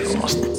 hienosti.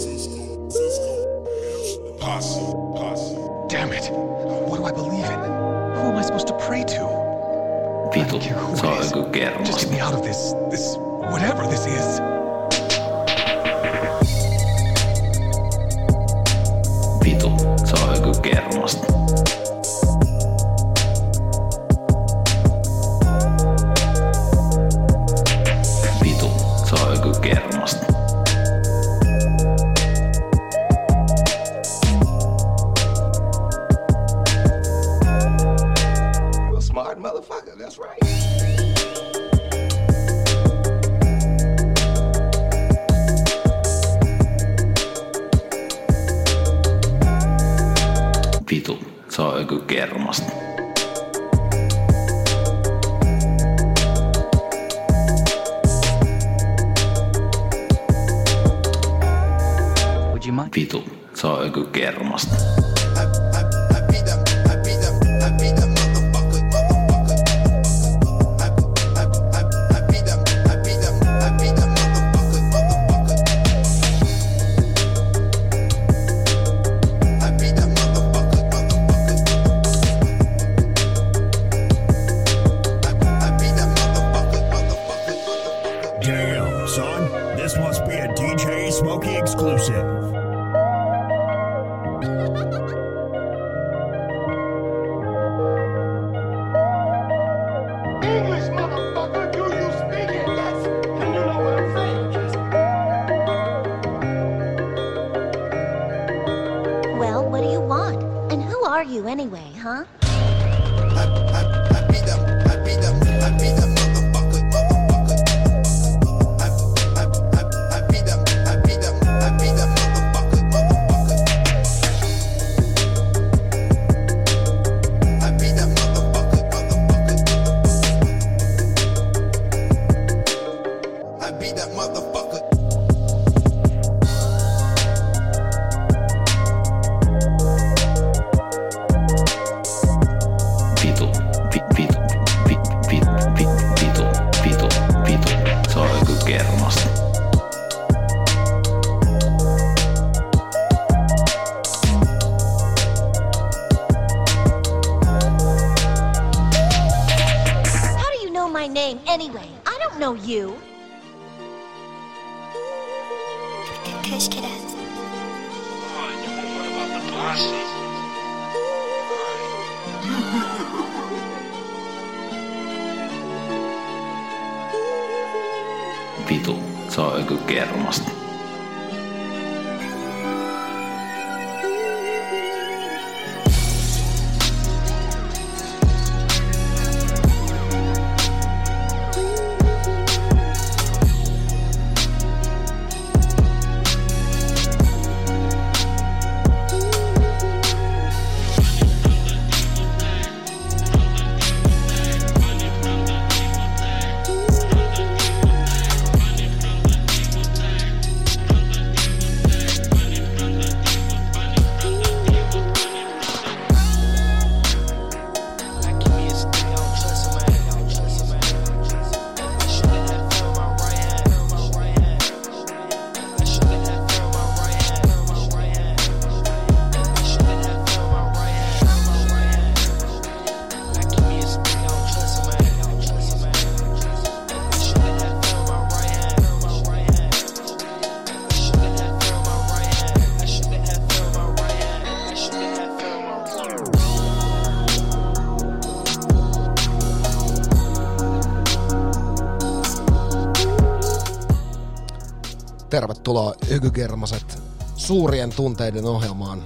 tervetuloa Ykygermaset suurien tunteiden ohjelmaan.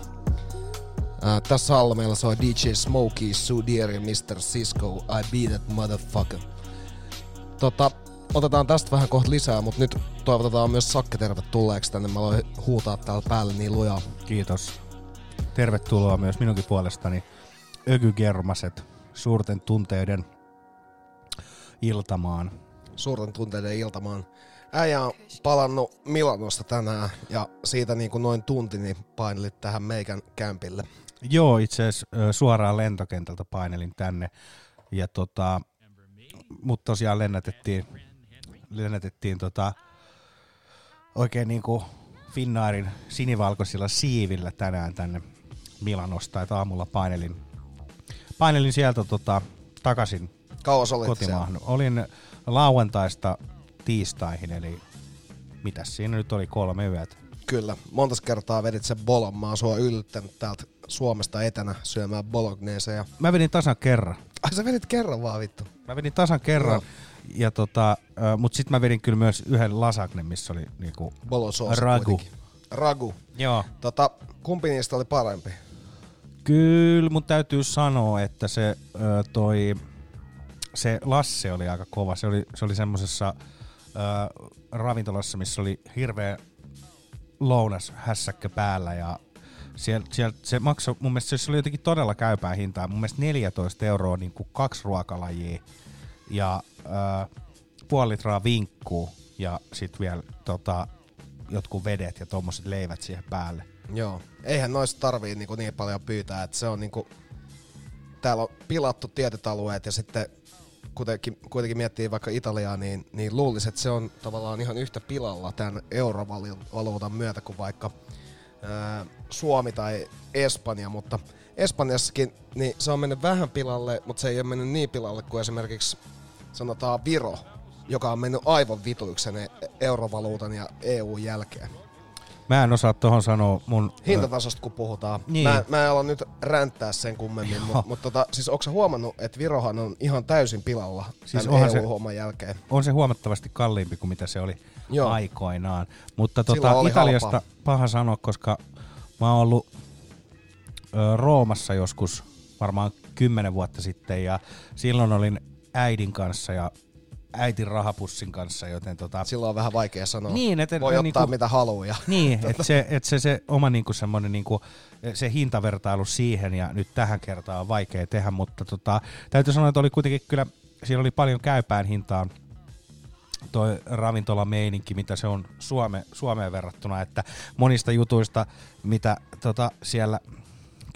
Ää, tässä alla meillä soi DJ Smokey, Sudier ja Mr. Cisco, I be that motherfucker. Tota, otetaan tästä vähän kohta lisää, mutta nyt toivotetaan myös Sakke tervetulleeksi tänne. Mä aloin huutaa täällä päälle niin lujaa. Kiitos. Tervetuloa myös minunkin puolestani. Ökygermaset, suurten tunteiden iltamaan. Suurten tunteiden iltamaan äijä on palannut Milanosta tänään ja siitä niin kuin noin tunti niin painelit tähän meikän kämpille. Joo, itse asiassa suoraan lentokentältä painelin tänne. Ja tota, mut tosiaan lennätettiin, lennätettiin tota, oikein niinku Finnairin sinivalkoisilla siivillä tänään tänne Milanosta, että aamulla painelin, painelin sieltä tota, takaisin Kauas olit kotimaahan. Olin lauantaista tiistaihin, eli mitäs siinä nyt oli kolme yötä. Kyllä. Montas kertaa vedit sen bolon. Mä oon sua yllyttänyt täältä Suomesta etänä syömään bologneseja. Mä vedin tasan kerran. Ai sä vedit kerran vaan vittu. Mä vedin tasan kerran, Joo. ja tota, mut sit mä vedin kyllä myös yhden lasagne, missä oli niinku Bolosoosi ragu. kuitenkin. Ragu. Joo. Tota, kumpi niistä oli parempi? Kyllä mun täytyy sanoa, että se ö, toi, se Lasse oli aika kova. Se oli, se oli semmosessa ö, ravintolassa, missä oli hirveä lounas hässäkkö päällä ja siellä, siellä, se maksoi, mun mielestä se oli jotenkin todella käypää hintaa. Mun mielestä 14 euroa niin kuin kaksi ruokalajia ja ö, puoli litraa vinkkuu ja sitten vielä tota, jotkut vedet ja tommoset leivät siihen päälle. Joo. Eihän noista tarvii niinku niin paljon pyytää, että se on niinku... Täällä on pilattu tietyt alueet ja sitten kuitenkin, kuitenkin miettii vaikka Italiaa, niin, niin luulisi, että se on tavallaan ihan yhtä pilalla tämän eurovaluutan myötä kuin vaikka ää, Suomi tai Espanja, mutta Espanjassakin niin se on mennyt vähän pilalle, mutta se ei ole mennyt niin pilalle kuin esimerkiksi sanotaan Viro, joka on mennyt aivan vituiksen eurovaluutan ja EU jälkeen. Mä en osaa tohon sanoa mun... Hintatasosta kun puhutaan. Niin. Mä, mä en ala nyt ränttää sen kummemmin, mutta mut tota, siis onko huomannut, että Virohan on ihan täysin pilalla Siis se- EU-homman jälkeen? on se huomattavasti kalliimpi kuin mitä se oli Joo. Aikoinaan. Mutta tota, Italiasta halpaa. paha sanoa, koska mä oon ollut ö, Roomassa joskus varmaan kymmenen vuotta sitten ja silloin olin äidin kanssa ja äitin rahapussin kanssa, joten tota, Silloin on vähän vaikea sanoa. Niin, et- Voi et ottaa niinku- mitä haluaa. ja- Niin, että se, et se, se oma niinku semmoinen niinku, se hintavertailu siihen ja nyt tähän kertaan on vaikea tehdä, mutta tota, täytyy sanoa, että oli kuitenkin kyllä, siellä oli paljon käypään hintaan toi ravintolameininki, mitä se on Suome, Suomeen verrattuna, että monista jutuista, mitä tota, siellä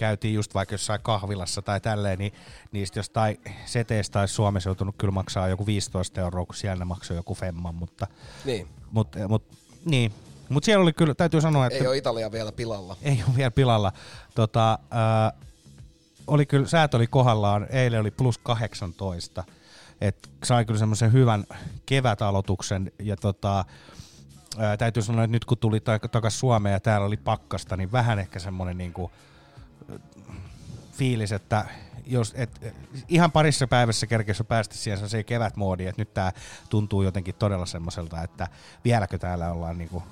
käytiin just vaikka jossain kahvilassa tai tälleen, niin niistä jostain seteistä olisi Suomessa joutunut kyllä maksaa joku 15 euroa, kun siellä ne maksoi joku femman, mutta Niin. Mut, mut, niin. Mut siellä oli kyllä, täytyy sanoa, että Ei ole Italia vielä pilalla. ei ole vielä pilalla. Tota, ää, oli kyllä, säät oli kohdallaan, eilen oli plus 18. Et sai kyllä semmoisen hyvän kevätaloituksen ja tota, ää, täytyy sanoa, että nyt kun tuli takaisin Suomeen ja täällä oli pakkasta, niin vähän ehkä semmoinen niinku, fiilis, että jos, et, ihan parissa päivässä kerkesi jo päästä siihen sellaiseen kevätmoodiin, että nyt tämä tuntuu jotenkin todella semmoiselta, että vieläkö täällä ollaan niinku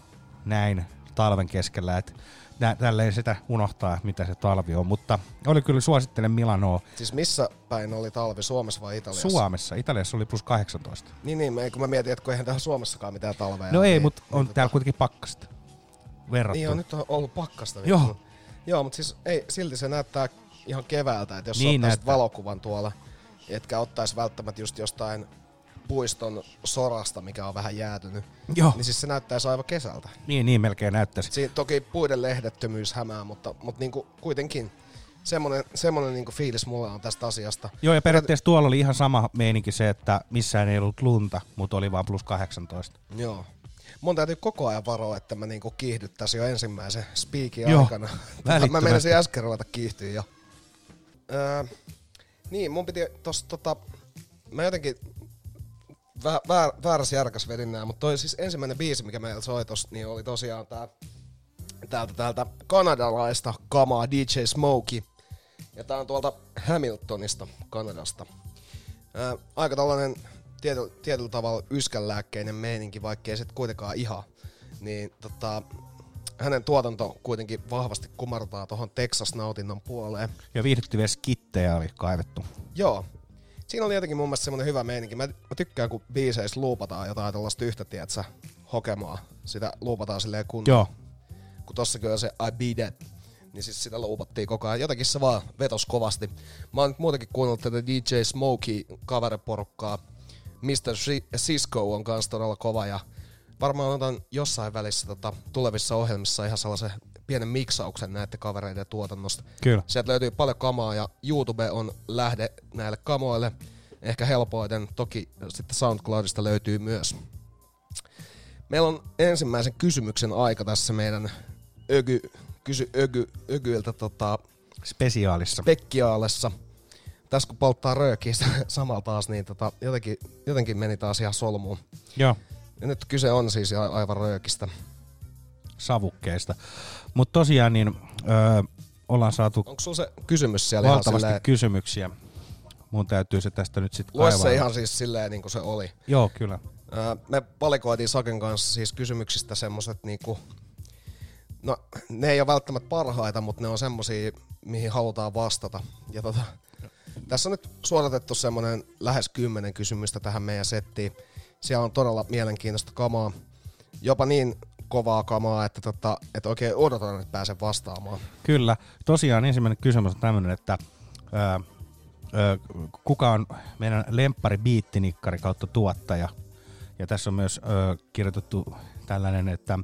näin talven keskellä, että nä- tälleen sitä unohtaa, mitä se talvi on, mutta oli kyllä suosittelen Milanoa Siis missä päin oli talvi, Suomessa vai Italiassa? Suomessa. Italiassa oli plus 18. Niin, niin, kun mä mietin, että kun eihän täällä Suomessakaan mitään talvea No ei, niin, mutta on niin, täällä kuitenkin pakkasta verrattuna. Niin on, nyt on ollut pakkasta. Joo. Joo, mutta siis ei, silti se näyttää ihan keväältä, että jos Niin niin ottaisit näyttää. valokuvan tuolla, etkä ottaisi välttämättä just jostain puiston sorasta, mikä on vähän jäätynyt, Joo. niin siis se näyttäisi aivan kesältä. Niin, niin melkein näyttäisi. Siinä toki puiden lehdettömyys hämää, mutta, mutta niinku kuitenkin semmoinen, semmoinen niinku fiilis mulla on tästä asiasta. Joo, ja periaatteessa tuolla oli ihan sama meininki se, että missään ei ollut lunta, mutta oli vaan plus 18. Joo. Mun täytyy koko ajan varoa, että mä niinku kiihdyttäisin jo ensimmäisen speakin Joo, aikana. Mä menisin äsken ruveta kiihtyä jo. Öö, niin, mun piti tossa tota... Mä jotenkin vä, väär, väärässä järkäs vedin nää, mutta toi siis ensimmäinen biisi, mikä meillä soi tossa, niin oli tosiaan tää täältä, täältä kanadalaista kamaa DJ Smokey. Ja tää on tuolta Hamiltonista, Kanadasta. Ää, aika tällainen tiety, tietyllä tavalla yskänlääkkeinen meininki, vaikkei se kuitenkaan ihan. Niin tota, hänen tuotanto kuitenkin vahvasti kumartaa tuohon Texas-nautinnon puoleen. Ja viihdyttäviä skittejä oli kaivettu. Joo. Siinä oli jotenkin mun mielestä semmonen hyvä meininki. Mä, mä tykkään, kun biiseissä luupataan jotain tällaista yhtä, tietsä, hokemaa. Sitä luupataan silleen kunnolla. Joo. Kun tossakin on se I be that, niin siis sitä luupattiin koko ajan. Jotenkin se vaan vetos kovasti. Mä oon nyt muutenkin kuunnellut tätä DJ Smokey kaveriporukkaa. Mr. Cisco on kans todella kova ja varmaan otan jossain välissä tota, tulevissa ohjelmissa ihan sellaisen pienen miksauksen näiden kavereiden tuotannosta. Kyllä. Sieltä löytyy paljon kamaa ja YouTube on lähde näille kamoille. Ehkä helpoiten, toki sitten SoundCloudista löytyy myös. Meillä on ensimmäisen kysymyksen aika tässä meidän ögy, kysy ögy, ögyiltä tota, Spesiaalissa. Pekkiaalessa. Tässä kun polttaa röökiä samalla taas, niin tota, jotenkin, jotenkin meni taas ihan solmuun. Joo, Ja nyt kyse on siis aivan röökistä. savukkeista. Mutta tosiaan niin öö, ollaan saatu Onko sulla se kysymys siellä ihan valtavasti silleen, kysymyksiä. Mun täytyy se tästä nyt sitten lue se ihan siis silleen niin kuin se oli. Joo, kyllä. Öö, Me valikoitiin Saken kanssa siis kysymyksistä semmoset niinku, no ne ei ole välttämättä parhaita, mutta ne on semmosia, mihin halutaan vastata. Ja tota, tässä on nyt suodatettu semmonen lähes kymmenen kysymystä tähän meidän settiin. Siellä on todella mielenkiintoista kamaa. Jopa niin kovaa kamaa, että, tota, että oikein odotan, että pääsen vastaamaan. Kyllä. Tosiaan ensimmäinen kysymys on tämmöinen, että öö, öö, kuka on meidän lemppari biittinikkari kautta tuottaja? Ja tässä on myös öö, kirjoitettu tällainen, että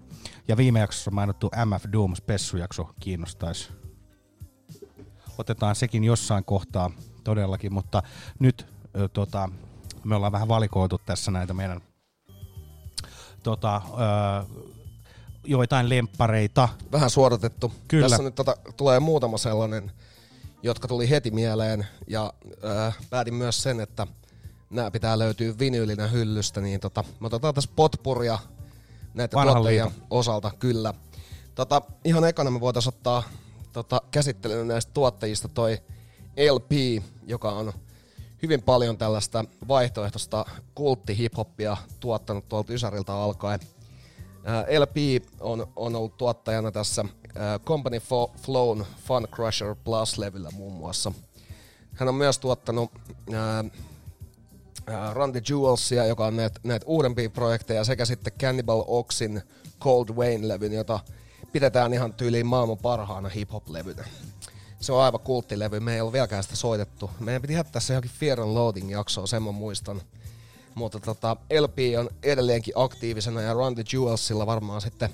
ja viime jaksossa mainittu MF Doom spessujakso kiinnostaisi. Otetaan sekin jossain kohtaa todellakin, mutta nyt ö, tota, me ollaan vähän valikoitu tässä näitä meidän tota, ö, joitain lemppareita. Vähän suodatettu. Kyllä. Tässä nyt tota, tulee muutama sellainen, jotka tuli heti mieleen. Ja äh, päätin myös sen, että nämä pitää löytyä vinyylinä hyllystä. Niin tota, me otetaan tässä potpuria näitä Vanhan tuottajien liiton. osalta, kyllä. Tota, ihan ekana me voitaisiin ottaa tota, käsittelyyn näistä tuottajista toi LP, joka on hyvin paljon tällaista vaihtoehtoista kultti-hiphoppia tuottanut tuolta Ysäriltä alkaen. Ää, LP on, on ollut tuottajana tässä ää, Company Fo- Flown Fun Crusher Plus-levyllä muun muassa. Hän on myös tuottanut ää, Run the Jewelsia, joka on näitä, näitä uudempia projekteja, sekä sitten Cannibal Oxin Cold Wayne-levyn, jota pidetään ihan tyyliin maailman parhaana hip-hop-levynä. Se on aivan kulttilevy, me ei ole vieläkään sitä soitettu. Meidän piti jättää se johonkin Fear and Loading jaksoon, sen mä muistan. Mutta tota, LP on edelleenkin aktiivisena ja Run the Jewelsilla varmaan sitten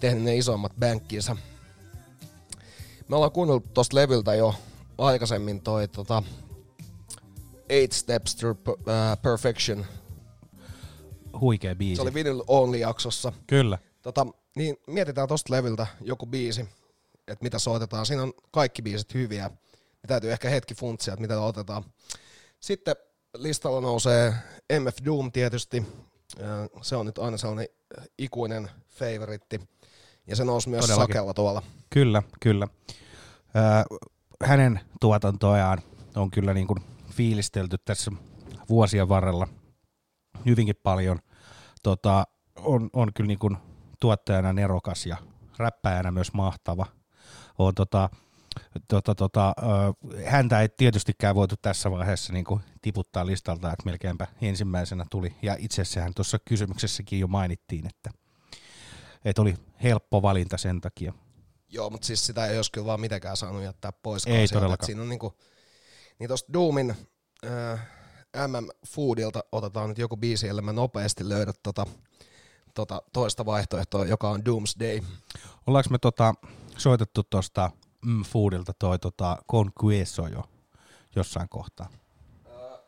tehnyt ne isommat bänkkinsä. Me ollaan kuunnellut tosta levyltä jo aikaisemmin toi tota, Eight Steps to uh, Perfection. Huikea biisi. Se oli Vinyl Only jaksossa. Kyllä. Tota, niin mietitään tosta levyltä joku biisi, että mitä soitetaan. Siinä on kaikki biisit hyviä. Ja täytyy ehkä hetki funtsia, että mitä otetaan. Sitten listalla nousee MF Doom tietysti. Se on nyt aina sellainen ikuinen favoritti. Ja se nousi myös Todellakin. sakella tuolla. Kyllä, kyllä. Hänen tuotantojaan on kyllä niin kuin fiilistelty tässä vuosien varrella hyvinkin paljon. Tota, on, on kyllä niin kuin tuottajana nerokas ja räppäjänä myös mahtava. On tota, tota, tota, häntä ei tietystikään voitu tässä vaiheessa niin kuin tiputtaa listalta, että melkeinpä ensimmäisenä tuli. Ja itse asiassa tuossa kysymyksessäkin jo mainittiin, että, että oli helppo valinta sen takia. Joo, mutta siis sitä ei olisi kyllä vaan mitenkään saanut jättää pois. Ei todellakaan. Siinä on niinku, niin tosta Doomin äh, MM Foodilta otetaan nyt joku biisi, ellei mä nopeasti löydä tota, tota toista vaihtoehtoa, joka on Doomsday. Ollaanko me tota, soitettu tuosta mm, Foodilta toi tota, Conqueso jo jossain kohtaa?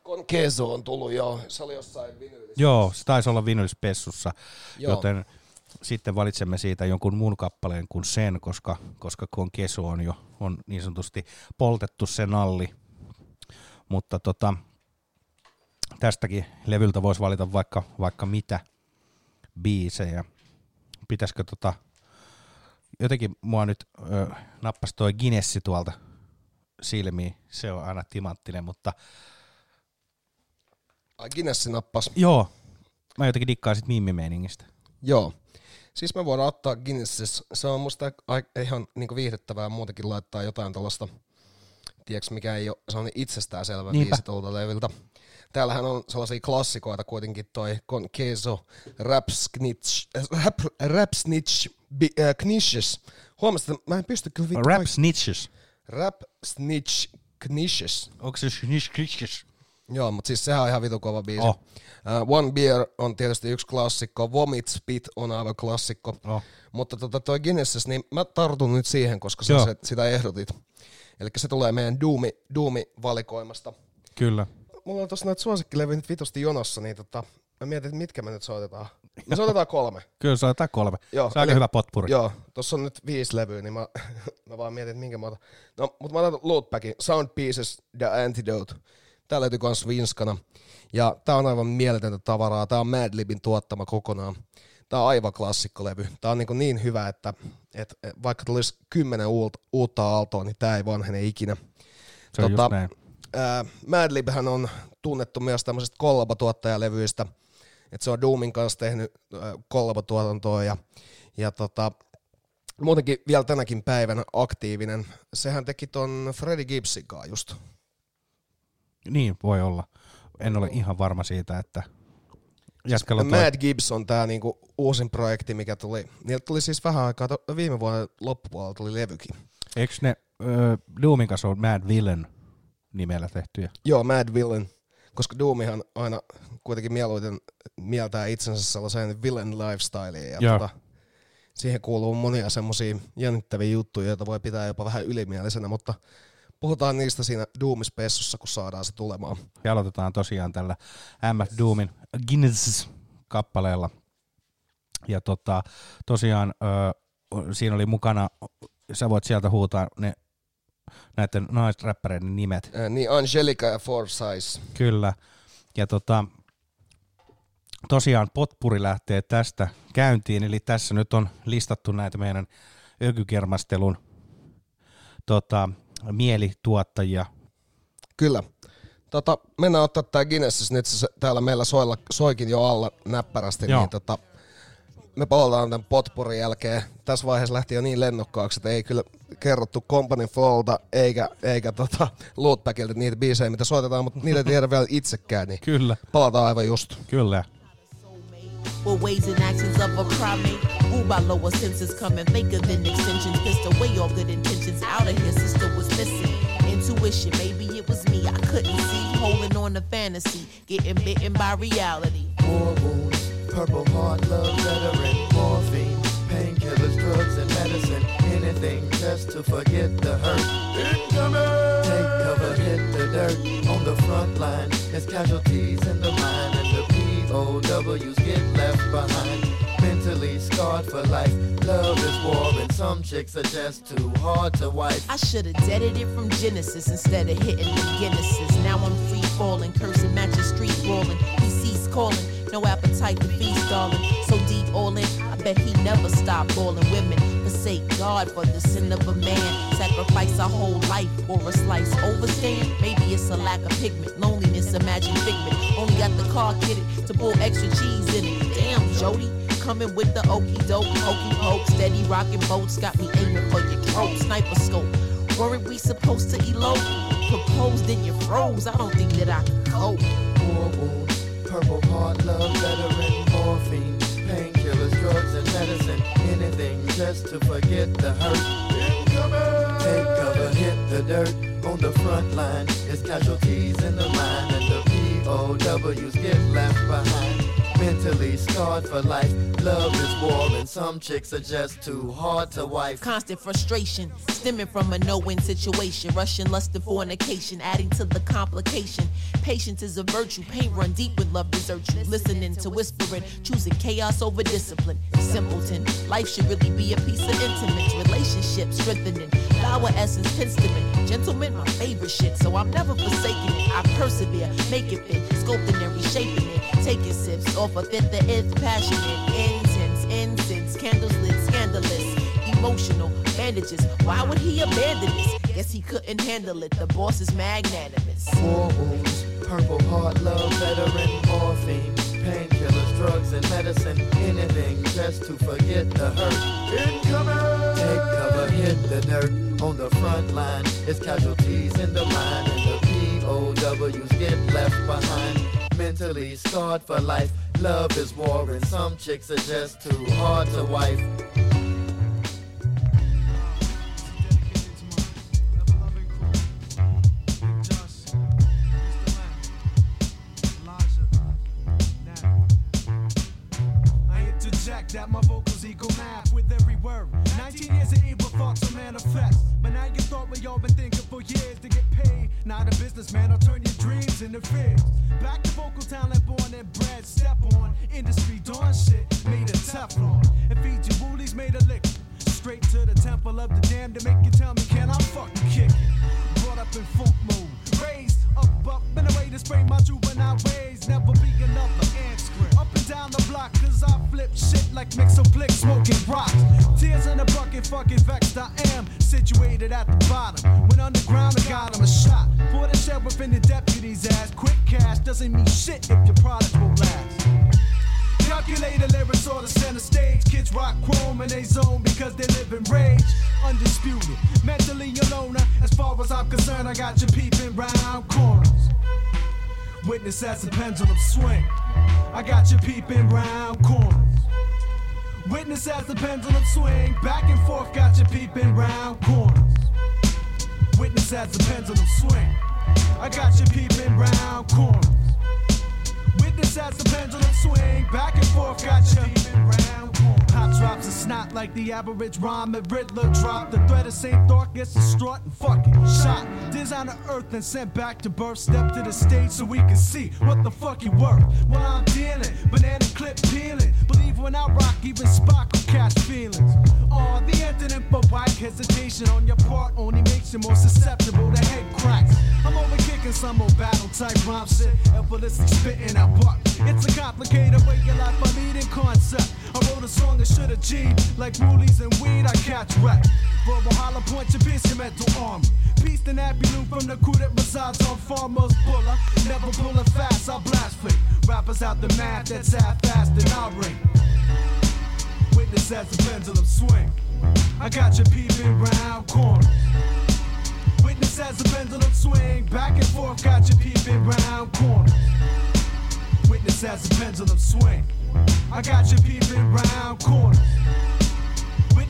Con Queso on tullut jo, se oli jossain vinyylissä. Joo, se taisi olla vinylispessussa, Joo. joten sitten valitsemme siitä jonkun muun kappaleen kuin sen, koska, koska Conqueso on jo on niin sanotusti poltettu sen nalli. Mutta tota, tästäkin levyltä voisi valita vaikka, vaikka mitä biisejä. Pitäisikö tota, jotenkin mua nyt ö, nappasi toi Guinessi tuolta silmiin, se on aina timanttinen, mutta Ai Guinness nappas. joo, mä jotenkin dikkaan sit mimmimeiningistä. Joo. Siis me voidaan ottaa Guinness, se on musta ihan niinku viihdyttävää muutenkin laittaa jotain tällaista, tiedätkö mikä ei ole sellainen itsestäänselvä Niinpä. biisi tuolta leviltä. Täällähän on sellaisia klassikoita kuitenkin toi Con Queso, Rap Snitch, äh, Rap, Snitch, äh, Knishes. Huomasit, että mä en pysty kyllä vittu Rap Snitches. Rap Snitch Knishes. Onko se Snitches? Joo, mutta siis sehän on ihan vitu kova biisi. Oh. Uh, One Beer on tietysti yksi klassikko, Vomit Spit on aivan klassikko. Oh. Mutta tota, toi Guinness, niin mä tartun nyt siihen, koska sä se, sitä ehdotit. Eli se tulee meidän Doomi, Doomi-valikoimasta. Kyllä. Mulla on tossa noita suosikkilevyjä nyt vitosti jonossa, niin tota, mä mietin, että mitkä me nyt soitetaan. Me soitetaan kolme. Kyllä jotain kolme. Joo, se on aika hyvä potpuri. Joo, tossa on nyt viisi levyä, niin mä, mä vaan mietin, että minkä mä otan. No, mutta mä otan Lootbackin, Sound Pieces, The Antidote. Tää löytyy kans Vinskana. Ja tää on aivan mieletöntä tavaraa. Tää on Madlibin tuottama kokonaan. Tää on aivan klassikkolevy. Tää on niin, niin hyvä, että, että vaikka tulisi kymmenen uutta, uutta aaltoa, niin tää ei vanhene ikinä. se on just näin. Madlibhän on tunnettu myös tämmöisistä kollabatuottajalevyistä, että se on Doomin kanssa tehnyt kollabatuotantoa ja, ja tota, muutenkin vielä tänäkin päivänä aktiivinen. Sehän teki ton Freddie Gibbsin kanssa just. Niin, voi olla. En ole ihan varma siitä, että jätkällä on toi... Mad Gibbs on tää niinku uusin projekti, mikä tuli. Niiltä tuli siis vähän aikaa, to, viime vuoden loppupuolella tuli levykin. Eikö ne ö, Doomin kanssa on Mad Villain nimellä tehtyjä? Joo, Mad Villain, koska Doomihan aina kuitenkin mieluiten mieltää itsensä sellaiseen villain lifestyleen. Ja Joo. tota, siihen kuuluu monia semmoisia jännittäviä juttuja, joita voi pitää jopa vähän ylimielisenä, mutta puhutaan niistä siinä Doomispessussa, kun saadaan se tulemaan. Ja aloitetaan tosiaan tällä MF Doomin Guinness-kappaleella. Ja tota, tosiaan ö, siinä oli mukana, sä voit sieltä huutaa ne näiden naisräppäreiden nimet. Ää, niin Angelica ja Forsyth. Kyllä. Ja tota, tosiaan potpuri lähtee tästä käyntiin, eli tässä nyt on listattu näitä meidän ökykermastelun tota, mielituottajia. Kyllä. Tota, mennään ottaa tää Guinness, nyt se täällä meillä soilla, soikin jo alla näppärästi, Joo. niin tota, me palataan tämän potpurin jälkeen. Tässä vaiheessa lähti jo niin lennokkaaksi, että ei kyllä kerrottu Company Flowlta eikä, eikä tota Lootbackilta niitä biisejä, mitä soitetaan, mutta niitä ei tiedä vielä itsekään, niin Kyllä, palataan aivan just. kyllä. with ways and actions of a primate. Ruled by lower senses, coming faker than extensions. Pissed away all good intentions. Out of here, sister was missing. Intuition, maybe it was me. I couldn't see. Holding on to fantasy, getting bitten by reality. War wounds, purple heart, love veteran, morphine, painkillers, drugs, and medicine. Anything just to forget the hurt. Incoming! Take cover, hit the dirt. On the front line, there's casualties in the mind, and the POWs get left behind. Mentally scarred for life. Love is war, and some chicks are just too hard to wife. I should have deaded it from Genesis instead of hitting the Guinnesses. Now I'm free falling, cursing, matching street brawling. He ceased calling, no appetite to feast, darling. So deep all in, I bet he never stopped balling women. Forsake God for the sin of a man. Sacrifice a whole life for a slice. Overstand, maybe it's a lack of pigment. Loneliness, imagine figment. Only got the car kitted to pull extra cheese in it. Damn, Jody. Coming with the okey doke, hokey poke, steady rocking boats, got me aiming for your throat, sniper scope. Worried we supposed to elope, proposed and you froze. I don't think that I could cope. Purple heart, love veteran, morphine, painkillers, drugs, and medicine. Anything just to forget the hurt. Take cover, hit the dirt. On the front line, it's casualties in the mind, and the POWs get left behind. Mentally scarred for life. Love is war, and some chicks are just too hard to wife. Constant frustration, stemming from a no-win situation. Russian lust and fornication, adding to the complication. Patience is a virtue, pain run deep when love desert you. Listening to whispering, choosing chaos over discipline. Simpleton, life should really be a piece of intimate relationship, strengthening. Flower essence, testament. Gentlemen, my favorite shit, so I'm never forsaking it. I persevere, make it fit, sculpting and reshaping it. Taking sips off a fifth the if passionate, intense, incense, candles lit, scandalous, emotional, bandages. Why would he abandon this? Guess he couldn't handle it. The boss is magnanimous. War wounds, purple heart, love veteran, morphine, painkillers, drugs, and medicine. Anything just to forget the hurt. Incoming! Take cover, hit the dirt. On the front line, it's casualties in the mind, and the POWs get left behind. Mentally scarred for life. Love is war, and some chicks are just too hard to wife. that my vocals equal math with every word. 19 years of evil thoughts will manifest. But now you thought we all been thinking for years to get paid. Not a businessman, I'll turn your dreams into fears. Back to vocal talent born and bred. Step on industry dawn shit made of Teflon. And feed your woolies made of liquor. Straight to the temple of the damned to make you tell me, can I fucking kick? Brought up in funk mode, raised up, up been a way to spray my juvenile ways. Never be another. Up and down the block, shit like Mixo Blick smoking rocks. Tears in a bucket, fucking vexed I am. Situated at the bottom. When underground, I got him a shot. For the sheriff and the deputy's ass. Quick cash doesn't mean shit if your product will last. Calculated lyrics on the center stage. Kids rock chrome and they zone because they live in rage. Undisputed, mentally a loner. Uh, as far as I'm concerned, I got you peeping round corners. Witness as the pendulum swing. I got you peeping round corners. Witness as the pendulum swing. Back and forth, got you peeping round corners. Witness as the pendulum swing. I got you peeping round corners. Witness as the pendulum swing. Back and forth, got you peeping round corners. Hot drops and snot like the average rhyme Riddler drop. The thread of St. Thought gets distraught and fucking shot. Design to earth and sent back to birth. Step to the stage so we can see what the fuck you worth. While I'm dealing, banana clip peeling. Believe when I rock, even Spock will catch feelings. Oh, the antonym for white hesitation on your part only makes you more susceptible to head cracks. I'm only kicking some old battle type rhyme shit, effortlessly spitting out It's a complicated way your life, a leading concept. I wrote a song that should achieve, like woolies and weed, I catch wreck. Verbal holler point your piece your mental armor. The nappy loop from the crew that resides on Farmers Buller. Never pull it fast, I blast flick. Rappers out the math that's half fast and I'll ring. Witness as the pendulum swing. I got you peeping round corners. Witness as the pendulum swing. Back and forth, got you peeping round corners. Witness as the pendulum swing. I got you peeping round corners.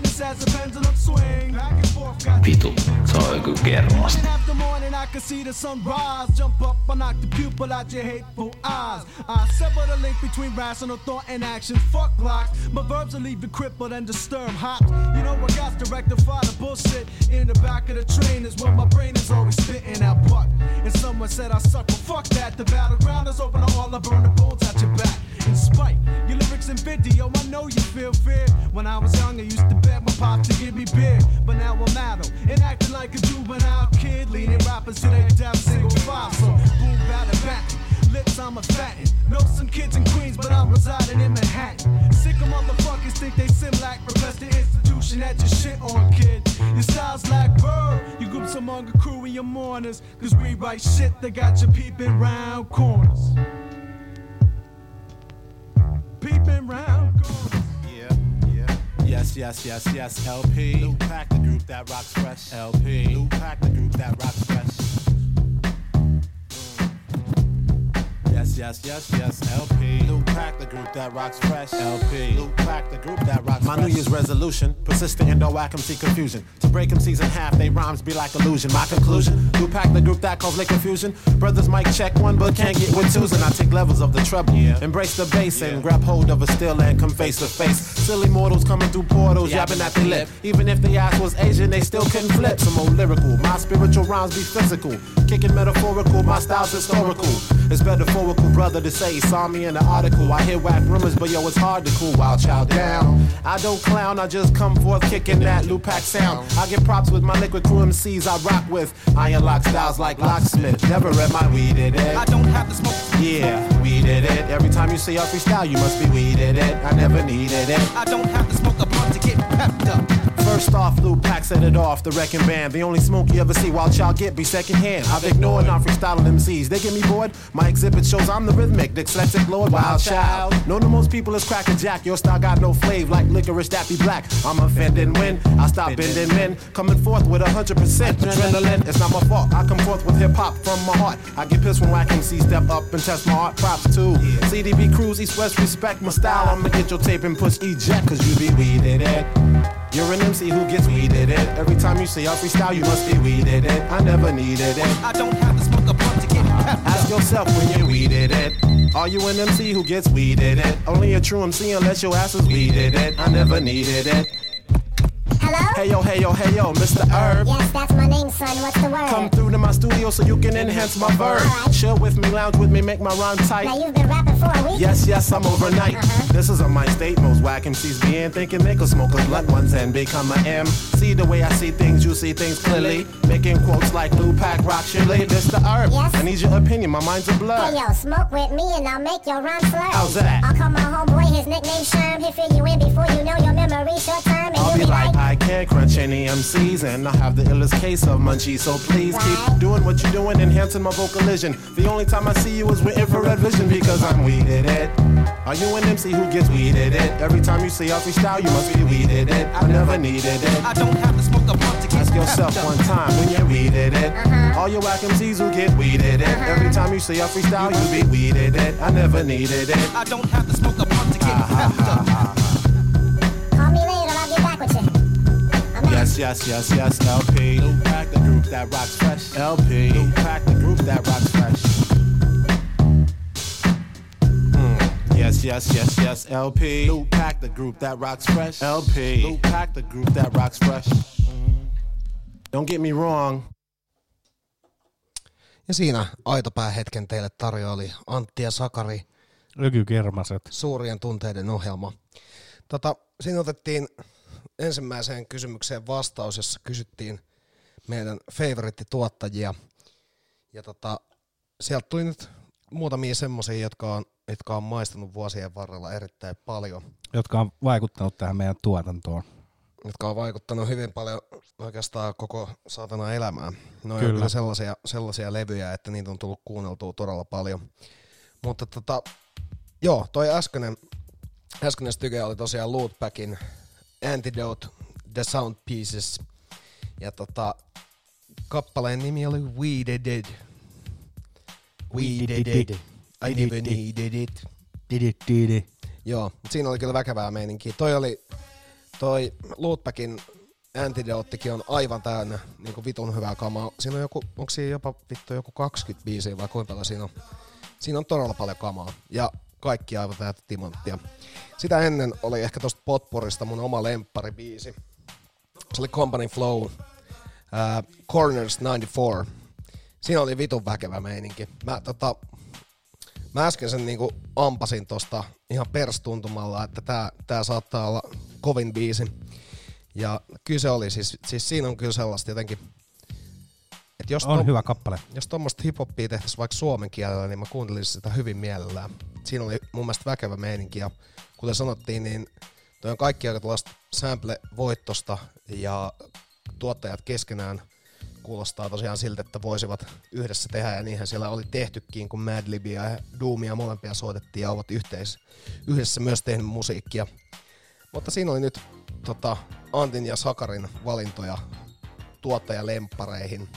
Witness as the pendulum swing. Back and forth, got you Vitu, se on joku. Morning I can see the sunrise. Jump up, I knock the pupil out your hateful eyes. I sever the link between rational thought and action. Fuck blocks. My verbs will leave you crippled and disturbed. Hot. You know I got to rectify the bullshit. In the back of the train is where my brain is always spitting out buck. And someone said I suck, but fuck that. The battleground is open to all. I burn the bones out your back. In spite, your lyrics and video, I know you feel fear. When I was young, I Lips, I'm a fatten. Know some kids in Queens, but I'm residing in Manhattan. Sick of motherfuckers think they sim like request the institution that you shit on, kid. Your style's like bird. You groups among a crew in your mourners. Cause we write shit that got you peeping round corners. Peeping round corners. Yeah, yeah. Yes, yes, yes, yes, LP. New pack, the group that rocks fresh. LP. New pack, the group that rocks fresh. Yes, yes, yes, yes, LP. New pack, the group that rocks fresh. LP. New pack, the group that rocks My New Year's resolution, persistent and don't whack MC confusion. To break MCs in half, they rhymes be like illusion. My conclusion, new pack, the group that cause late confusion. Brothers might check one, but can't get with twos. And I take levels of the treble. Embrace the bass and grab hold of a still and come face to face. Silly mortals coming through portals, yapping at their lip. Even if the ass was Asian, they still couldn't flip. Some old lyrical, my spiritual rhymes be physical. Kicking metaphorical, my style's historical. It's better metaphorical, brother, to say he saw me in the article. I hear whack rumors, but yo, it's hard to cool wild child down. I don't clown, I just come forth kicking that Lupac sound. I get props with my liquid crew MCs I rock with. Iron lock styles like locksmith. Never read my weeded it. I don't have to smoke. Yeah, weeded it. Every time you see I freestyle, you must be weeded it. I never needed it. I don't have to smoke a blunt to get pepped up. First off, Lupac set it off, the wrecking band. The only smoke you ever see while child get be secondhand. I've ignored non freestyling MCs. They get me bored. My exhibit shows I'm the rhythmic, dyslexic lord, wild child. Known to most people as Cracker Jack. Your style got no flavor like licorice that be black. I'm offending when I stop bending men. Coming forth with a hundred percent adrenaline. It's not my fault. I come forth with hip hop from my heart. I get pissed when whack MCs step up and test my art. Props too. CDB crews, East West respect my style. I'ma get your tape and push eject, cause you be weeded it. You're an MC who gets weeded it. Every time you say I freestyle, you must be weeded it. I never needed it. I don't have to smoke a blunt to get pepped Ask yourself when you weeded it. Are you an MC who gets weeded it? Only a true MC unless your ass is weeded it. I never needed it. Hello? Hey yo, hey yo, hey yo, Mr. Herb. Yes, that's my name, son. what's the word? Come through to my studio so you can enhance my verb. Chill with me, lounge with me, make my rhyme tight. Now you've been rapping for a week? Yes, yes, I'm overnight. Uh-huh. This is a mind state. Most whack MCs be in thinking they could smoke a blunt ones and become a M. See the way I see things, you see things clearly. Making quotes like Blue Pack Rock Chili. This the herb. Yes? I need your opinion, my mind's a blur. Hey yo, smoke with me and I'll make your rhyme slur. How's that? I'll call my homeboy, his nickname Sherm. He'll fill you in before you know your memory short term. And I'll you'll be like, I can't crunch any MCs, and I have the illest case of munchies. So please keep doing what you're doing, enhancing my vocalision. The only time I see you is with infrared vision because I'm weeded it. Are you an MC who gets weeded it? Every time you say I freestyle, you must be weeded it. I never needed it. I don't have to smoke a blunt to get Ask yourself one time when you weeded it. Uh-huh. All your whack MCs who get weeded it. Uh-huh. Every time you say I freestyle, you be weeded it. I never needed it. I don't have to smoke a blunt to get ah, Call Yes, yes, yes, yes, LP. New pack, the group that rocks fresh. LP. New pack, the group that rocks fresh. Mm. Yes, yes, yes, yes, LP. New pack, the group that rocks fresh. LP. New pack, the group that rocks fresh. Mm. Don't get me wrong. Ja siinä aitopäähetken teille tarjoili Antti ja Sakari. Ökykermaset. Suurien tunteiden ohjelma. Tota, siinä otettiin ensimmäiseen kysymykseen vastaus, jossa kysyttiin meidän favorittituottajia. Ja tota, sieltä tuli nyt muutamia semmoisia, jotka on, jotka on maistunut vuosien varrella erittäin paljon. Jotka on vaikuttanut tähän meidän tuotantoon. Jotka on vaikuttanut hyvin paljon oikeastaan koko saatana elämään. Ne on Kyllä. kyllä sellaisia, sellaisia levyjä, että niitä on tullut kuunneltua todella paljon. Mutta tota, joo, toi äskeinen, äskeinen styke oli tosiaan Lootbackin Antidote, The Sound Pieces. Ja tota, kappaleen nimi oli We Did It. We Did It. I never needed it. Did it, did it. Joo, mutta siinä oli kyllä väkevää meininkiä. Toi oli, toi Lootbackin Antidotekin on aivan täynnä niin kuin vitun hyvää kamaa. Siinä on joku, onko siinä jopa vittu joku 20 biisiä vai kuinka paljon siinä on? Siinä on todella paljon kamaa ja kaikki aivan täyttä timanttia. Sitä ennen oli ehkä tosta Potporista mun oma lempparibiisi. Se oli Company Flow, uh, Corners 94. Siinä oli vitun väkevä meininki. Mä, tota, mä äsken sen niinku ampasin tosta ihan perstuntumalla, että tää, tää saattaa olla kovin biisi. Ja kyllä se oli, siis, siis siinä on kyllä sellaista jotenkin, että jos On hyvä kappale. Jos tuommoista hiphoppia tehtäisiin vaikka suomen kielellä, niin mä kuuntelisin sitä hyvin mielellään. Siinä oli mun mielestä väkevä meininki ja kuten sanottiin, niin toi on kaikki aika tällaista sample-voittosta ja tuottajat keskenään kuulostaa tosiaan siltä, että voisivat yhdessä tehdä ja niinhän siellä oli tehtykin, kun Madlibia ja Doomia molempia soitettiin ja ovat yhteis, yhdessä myös tehnyt musiikkia. Mutta siinä oli nyt tota, Antin ja Sakarin valintoja tuottajalempareihin.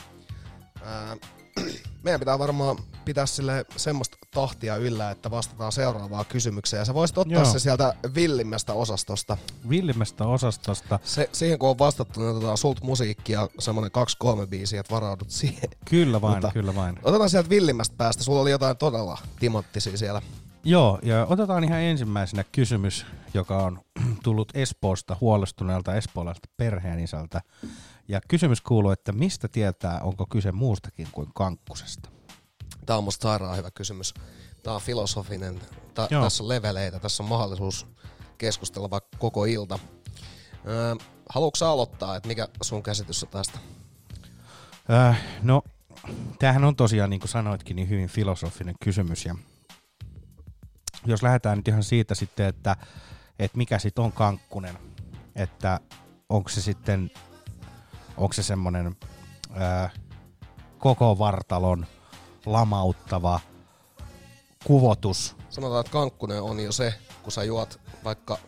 Ää, meidän pitää varmaan pitää sille semmoista tahtia yllä, että vastataan seuraavaan kysymykseen. Ja sä voisit ottaa Joo. se sieltä villimmästä osastosta. Villimmästä osastosta. Se, siihen kun on vastattu, niin otetaan sulta musiikkia semmoinen kaksi-kolme biisiä, että varaudut siihen. Kyllä vain, kyllä vain. Otetaan sieltä villimmästä päästä. Sulla oli jotain todella timanttisia siellä. Joo, ja otetaan ihan ensimmäisenä kysymys, joka on tullut Espoosta huolestuneelta espoolaiselta perheenisältä. Ja kysymys kuuluu, että mistä tietää, onko kyse muustakin kuin kankkusesta? Tämä on musta sairaan hyvä kysymys. Tämä on filosofinen. Tää, tässä on leveleitä, tässä on mahdollisuus keskustella vaikka koko ilta. Öö, haluatko aloittaa, että mikä sun käsitys on tästä? Äh, no, tämähän on tosiaan, niin kuin sanoitkin, niin hyvin filosofinen kysymys. Ja jos lähdetään nyt ihan siitä sitten, että, että mikä sitten on kankkunen, että onko se sitten, onko se semmoinen äh, koko vartalon lamauttava kuvotus, Sanotaan, että kankkunen on jo se, kun sä juot vaikka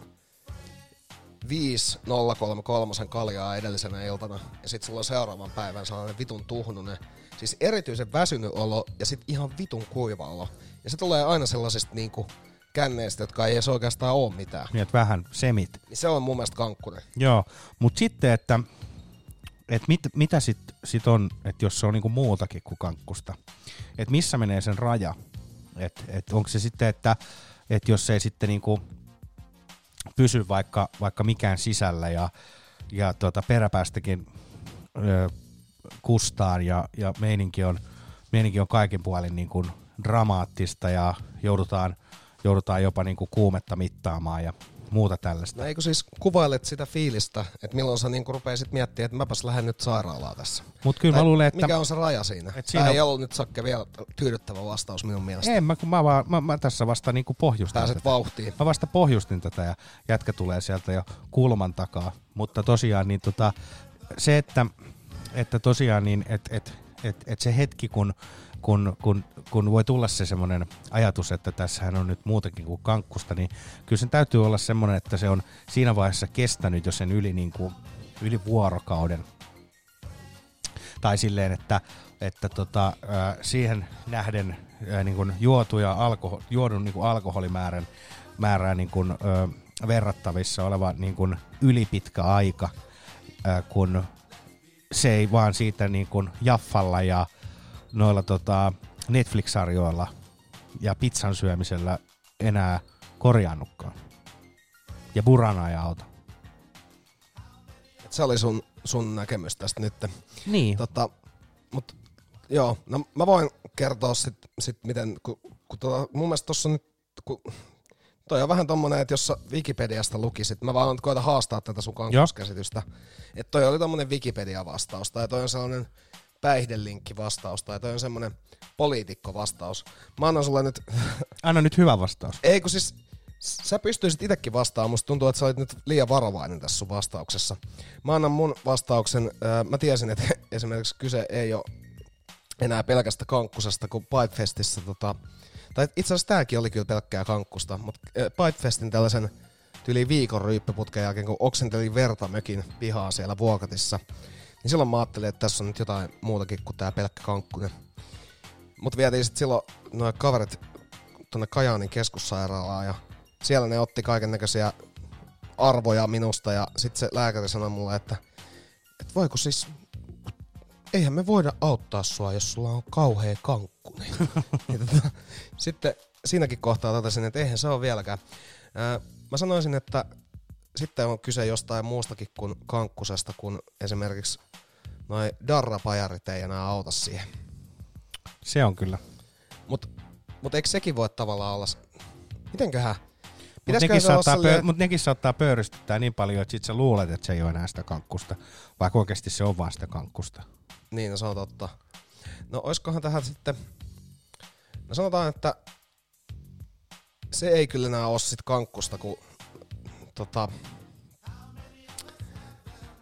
5033 kaljaa edellisenä iltana ja sit sulla on seuraavan päivän sellainen vitun tuhnunen, siis erityisen väsynyt olo ja sit ihan vitun kuiva olo. Ja se tulee aina sellaisista niinku känneistä, jotka ei edes oikeastaan oo mitään. niin että vähän semit. Niin se on mun mielestä kankkunen. Joo, mutta sitten, että, että mit, mitä sitten sit on, että jos se on niinku muutakin kuin kankkusta, että missä menee sen raja, että et onko se sitten, että et jos ei sitten niinku pysy vaikka, vaikka mikään sisällä ja, ja tota peräpäästäkin ö, kustaan ja, ja meininki, on, meininki on kaikin puolin niin kuin dramaattista ja joudutaan, joudutaan jopa niin kuin kuumetta mittaamaan ja muuta tällaista. No eikö siis kuvailet sitä fiilistä, että milloin sä niinku rupeisit miettimään, että mäpäs lähden nyt sairaalaan tässä. Mut kyllä mä Tai luulen, että... Mikä on se raja siinä? Et Siinä siinä- ei ollut nyt Sakke vielä tyydyttävä vastaus minun mielestä. En mä, kun mä, vaan, mä, mä tässä vasta niinku pohjustin Pääset tätä. vauhtiin. Mä vasta pohjustin tätä ja jätkä tulee sieltä jo kulman takaa. Mutta tosiaan niin tota, se, että, että tosiaan niin, et, et, et, et se hetki, kun, kun, kun, kun voi tulla se semmoinen ajatus, että tässähän on nyt muutakin kuin kankkusta, niin kyllä sen täytyy olla semmoinen, että se on siinä vaiheessa kestänyt jo sen yli, niin kuin, yli vuorokauden. Tai silleen, että, että tota, siihen nähden äh, niin kuin juotuja alkoho, juodun niin kuin alkoholimäärän määrää niin kuin, verrattavissa oleva niin kuin ylipitkä aika, kun se ei vaan siitä niin kuin jaffalla ja noilla tota, Netflix-sarjoilla ja pizzan syömisellä enää korjannutkaan. Ja burana ei auta. Se oli sun, sun näkemys tästä nyt. Niin. Tota, mut, joo, no mä voin kertoa sit, sit miten, kun, kun tota, mun mielestä tossa nyt, kun, toi on vähän tommonen, että jos sä Wikipediasta lukisit, mä vaan koitan haastaa tätä sun kankkuskäsitystä, että toi oli tommonen Wikipedia-vastaus, tai toi on sellainen päihdelinkki vastaus, tai toi on semmonen poliitikko vastaus. Mä annan sulle nyt Anna nyt hyvä vastaus. ei kun siis, sä pystyisit itsekin vastaamaan, musta tuntuu, että sä olit nyt liian varovainen tässä sun vastauksessa. Mä annan mun vastauksen, ää, mä tiesin, että esimerkiksi kyse ei ole enää pelkästä kankkusesta, kun Pipefestissä tota, tai itse asiassa tääkin oli kyllä pelkkää kankkusta, mutta Pipefestin tällaisen yli viikon ryyppyputken jälkeen, kun oksentelin verta mökin pihaa siellä Vuokatissa, niin silloin mä ajattelin, että tässä on nyt jotain muutakin kuin tää pelkkä kankkunen. Mutta vietiin sitten silloin noin kaverit tuonne Kajaanin keskussairaalaan ja siellä ne otti kaiken näköisiä arvoja minusta ja sitten se lääkäri sanoi mulle, että, että voiko siis, eihän me voida auttaa sua, jos sulla on kauhea kankku. Niin tota, sitten siinäkin kohtaa totesin, että eihän se ole vieläkään. Ää, mä sanoisin, että sitten on kyse jostain muustakin kuin kankkusesta, kun esimerkiksi noin darrapajarit ei enää auta siihen. Se on kyllä. Mutta mut eikö sekin voi tavallaan olla... Mitenköhän? Mutta nekin, saattaa pö- mut nekin saattaa pöyristyttää niin paljon, että sit sä luulet, että se ei ole enää sitä kankkusta. Vaikka oikeasti se on vaan sitä kankkusta. Niin, no se on totta. No oiskohan tähän sitten... No sanotaan, että se ei kyllä enää ole sit kankkusta, kun tota...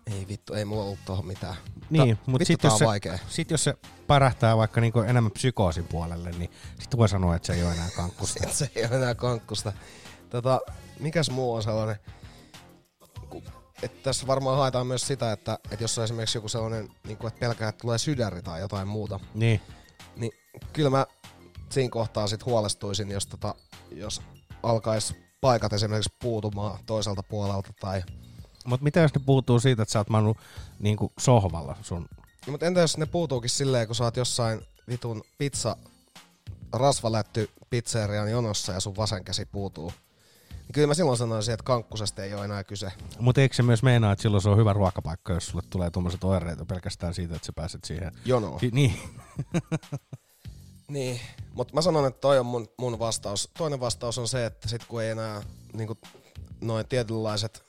Ei vittu, ei mulla ollut tohon mitään. Niin, Ta- mutta sitten jos, se, vaikea. sit jos se pärähtää vaikka niinku enemmän psykoosin puolelle, niin sitten voi sanoa, että se ei ole enää kankkusta. Sit se ei ole enää kankkusta. Tota, mikäs muu on sellainen? Ku- Et tässä varmaan haetaan myös sitä, että, että jos on esimerkiksi joku sellainen, niin kuin, että pelkää, että tulee sydäri tai jotain muuta, Niin. niin kyllä mä siinä kohtaa sit huolestuisin, jos, tota, jos alkaisi paikat esimerkiksi puutumaan toiselta puolelta tai... Mutta mitä jos ne puuttuu siitä, että sä oot mannut niinku sohvalla sun... No, mutta entä jos ne puutuukin silleen, kun sä oot jossain vitun pizza rasvalätty pizzerian jonossa ja sun vasen käsi puutuu. Niin kyllä mä silloin sanoisin, että kankkusesta ei ole enää kyse. Mutta eikö se myös meinaa, että silloin se on hyvä ruokapaikka, jos sulle tulee tuommoiset oireet jo pelkästään siitä, että sä pääset siihen... Jonoon. Ki- niin. Niin, mutta mä sanon, että toi on mun, mun vastaus. Toinen vastaus on se, että sit kun ei enää niinku, noin tietynlaiset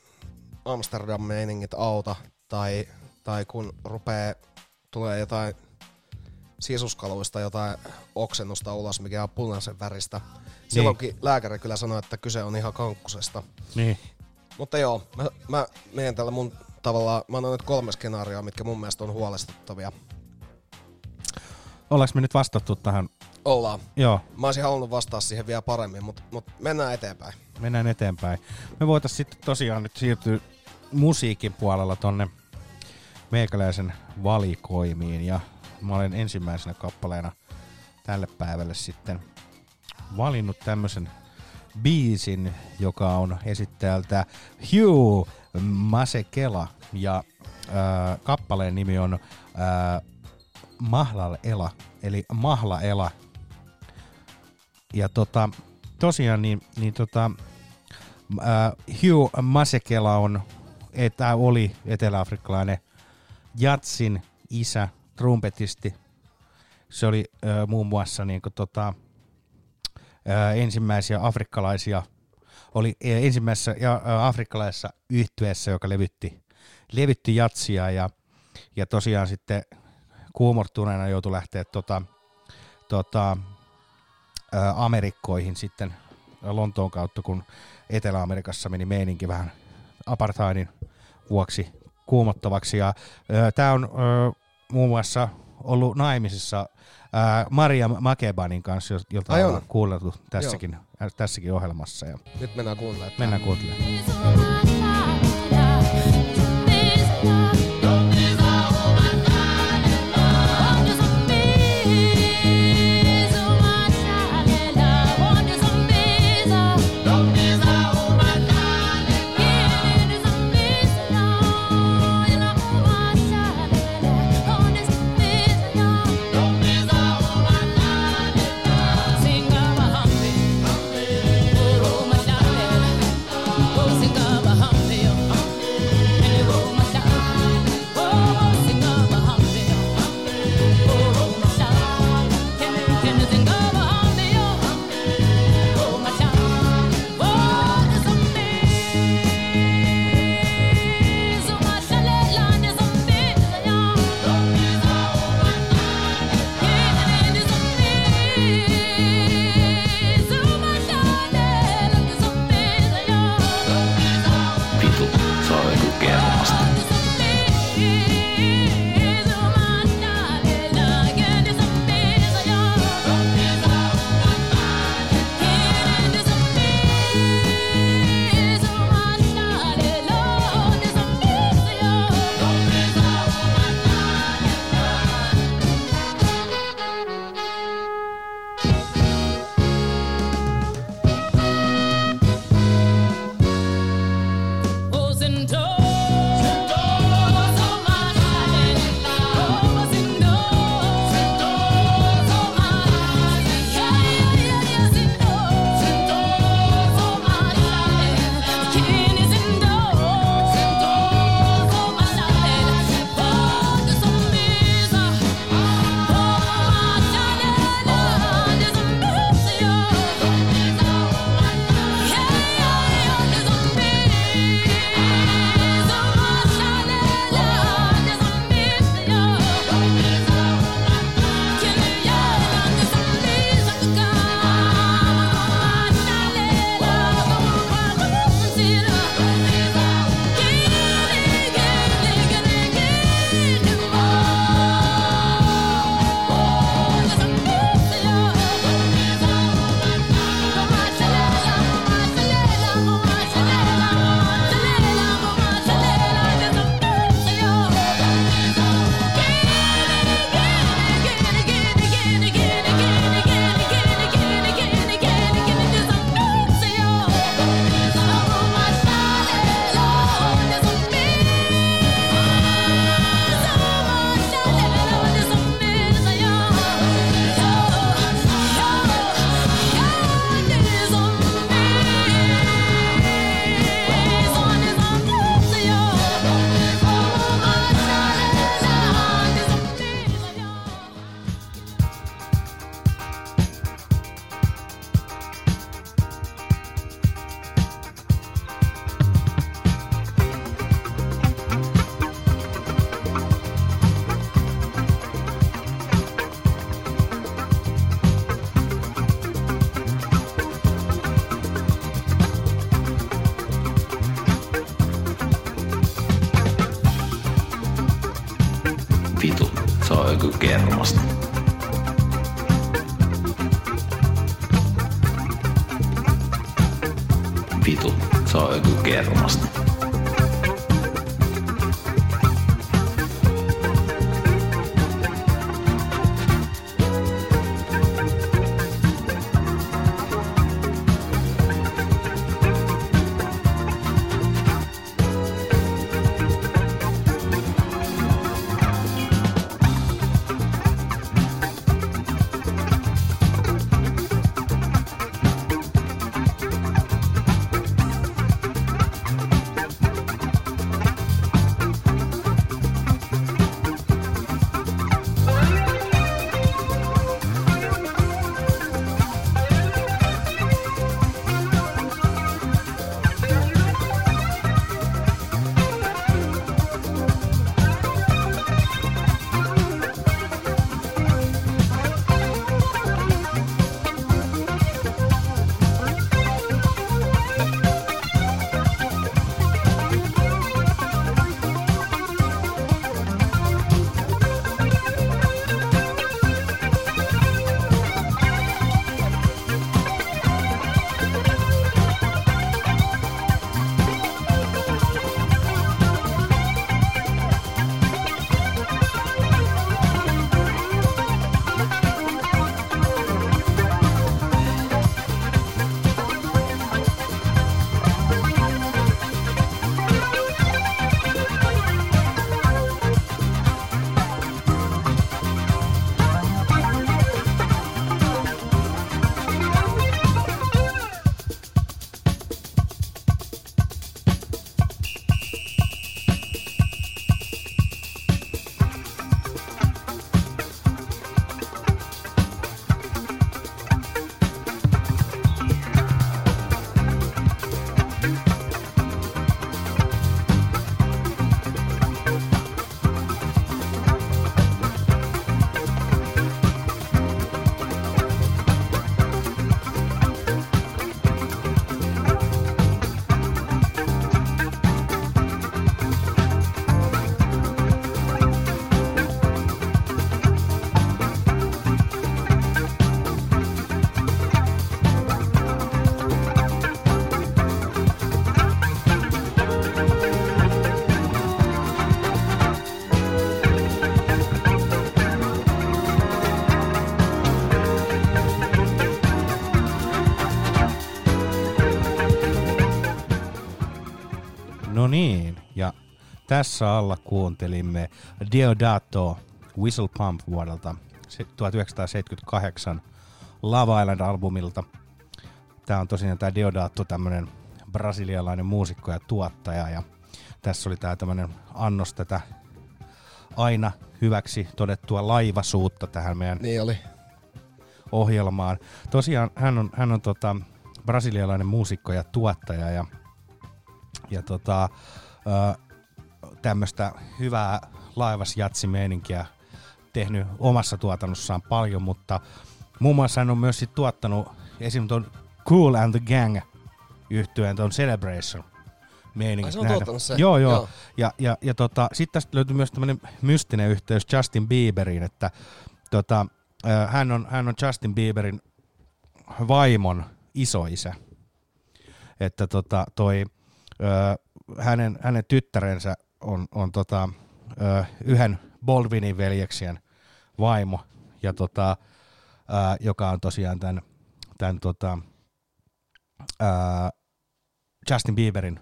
Amsterdam-meiningit auta, tai, tai kun rupee, tulee jotain sisuskaluista jotain oksennusta ulos, mikä on punaisen väristä. Silloinkin lääkäri kyllä sanoi, että kyse on ihan kankkusesta. Niin. Mutta joo, mä, mä menen tällä mun tavallaan, mä annan nyt kolme skenaarioa, mitkä mun mielestä on huolestuttavia. Ollaanko me nyt vastattu tähän? Ollaan. Joo. Mä olisin halunnut vastaa siihen vielä paremmin, mutta mut mennään eteenpäin. Mennään eteenpäin. Me voitais sitten tosiaan nyt siirtyä musiikin puolella tonne meikäläisen valikoimiin ja mä olen ensimmäisenä kappaleena tälle päivälle sitten valinnut tämmöisen biisin, joka on esittäjältä Hugh Masekela ja äh, kappaleen nimi on äh, Mahlal Ela, eli Mahla Ela. Ja tota, tosiaan niin, niin tota, äh, Hugh Masekela on, että oli eteläafrikkalainen Jatsin isä trumpetisti. Se oli ö, muun muassa niin kuin, tota, ö, ensimmäisiä afrikkalaisia, oli ö, ensimmäisessä ja, ö, afrikkalaisessa yhtyeessä, joka levytti, levytti jatsia ja, ja tosiaan sitten kuumortuneena joutui lähteä tota, tota, ö, Amerikkoihin sitten Lontoon kautta, kun Etelä-Amerikassa meni meininki vähän apartheidin vuoksi kuumottavaksi. Ja tämä on ö, muun muassa ollut naimisissa ö, Maria Makebanin kanssa, jo- jolta Ai on kuunneltu tässäkin, tässäkin ohjelmassa. Ja Nyt mennään kuuntelemaan. mennään kuuntelemaan. Tässä alla kuuntelimme Deodato Whistle Pump vuodelta se- 1978 Lava Island-albumilta. Tämä on tosiaan tämä Deodato tämmönen brasilialainen muusikko ja tuottaja ja tässä oli tämä tämmönen annos tätä aina hyväksi todettua laivasuutta tähän meidän Niin oli. ohjelmaan. Tosiaan hän on, hän on tota, brasilialainen muusikko ja tuottaja ja, ja tota, tämmöistä hyvää laivasjatsimeininkiä tehnyt omassa tuotannossaan paljon, mutta muun muassa hän on myös sit tuottanut esim. tuon Cool and the Gang yhtyeen tuon Celebration. Ai se on tuottanut sen? Joo, joo. Joo. Ja, ja, ja tota, sitten tästä löytyy myös tämmöinen mystinen yhteys Justin Bieberiin, että tota, hän, on, hän on Justin Bieberin vaimon isoisä. Että tota, toi, ö, hänen, hänen tyttärensä on, on tota, ö, yhden Baldwinin veljeksien vaimo, ja tota, ö, joka on tosiaan tämän, tämän tota, ö, Justin Bieberin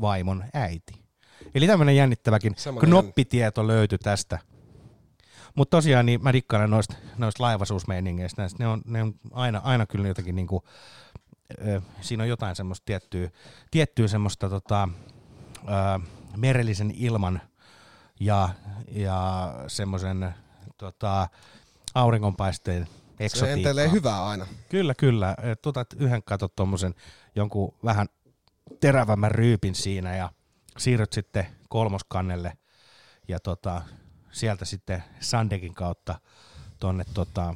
vaimon äiti. Eli tämmöinen jännittäväkin Semmoinen knoppitieto löytyi tästä. Mutta tosiaan niin mä dikkaan noista, noista laivasuusmeiningeistä. Ne on, ne on aina, aina kyllä jotakin niinku, ö, siinä on jotain semmoista tiettyä, tiettyä semmoista tota, ö, merellisen ilman ja, ja semmoisen tota, auringonpaisteen Se eksotiikkaa. entelee hyvää aina. Kyllä, kyllä. Et Otat yhden katot tuommoisen jonkun vähän terävämmän ryypin siinä ja siirryt sitten kolmoskannelle ja tota, sieltä sitten Sandekin kautta tonne tota,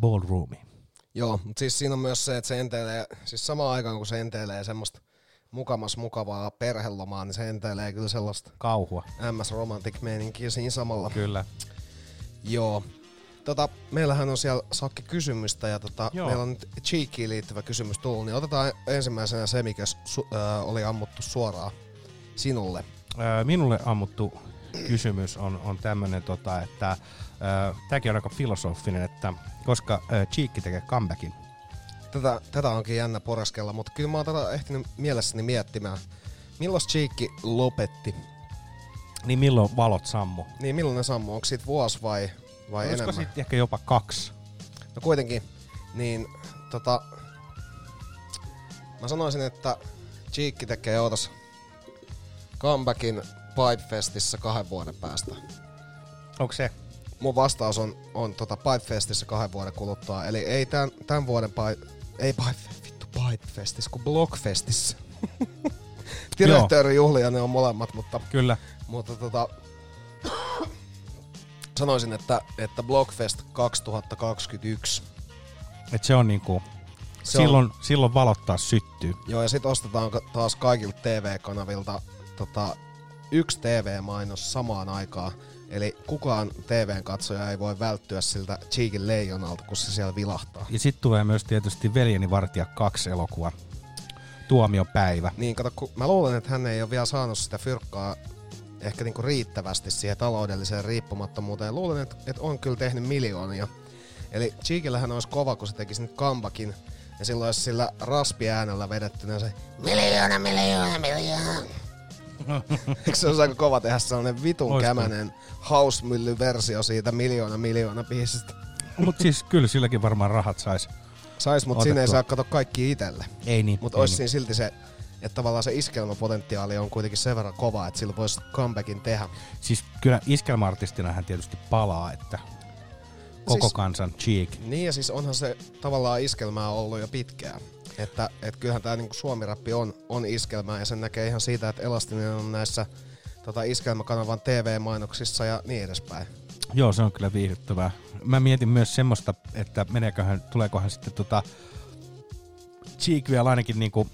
ballroomiin. Joo, mutta siis siinä on myös se, että se enteilee, siis samaan aikaan kun se enteilee semmoista mukamas mukavaa perhelomaa, niin se enteilee kyllä sellaista Kauhua. MS Romantic meininkiä siinä samalla. Kyllä. Joo. Tota, meillähän on siellä Sakki kysymystä ja tota, Joo. meillä on nyt Cheekiin liittyvä kysymys tullut, niin otetaan ensimmäisenä se, mikä su- äh, oli ammuttu suoraan sinulle. Äh, Minulle ammuttu kysymys on, on tämmöinen, tota, että äh, tämäkin on aika filosofinen, että koska äh, Cheekki tekee comebackin. Tätä, tätä onkin jännä poreskella, mutta kyllä mä oon tätä ehtinyt mielessäni miettimään. Milloin Cheekki lopetti? Niin milloin valot sammu? Niin milloin ne sammuu? Onko siitä vuosi vai, vai Olisiko enemmän? sitten ehkä jopa kaksi? No kuitenkin, niin tota, mä sanoisin, että Cheekki tekee ootas comebackin Pipefestissä kahden vuoden päästä. Onko se? Mun vastaus on, on tota Pipefestissä kahden vuoden kuluttua, eli ei tämän, tämän vuoden ei Pipe, vittu Pipefestissä, kun Blockfestissä. Direktöörijuhlia ne on molemmat, mutta, Kyllä. mutta tota, sanoisin, että, että Blockfest 2021 Et se on niinku, Se on- silloin, silloin valot taas syttyy. Joo, ja sitten ostetaan taas kaikilta TV-kanavilta tota, yksi TV-mainos samaan aikaan. Eli kukaan TV-katsoja ei voi välttyä siltä Cheekin leijonalta, kun se siellä vilahtaa. Ja sitten tulee myös tietysti Veljeni vartija kaksi elokuva. Tuomiopäivä. Niin, kato, kun mä luulen, että hän ei ole vielä saanut sitä fyrkkaa ehkä niinku riittävästi siihen taloudelliseen riippumattomuuteen. Luulen, että, että on kyllä tehnyt miljoonia. Eli Cheekillähän olisi kova, kun se tekisi nyt comebackin, ja silloin olisi sillä raspiäänellä vedettynä se miljoona, miljoona, miljoona. Eikö se olisi aika kova tehdä sellainen vitun Ois kämänen hausmylly-versio siitä miljoona miljoona biisistä? Mutta siis kyllä silläkin varmaan rahat sais. Sais, mutta siinä ei saa kato kaikki itelle. Ei niin. Mutta olisi niin. silti se, että tavallaan se iskelmäpotentiaali on kuitenkin sen verran kova, että sillä voisi comebackin tehdä. Siis kyllä iskelmäartistina hän tietysti palaa, että koko Siis- kansan cheek. Niin ja siis onhan se tavallaan iskelmää ollut jo pitkään. Että et kyllähän tämä niinku suomirappi on, on iskelmää ja sen näkee ihan siitä, että Elastinen on näissä tota, iskelmäkanavan TV-mainoksissa ja niin edespäin. Joo, se on kyllä viihdyttävää. Mä mietin myös semmoista, että meneeköhän, tuleekohan sitten tota Cheek vielä ainakin niinku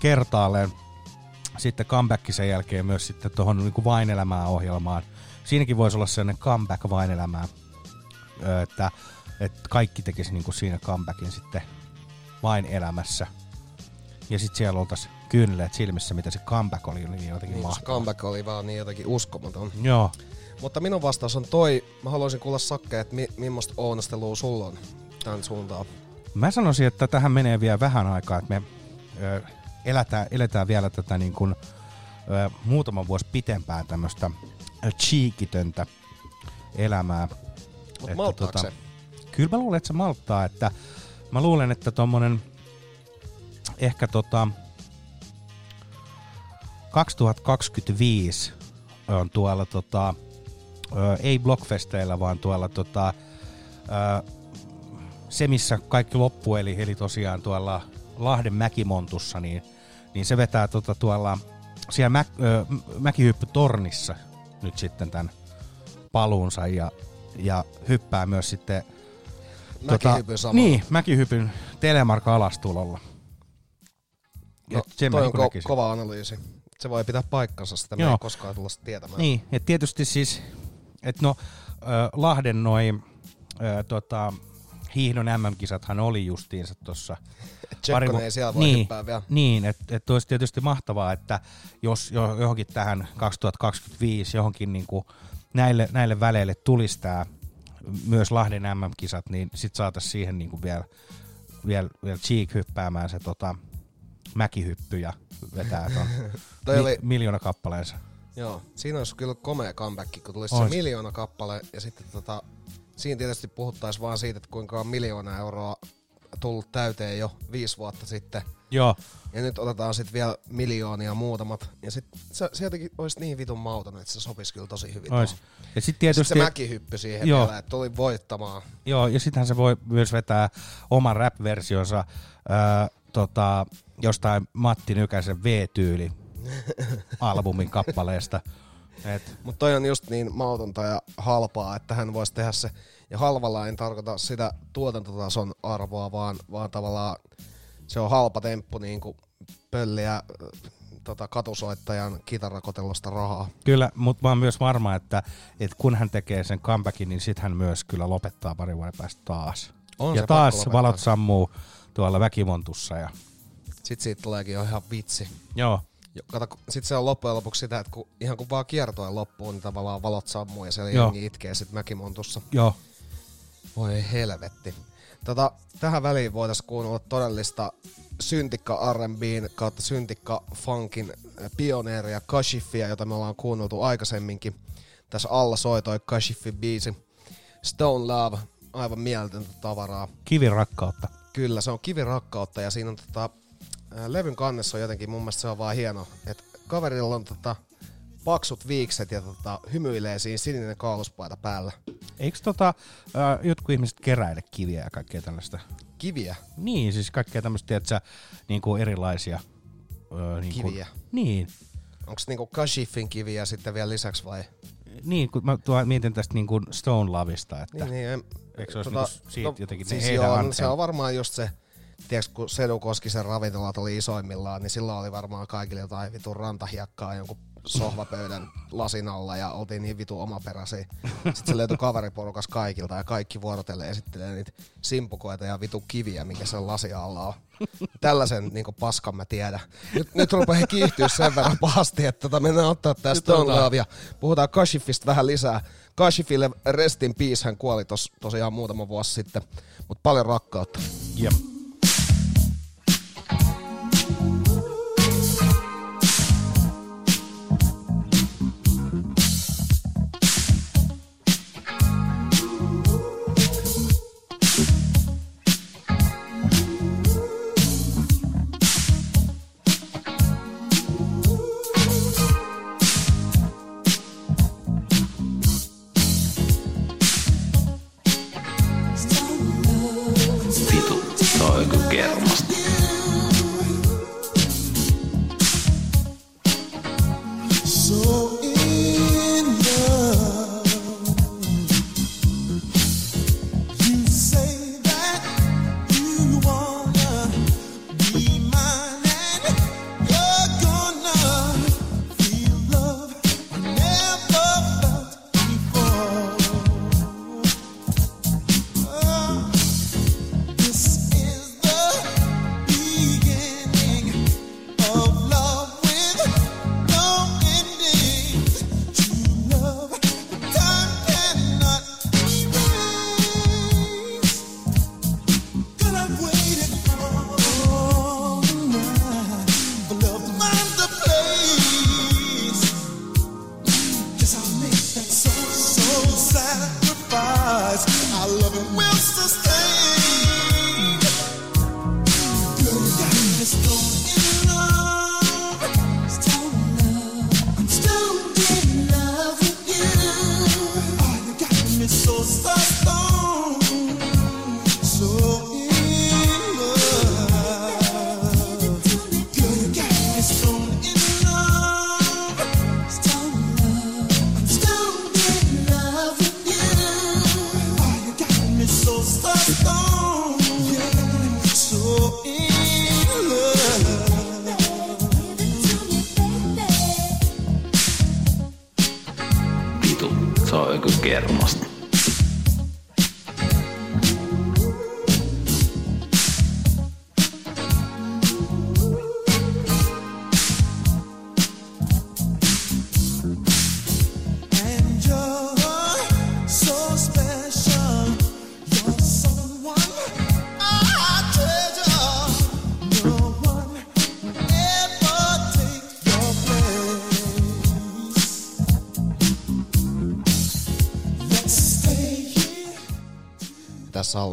kertaalleen sitten comeback sen jälkeen myös sitten tuohon niinku vain elämää ohjelmaan. Siinäkin voisi olla sellainen comeback vain elämää, Ö, että, että kaikki tekisi niinku siinä comebackin sitten vain elämässä. Ja sitten siellä oltaisiin kyyneleet silmissä, mitä se comeback oli, niin jotenkin Niin, se mahtavaa. comeback oli vaan niin jotenkin uskomaton. Joo. Mutta minun vastaus on toi, mä haluaisin kuulla Sakke, että mi- millaista ounastelua sulla on tämän suuntaan. Mä sanoisin, että tähän menee vielä vähän aikaa, että me ö, elätään, eletään vielä tätä niin kuin, ö, muutama vuosi pitempään tämmöistä cheekitöntä elämää. Mut malttaako se? Kyllä mä luulen, että se malttaa, että mä luulen, että tommonen ehkä tota 2025 on tuolla tota, ei Blockfesteillä, vaan tuolla tota, se, missä kaikki loppu, eli, eli tosiaan tuolla Lahden Mäkimontussa, niin, niin se vetää tota tuolla siellä Mä, Mäkihyppytornissa nyt sitten tämän paluunsa ja, ja hyppää myös sitten Mäkihypyn samalla. Niin, Mäkihypyn Telemark alastulolla. No, mä toi on niinku ko- kova analyysi. Se voi pitää paikkansa, sitä me Joo. ei koskaan tulla tietämään. Niin, ja tietysti siis, että no ö, Lahden noin ö, tota, hiihdon MM-kisathan oli justiinsa tuossa. Tsekkonen ei siellä voi niin, vielä. Niin, että et olisi tietysti mahtavaa, että jos jo, johonkin tähän 2025 johonkin niinku näille, näille väleille tulisi tää myös Lahden MM-kisat, niin sit saataisiin siihen niinku vielä, vielä, vielä cheek hyppäämään se tota, mäkihyppy ja vetää ton Toi oli- miljoona kappaleensa. Joo, siinä olisi kyllä komea comeback, kun tulisi se Ois. miljoona kappale ja sitten tota, siinä tietysti puhuttaisiin vaan siitä, että kuinka on miljoona euroa tullut täyteen jo viisi vuotta sitten. Joo. Ja nyt otetaan sitten vielä miljoonia muutamat. Ja sitten se, se jotenkin olisi niin vitun mauton, että se sopisi kyllä tosi hyvin. Ois. tuohon. Ja sit tietysti- Sit se mäkihyppy siihen Joo. vielä, että tuli voittamaan. Joo, ja sittenhän se voi myös vetää oman rap-versionsa ää, tota, jostain Matti Nykäsen V-tyyli albumin kappaleesta. Et, Mutta toi on just niin mautonta ja halpaa, että hän voisi tehdä se. Ja halvalla en tarkoita sitä tuotantotason arvoa, vaan, vaan tavallaan se on halpa temppu niin kuin pölliä äh, tota, katusoittajan kitarakotellosta rahaa. kyllä, mutta mä oon myös varma, että, että kun hän tekee sen comebackin, niin sit hän myös kyllä lopettaa parin vuoden päästä taas. On ja taas valot sammuu tuolla väkimontussa. Ja, Sitten siitä tuleekin jo ihan vitsi. joo, Kato, sitten se on loppujen lopuksi sitä, että kun, ihan kun vaan kiertoe loppuu, niin tavallaan valot sammuu ja siellä Joo. jengi itkee sitten mäkimontussa. joo. Voi helvetti. Tota, tähän väliin voitaisiin kuunnella todellista syntikka R&Bn kautta syntikka funkin pioneeria Kashifia, jota me ollaan kuunneltu aikaisemminkin. Tässä alla soi toi Kashifin biisi Stone Love, aivan mieletöntä tavaraa. Kivirakkautta. Kyllä, se on kivirakkautta ja siinä on tota, ää, levyn kannessa on jotenkin, mun mielestä se on vaan hieno, että kaverilla on tota, paksut viikset ja tota, hymyilee siinä sininen kauluspaita päällä. Eikö tota, äh, jotkut ihmiset keräile kiviä ja kaikkea tällaista? Kiviä? Niin, siis kaikkea tämmöistä, tiedätkö, niin kuin erilaisia. Öö, niin kuin, Kiviä? Niin. Onko niinku Kashifin kiviä sitten vielä lisäksi vai? Niin, kun mä tuo, mietin tästä niin kuin Stone Lavista, että Niin, niin, en, eikö se olisi tota, niin kuin siitä no, jotenkin siis heidän joo, no, se on varmaan just se, tiedätkö, kun Sedu Koskisen ravintolat oli isoimmillaan, niin silloin oli varmaan kaikille jotain vitun rantahiekkaa jonkun sohvapöydän lasin alla ja oltiin niin vitu omaperäisiä. Sitten se löytyi kaveriporukas kaikilta ja kaikki vuorotellen esittelee niitä simpukoita ja vitu kiviä, mikä sen lasi alla on. Tällaisen niin paskan mä tiedän. Nyt, nyt rupeaa kiihtyä sen verran pahasti, että tota mennään ottaa Nyt Stone. Love ja puhutaan Kashifista vähän lisää. Kashifille Rest in Peace hän kuoli tos, tosiaan muutama vuosi sitten, mutta paljon rakkautta. Jep.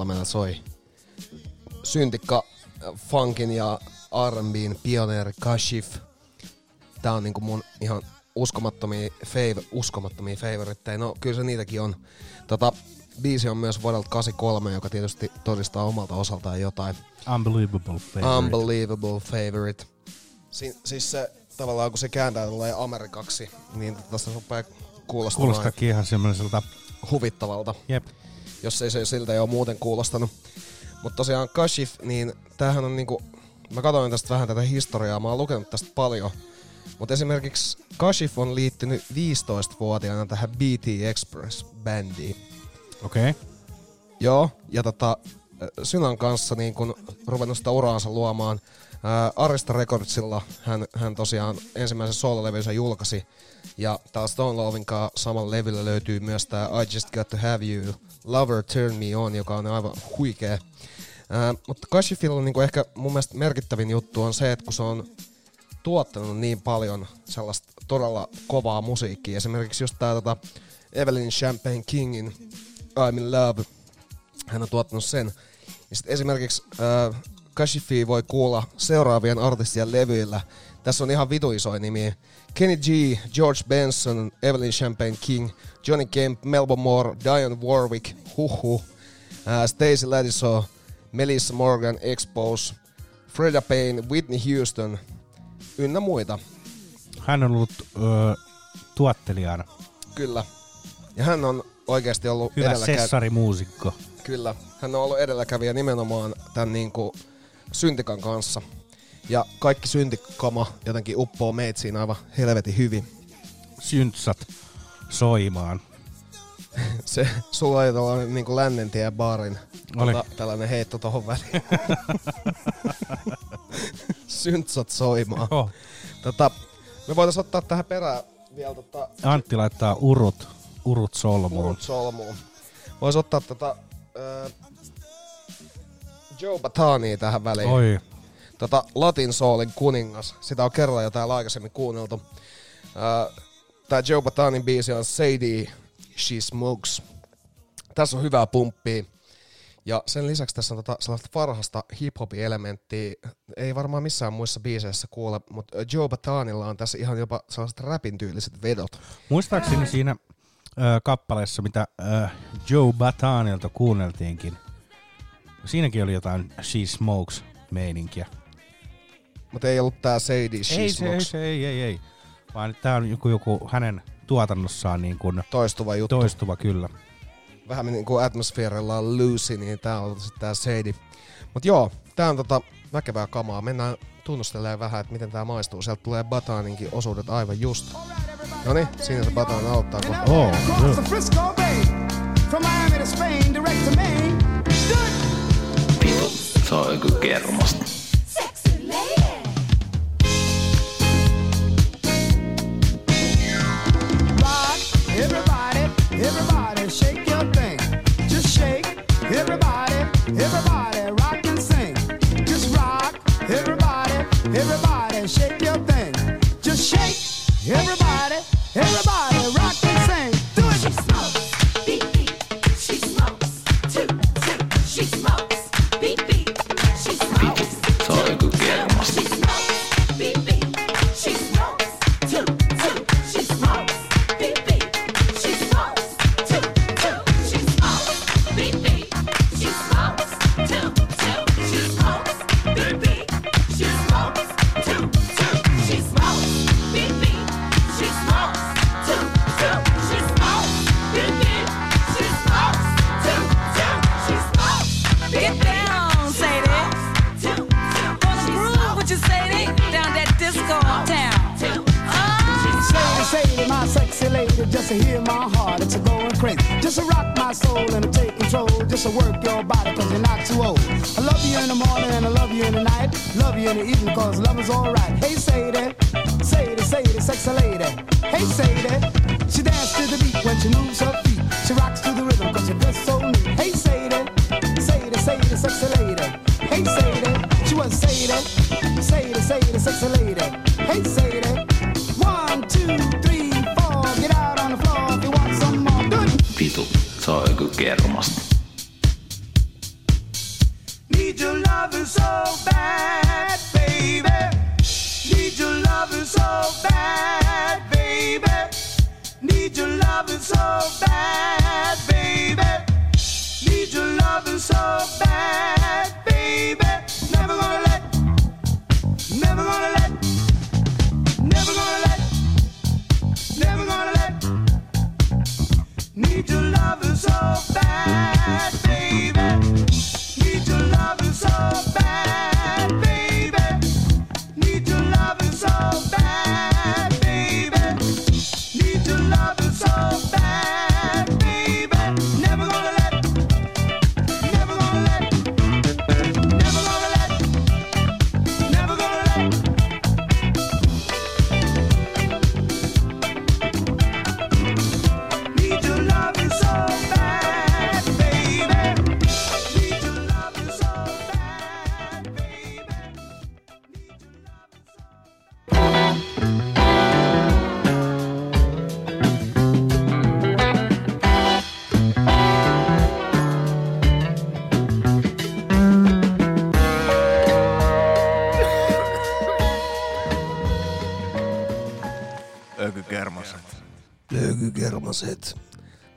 Meillä soi syntikka äh, funkin ja R&Bn pioneeri Kashif. Tää on niinku mun ihan uskomattomia, fav- uskomattomia favoritteja. No kyllä se niitäkin on. Tota, biisi on myös vuodelta 83, joka tietysti todistaa omalta osaltaan jotain. Unbelievable favorite. Unbelievable favorite. Si- siis se tavallaan kun se kääntää tulee amerikaksi, niin tästä rupeaa kuulostamaan Kuulostaakin ihan semmoiselta... huvittavalta. Jep. Jos ei se siltä jo muuten kuulostanut. Mutta tosiaan Kashif, niin tämähän on niinku... Mä katsoin tästä vähän tätä historiaa, mä oon lukenut tästä paljon. Mutta esimerkiksi Kashif on liittynyt 15-vuotiaana tähän BT Express-bändiin. Okei. Okay. Joo, ja tota, Synan kanssa niin kun ruvennut sitä uraansa luomaan. Ää, Arista Recordsilla hän, hän tosiaan ensimmäisen soololevynsä julkaisi. Ja taas Stone Lovin kanssa samalla levyllä löytyy myös tää I Just Got To Have You, Lover Turn Me On, joka on aivan huikea. Ää, mutta Kashifilla on niinku ehkä mun mielestä merkittävin juttu on se, että kun se on tuottanut niin paljon sellaista todella kovaa musiikkia. Esimerkiksi just tää tota Evelyn Champagne Kingin I'm in Love. Hän on tuottanut sen. Ja sit esimerkiksi äh, Kashifi voi kuulla seuraavien artistien levyillä. Tässä on ihan vitu isoja nimiä. Kenny G, George Benson, Evelyn Champagne King, Johnny Kemp, Melba Moore, Diane Warwick, Huhu, äh, Stacey Ladiso, Melissa Morgan, Expose, Freda Payne, Whitney Houston, ynnä muita. Hän on ollut öö, tuottelijana. Kyllä. Ja hän on oikeasti ollut Hyvä edelläkä- sessarimuusikko. Kyllä. Hän on ollut edelläkävijä nimenomaan tämän niinku syntikan kanssa. Ja kaikki syntikama jotenkin uppoo meitsiin aivan helvetin hyvin. Syntsat soimaan. Se, sulla oli tällainen niinku lännentien baarin Oli. tota, tällainen heitto tohon väliin. Syntsat soimaan. Oh. Tota, me voitais ottaa tähän perään vielä tota, Antti laittaa urut, urut solmuun. Urut solmuun. Vois ottaa tätä äh, Joe Batania tähän väliin. Oi. Tota Latin Soulin kuningas. Sitä on kerran jo täällä aikaisemmin kuunneltu. Äh, tää Joe Batanin biisi on Sadie She Smokes. Tässä on hyvää pumppia. Ja sen lisäksi tässä on tota sellaista varhasta hip-hopin elementtiä. Ei varmaan missään muissa biiseissä kuule, mutta Joe Batanilla on tässä ihan jopa sellaiset rapin tyyliset vedot. Muistaakseni siinä ö, kappaleessa, mitä ö, Joe Batanilta kuunneltiinkin, siinäkin oli jotain She Smokes meininkiä. Mutta ei ollut tää Sadie She ei, se, ei, se, ei, ei, ei. Vaan tää on joku, joku hänen tuotannossaan niin kuin Toistuva juttu. Toistuva, kyllä. vähän niin kuin atmosfeerilla on Lucy, niin tää on sitten tää Sadie. Mut joo, tää on tota väkevää kamaa. Mennään tunnustelemaan vähän, että miten tää maistuu. Sieltä tulee Bataninkin osuudet aivan just. Noni, siinä se Batan aloittaa kohta. Oh, Across the Frisco Bay, from Miami to Spain, direct to Maine. Vitu, se on joku kermasta. Everybody, everybody, shake your thing. Just shake, everybody, everybody, rock and sing. Just rock, everybody, everybody, shake your thing. Just shake, everybody, everybody, just to hear my heart, it's a going crazy. Just to rock my soul and to take control. Just to work your body cause you're not too old. I love you in the morning and I love you in the night. Love you in the evening cause love is alright. Hey, say that. Say it, sexy lady. Hey, say that. She dances to the beat when she moves her feet. She rocks to the rhythm cause you're just so neat. Hey, say that. Say it, say it, sexy lady. Hey, say that. She was say that. Say it, say it, sexy lady. Hey, say Joku kermasta. Need your love so bad, baby. Need your love so bad, baby. Need your love so bad, baby. Need your love so bad, baby. Never gonna let, never gonna let, never gonna let, never gonna let. Need your loving so bad, baby.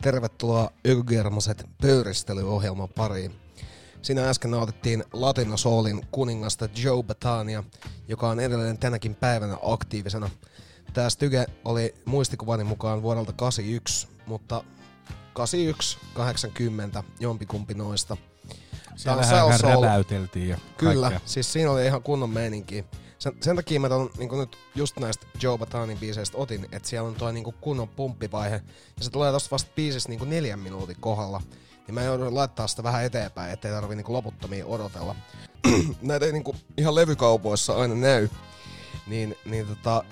Tervetuloa Ökygermaset pöyristelyohjelman pariin. Siinä äsken nautittiin Latino Soulin kuningasta Joe Batania, joka on edelleen tänäkin päivänä aktiivisena. Tämä Styge oli muistikuvani mukaan vuodelta 81, mutta 81, 80, jompikumpi noista. Tää on Siellä Cell vähän Soul. räväyteltiin ja Kyllä, kaikkea. siis siinä oli ihan kunnon meininki. Sen, sen takia mä ton, niin nyt just näistä Joe Batanin biiseistä otin, että siellä on toi niin kunnon pumppivaihe. Ja se tulee tosta vasta biisistä niin neljän minuutin kohdalla. Niin mä joudun laittaa sitä vähän eteenpäin, ettei tarvi niin loputtomia odotella. Näitä ei niin ihan levykaupoissa aina näy. Niin, niin tota,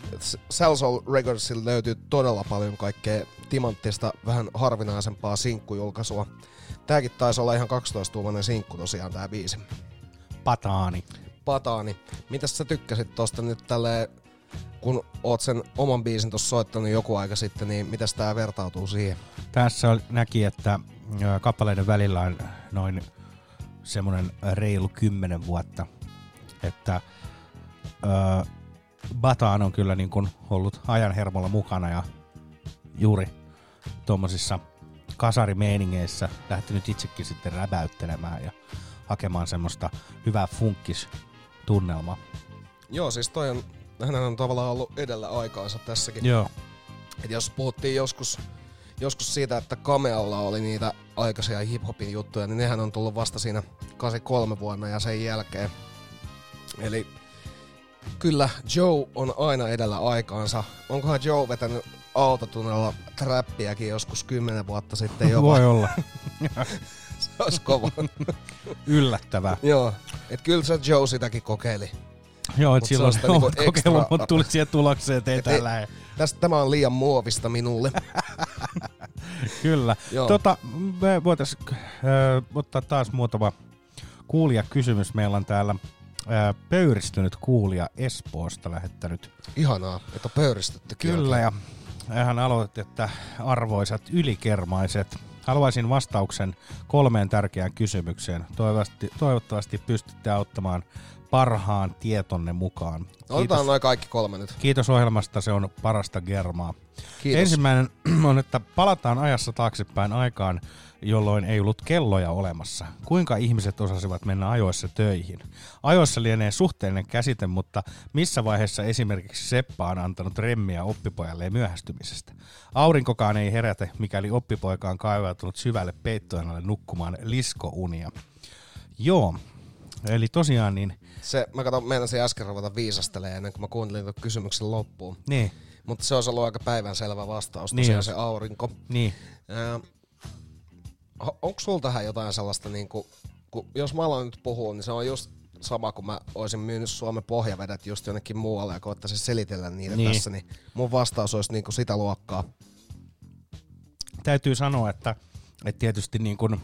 Cell Soul Recordsilla löytyy todella paljon kaikkea timanttista, vähän harvinaisempaa sinkkujulkaisua. Tääkin taisi olla ihan 12-tuumainen sinkku tosiaan tää biisi. Pataani. Pataani. Mitäs sä tykkäsit tosta nyt tälleen, kun oot sen oman biisin tossa soittanut joku aika sitten, niin mitäs tää vertautuu siihen? Tässä näki, että kappaleiden välillä on noin semmoinen reilu kymmenen vuotta. Että ö, Bataan on kyllä niin kuin ollut ajan hermolla mukana ja juuri tuommoisissa kasarimeiningeissä lähtenyt itsekin sitten räbäyttelemään ja hakemaan semmoista hyvää funkkis-tunnelmaa. Joo, siis toi on, hän on tavallaan ollut edellä aikaansa tässäkin. Joo. Et jos puhuttiin joskus, joskus siitä, että Kamealla oli niitä aikaisia hiphopin juttuja, niin nehän on tullut vasta siinä 83 vuonna ja sen jälkeen. Eli kyllä Joe on aina edellä aikaansa. Onkohan Joe vetänyt autotunnella trappiäkin joskus 10 vuotta sitten jopa? Voi olla. olisi kova. Yllättävää. Joo, et kyllä se Joe sitäkin kokeili. Joo, et Mut silloin sellaista niinku kokeillut, mutta tuli siihen tulokseen, että ei lähe. Tästä, tämä on liian muovista minulle. Kyllä. Joo. Tota, me voitais äh, ottaa taas muutama kuulija kysymys. Meillä on täällä äh, pöyristynyt kuulija Espoosta lähettänyt. Ihanaa, että on pöyristetty. Kyllä, ja hän aloitti, että arvoisat ylikermaiset, haluaisin vastauksen kolmeen tärkeään kysymykseen. Toivottavasti, toivottavasti pystytte auttamaan parhaan tietonne mukaan. Otetaan noin kaikki kolme nyt. Kiitos ohjelmasta, se on parasta germaa. Kiitos. Ensimmäinen on, että palataan ajassa taaksepäin aikaan, jolloin ei ollut kelloja olemassa. Kuinka ihmiset osasivat mennä ajoissa töihin? Ajoissa lienee suhteellinen käsite, mutta missä vaiheessa esimerkiksi Seppa on antanut remmiä oppipojalle myöhästymisestä? Aurinkokaan ei herätä, mikäli oppipoika on kaivautunut syvälle peittojen alle nukkumaan liskounia. Joo, eli tosiaan niin Se, mä katson, meinasin äsken ruveta viisastelemaan ennen kuin mä kuuntelin tuon kysymyksen loppuun. Niin. Mutta se olisi ollut aika päivänselvä vastaus, Niin se aurinko. Niin. O- onko sulla tähän jotain sellaista, niinku, kun jos mä aloin nyt puhua, niin se on just sama kuin mä olisin myynyt Suomen pohjavedet just jonnekin muualle ja koettaisin selitellä niitä Niin. tässä, niin mun vastaus olisi niinku sitä luokkaa. täytyy sanoa, että, että tietysti niin kuin,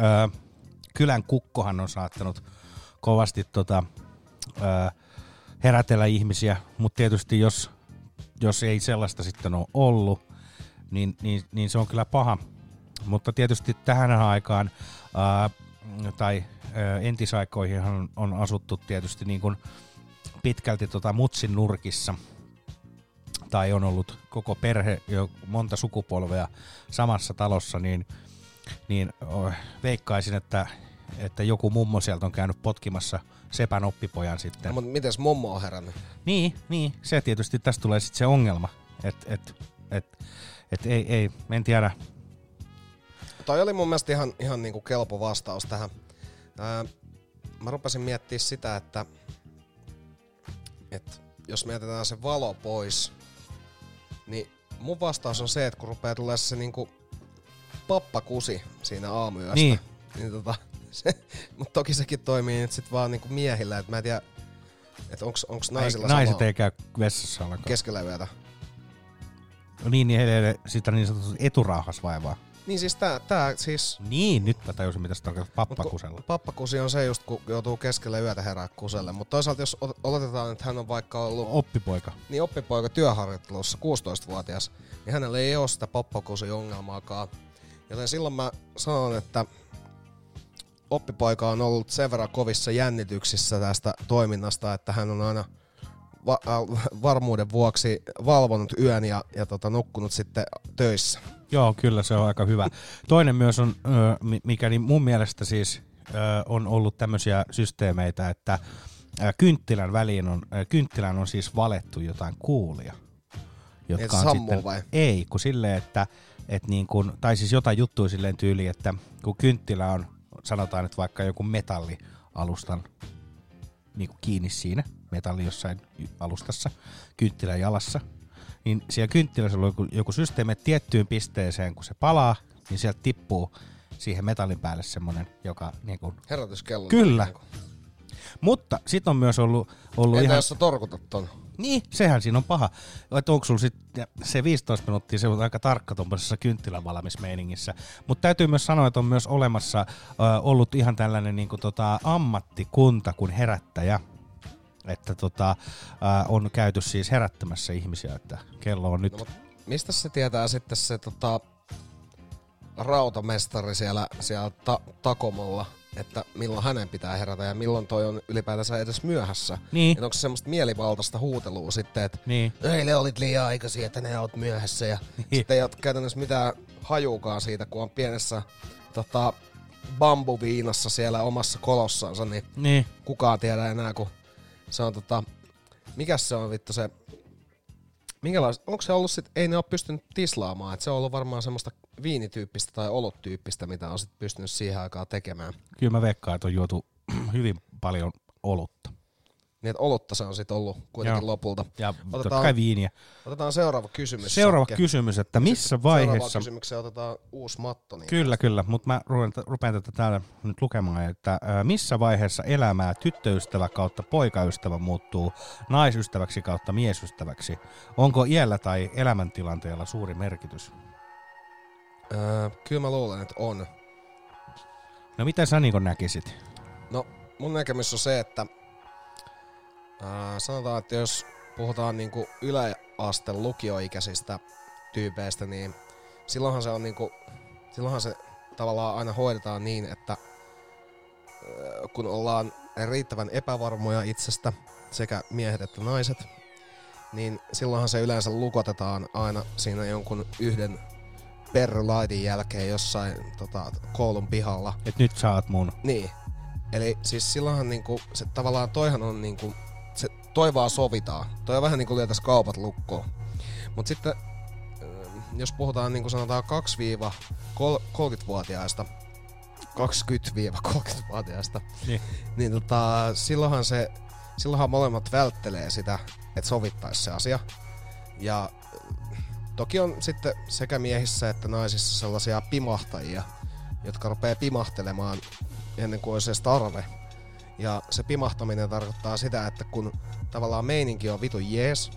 ö, kylän kukkohan on saattanut kovasti tota, ö, herätellä ihmisiä, mutta tietysti jos, jos ei sellaista sitten ole ollut, niin, niin, niin se on kyllä paha. Mutta tietysti tähän aikaan ö, tai ö, entisaikoihin on, on asuttu tietysti niin kuin pitkälti tota mutsin nurkissa – tai on ollut koko perhe jo monta sukupolvea samassa talossa, niin, niin oh, veikkaisin, että, että joku mummo sieltä on käynyt potkimassa sepän oppipojan sitten. No, mutta mites mummo on herännyt? Niin, niin, se tietysti tästä tulee sitten se ongelma, että et, et, et ei, ei, en tiedä. Toi oli mun mielestä ihan, ihan niinku kelpo vastaus tähän. Ää, mä rupesin miettimään sitä, että, että jos me jätetään se valo pois, niin mun vastaus on se, että kun rupeaa tulee se niinku pappakusi siinä aamuyöstä, Niin. niin tota, se, mutta toki sekin toimii nyt sit vaan niinku miehillä, että mä en tiedä, että onks, onks naisilla Naiset sama ei käy vessassa ollenkaan. keskellä yötä. No niin, niin heille sitä niin sanotusti eturauhas vaivaa. Niin siis tää, tää siis Niin, nyt mä tajusin, mitä se tarkoittaa pappakusella. Pappakusi on se just, kun joutuu keskelle yötä herää kuselle. Mutta toisaalta jos oletetaan, että hän on vaikka ollut Oppipoika. niin oppipoika työharjoittelussa 16-vuotias, niin hänellä ei ole sitä pappakusi-ongelmaakaan. Joten silloin mä sanon, että oppipoika on ollut sen verran kovissa jännityksissä tästä toiminnasta, että hän on aina va- äh, varmuuden vuoksi valvonut yön ja, ja tota, nukkunut sitten töissä. Joo, kyllä se on aika hyvä. Toinen myös on, mikä niin mun mielestä siis on ollut tämmöisiä systeemeitä, että kynttilän väliin on, kynttilän on siis valettu jotain kuulia. Niin, että sammuu vai? Ei, kun silleen, että et niin kun, tai siis jotain juttuja silleen tyyliin, että kun kynttilä on, sanotaan nyt vaikka joku metallialustan niin kuin kiinni siinä, metalli jossain alustassa, kynttilän jalassa, niin siellä kynttilässä on joku, joku systeemi, että tiettyyn pisteeseen, kun se palaa, niin sieltä tippuu siihen metallin päälle semmoinen, joka niin kuin, Herätyskello. Kyllä. Mutta sit on myös ollut, ollut Entä ihan... jos sä torkutat ton? Niin, sehän siinä on paha. Että onko sulla sitten se 15 minuuttia, se on aika tarkka tuommoisessa kynttilän valmismeiningissä. Mutta täytyy myös sanoa, että on myös olemassa ö, ollut ihan tällainen niin tota, ammattikunta kuin herättäjä. Että tota, ö, on käyty siis herättämässä ihmisiä, että kello on nyt... No, Mistä se tietää sitten se tota, rautamestari siellä, siellä ta- Takomolla, että milloin hänen pitää herätä ja milloin toi on ylipäätänsä edes myöhässä? Niin. Että onko se semmoista mielivaltaista huutelua sitten, että Niin. eilen olit liian aikaisin, että ne oot myöhässä ja Niin. sitten ei ole käytännössä mitään hajuukaan siitä, kun on pienessä tota, bambuviinassa siellä omassa kolossansa, niin, Niin. kukaan tiedä enää, kun se on tota, mikäs se on vittu se, minkälaista, onko se ollut sit, ei ne ole pystynyt tislaamaan, että se on ollut varmaan semmoista viinityyppistä tai oluttyyppistä, mitä on sit pystynyt siihen aikaan tekemään. Kyllä mä veikkaan, että on juotu hyvin paljon olutta. Niin, että olutta se on sitten ollut kuitenkin Joo. lopulta. Ja totta kai viiniä. Otetaan seuraava kysymys. Seuraava Sakke. kysymys, että missä vaiheessa... kysymykseen otetaan uusi matto. Niin Kyllä, kyllä, mutta mä rupean, rupean tätä täällä nyt lukemaan, että missä vaiheessa elämää tyttöystävä kautta poikaystävä muuttuu naisystäväksi kautta miesystäväksi? Onko iällä tai elämäntilanteella suuri merkitys? Öö, kyllä mä luulen, että on. No mitä sä niin näkisit? No, mun näkemys on se, että ää, sanotaan, että jos puhutaan niinku yläaste lukioikäisistä tyypeistä, niin silloinhan se on niinku, silloinhan se tavallaan aina hoidetaan niin, että kun ollaan riittävän epävarmoja itsestä, sekä miehet että naiset, niin silloinhan se yleensä lukotetaan aina siinä jonkun yhden perrylaitin jälkeen jossain tota, koulun pihalla. Et nyt oot mun. Niin. Eli siis silloinhan niinku, se tavallaan toihan on niinku, toi vaan sovitaan. Toi on vähän niinku lyötäis kaupat lukkoon. Mut sitten, ö, jos puhutaan niinku sanotaan 2-30-vuotiaista, 20-30-vuotiaista, Niin. niin tota, silloinhan se, silloinhan molemmat välttelee sitä, että sovittais se asia. Ja toki on sitten sekä miehissä että naisissa sellaisia pimahtajia, jotka rupeaa pimahtelemaan ennen kuin olisi edes tarve. Ja se pimahtaminen tarkoittaa sitä, että kun tavallaan meininki on vitu jees,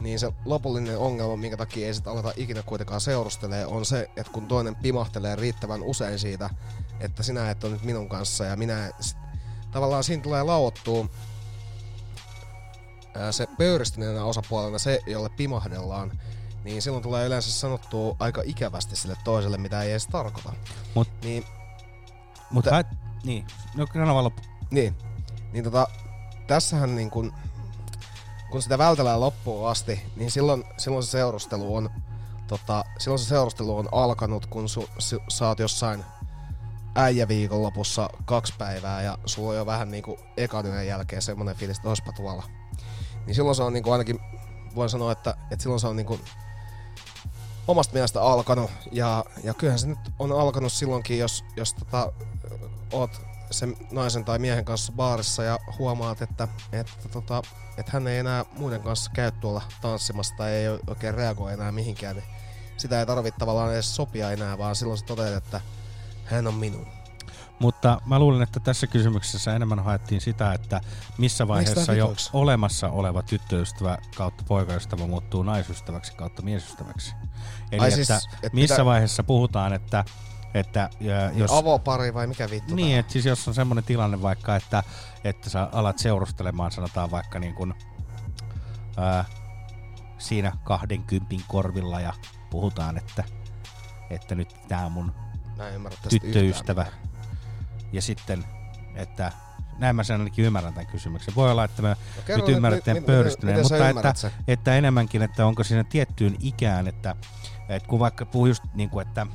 niin se lopullinen ongelma, minkä takia ei sitten aleta ikinä kuitenkaan seurustelee, on se, että kun toinen pimahtelee riittävän usein siitä, että sinä et ole nyt minun kanssa ja minä... Sit, tavallaan siinä tulee lauottua ää, se pöyristyneenä osapuolena se, jolle pimahdellaan, niin silloin tulee yleensä sanottua aika ikävästi sille toiselle, mitä ei edes tarkoita. Mut, niin, Mutta hän, niin, no sano. Niin, niin tota, tässähän niin kun, kun sitä vältellään loppuun asti, niin silloin, silloin se seurustelu on tota, silloin se seurustelu on alkanut, kun su, su, sä oot jossain äijäviikon lopussa kaksi päivää ja sulla on jo vähän niinku ekan jälkeen semmonen fiilis, että tuolla. Niin silloin se on niinku ainakin, voin sanoa, että, että silloin se on niinku omasta mielestä alkanut. Ja, ja kyllähän se nyt on alkanut silloinkin, jos, jos tota, oot sen naisen tai miehen kanssa baarissa ja huomaat, että, että, tota, että hän ei enää muiden kanssa käy tuolla tanssimassa tai ei oikein reagoi enää mihinkään, niin sitä ei tarvitse tavallaan edes sopia enää, vaan silloin sä toteat, että hän on minun. Mutta mä luulen, että tässä kysymyksessä enemmän haettiin sitä, että missä vaiheessa jo olemassa oleva tyttöystävä kautta poikaystävä muuttuu naisystäväksi kautta miesystäväksi. Eli Ai että siis, et missä mitä- vaiheessa puhutaan, että, että ja, jos... Avopari vai mikä vittu Niin, että siis jos on semmoinen tilanne vaikka, että, että sä alat seurustelemaan, sanotaan vaikka niin kuin, ää, siinä kahden kympin korvilla ja puhutaan, että, että nyt tää on mun tyttöystävä. Ja sitten, että näin mä sen ainakin ymmärrän tämän kysymyksen. Voi olla, että mä kerro nyt nyt, ymmärrän mi- pöyristyneen, mutta että, sen? että enemmänkin, että onko siinä tiettyyn ikään, että, että kun vaikka puhuu just niin kuin, että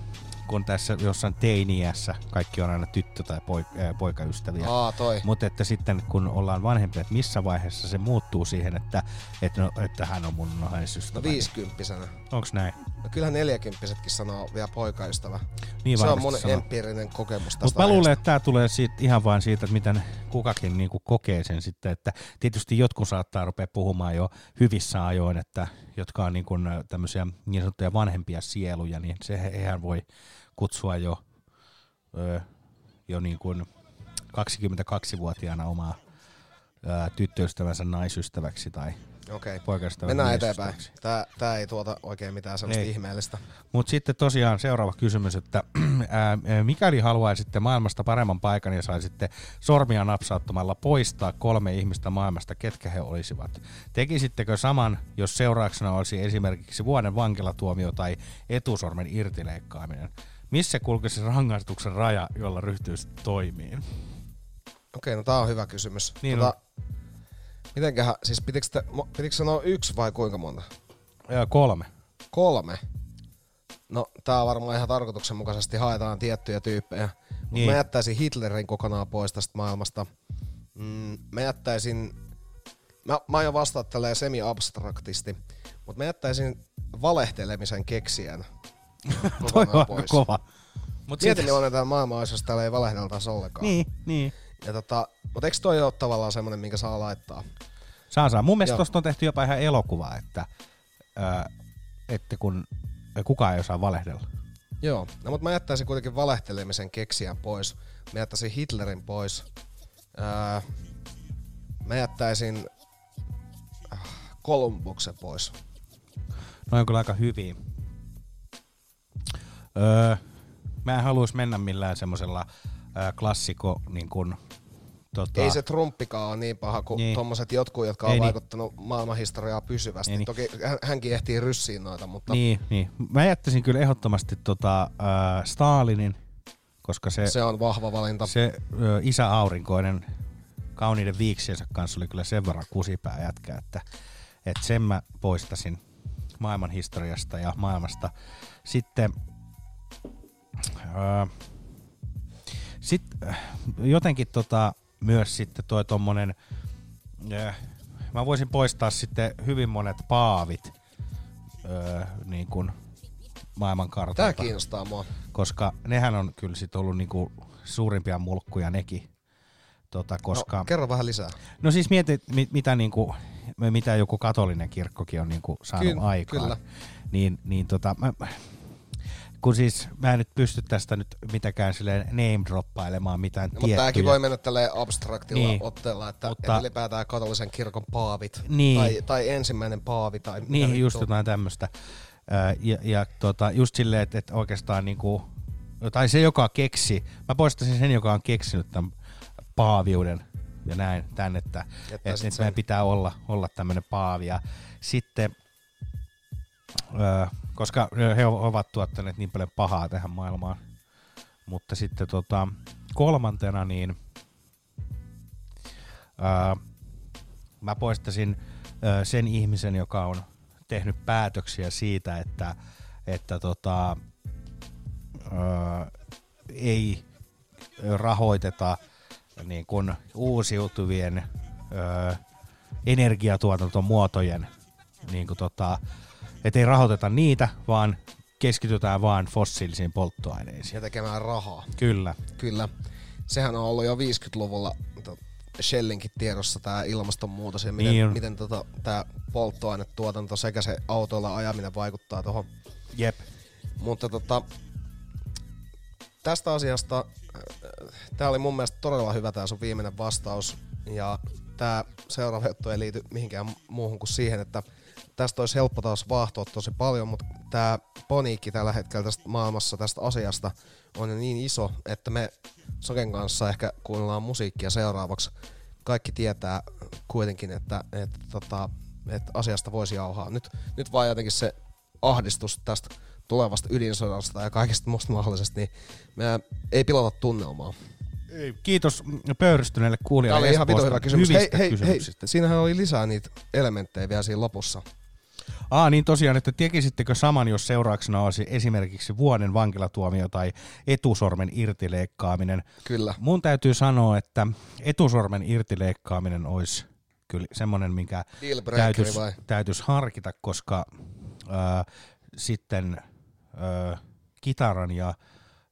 kun tässä jossain teiniässä kaikki on aina tyttö- tai poik- ää, poikaystäviä. Aa, toi. Mutta että sitten kun ollaan vanhempia, että missä vaiheessa se muuttuu siihen, että, että, no, että hän on mun naisystävä. No viisikymppisenä. Onks näin? No kyllähän neljäkymppisetkin sanoo vielä poikaystävä. Niin se on mun sanoo. empiirinen kokemus tästä Mutta mä luulen, että tämä tulee siitä, ihan vain siitä, että miten kukakin niinku kokee sen sitten, että tietysti jotkut saattaa rupea puhumaan jo hyvissä ajoin, että jotka on niinku tämmöisiä niin sanottuja vanhempia sieluja, niin se eihän voi kutsua jo, jo niin kuin 22-vuotiaana omaa tyttöystävänsä naisystäväksi tai Okei. poikaystävän Mennään eteenpäin. Tää, tää ei tuota oikein mitään sellaista Ei. ihmeellistä. Mutta sitten tosiaan seuraava kysymys, että ää, mikäli haluaisitte maailmasta paremman paikan ja saisitte sormia napsauttamalla poistaa kolme ihmistä maailmasta, ketkä he olisivat? Tekisittekö saman, jos seurauksena olisi esimerkiksi vuoden vankilatuomio tai etusormen irtileikkaaminen? Missä kulkisi rangaistuksen raja, jolla ryhtyisi toimiin? Okei, no tää on hyvä kysymys. Niin tota, mitenköhän, siis pitikö, te, pitikö sanoa yksi vai kuinka monta? Ää, kolme. Kolme? No, tää on varmaan ihan tarkoituksenmukaisesti haetaan tiettyjä tyyppejä. Mut Niin. mä jättäisin Hitlerin kokonaan pois tästä maailmasta. Mm, mä jättäisin, mä, mä aion vastata tälleen semi-abstraktisti, mutta mä jättäisin valehtelemisen keksijän Toi on pois. kova. Mut Mietin, sit- millainen tämä maailma olisi, jos täällä ei valehdeltaisi ollenkaan. Niin, niin. Ja tota, mutta eikö toi ole tavallaan semmonen, minkä saa laittaa? Saa saa. Mun mielestä tosta on tehty jopa ihan elokuva, että, ää, että kun kukaan ei osaa valehdella. Joo, no mutta mä jättäisin kuitenkin valehtelemisen keksijän pois. Mä jättäisin Hitlerin pois. Ää, mä jättäisin äh, Kolumbuksen pois. No on kyllä aika hyviä. Öö, mä en haluaisi mennä millään semmoisella klassiko niin kun, tota, Ei se Trumpikaan ole niin paha kuin Niin. niin. tommoset jotkut, jotka on Ei niin. vaikuttanut maailmanhistoriaa pysyvästi. Ei niin. Toki hän- hänkin ehtii ryssiin noita, mutta Niin, niin. Mä jättäisin kyllä ehdottomasti tota, äh, Stalinin, koska se, se on vahva valinta. se ö, isä aurinkoinen kauniiden viiksiensä kanssa oli kyllä sen verran kusipää jätkä, että, että sen mä poistasin maailman historiasta ja maailmasta. Sitten ö, sit, äh, jotenkin tota, myös sitten toi tommonen, äh, mä voisin poistaa sitten hyvin monet paavit ö, niin kuin maailman kartalta. Tää kiinnostaa mua. Koska nehän on kyllä sit ollut niinku suurimpia mulkkuja nekin. Tota, koska... No, kerro vähän lisää. No siis mieti, mit, mitä niinku mitä joku katolinen kirkkokin on niinku saanut Ky- aikaan. kyllä. Niin, niin tota, mä, kun siis mä en nyt pysty tästä nyt mitenkään silleen name droppailemaan mitään No, mutta tiettyjä. tämäkin voi mennä tälleen abstraktilla Niin. otteella, että, Mutta- mutta, että ylipäätään katolisen kirkon paavit Niin. tai, tai ensimmäinen paavi tai mitä Niin, vittua. just jotain tämmöistä. Ja, ja tota, just silleen, että, että oikeastaan niinku, tai se joka keksi, mä poistaisin sen, joka on keksinyt tämän paaviuden ja näin, tän, että, että, että Jättäisit sen. meidän pitää olla, olla tämmöinen paavi. Ja sitten, ö, koska he ovat tuottaneet niin paljon pahaa tähän maailmaan, mutta sitten tota, kolmantena niin ö, mä poistaisin ö, sen ihmisen, joka on tehnyt päätöksiä siitä, että, että tota, ö, ei rahoiteta niin kuin uusiutuvien ö, energiatuotantomuotojen, niin kuin tota, että ei rahoiteta niitä, vaan keskitytään vaan fossiilisiin polttoaineisiin. Ja tekemään rahaa. Kyllä. Kyllä. Sehän on ollut jo 50-luvulla to- Shellinkin tiedossa tämä ilmastonmuutos ja miten, Niin on. miten tota, tämä polttoainetuotanto sekä se autoilla ajaminen vaikuttaa tuohon. Jep. Mutta tota, tästä asiasta, tämä oli mun mielestä todella hyvä tämä sun viimeinen vastaus. Ja tämä seuraava juttu ei liity mihinkään muuhun kuin siihen, että tästä olisi helppo taas vaahtoa tosi paljon, mutta tämä paniikki tällä hetkellä tästä maailmassa tästä asiasta on niin iso, että me Soken kanssa ehkä kuunnellaan musiikkia seuraavaksi. Kaikki tietää kuitenkin, että, että, tota, että asiasta voisi jauhaa. Nyt, nyt vaan jotenkin se ahdistus tästä tulevasta ydinsodasta ja kaikesta muusta mahdollisesta, niin me ei pilata tunnelmaa. Kiitos pöyristyneelle Tämä kuulijalle oli ihan hyvä kysymys. Hei, hei, hei, siinähän oli lisää niitä elementtejä vielä siinä lopussa. Aa, niin tosiaan, että tekisittekö saman, jos seurauksena olisi esimerkiksi vuoden vankilatuomio tai etusormen irtileikkaaminen? Kyllä. Mun täytyy sanoa, että etusormen irtileikkaaminen olisi kyllä semmoinen, minkä täytyisi, vai? täytyisi harkita, koska äh, sitten äh, kitaran ja,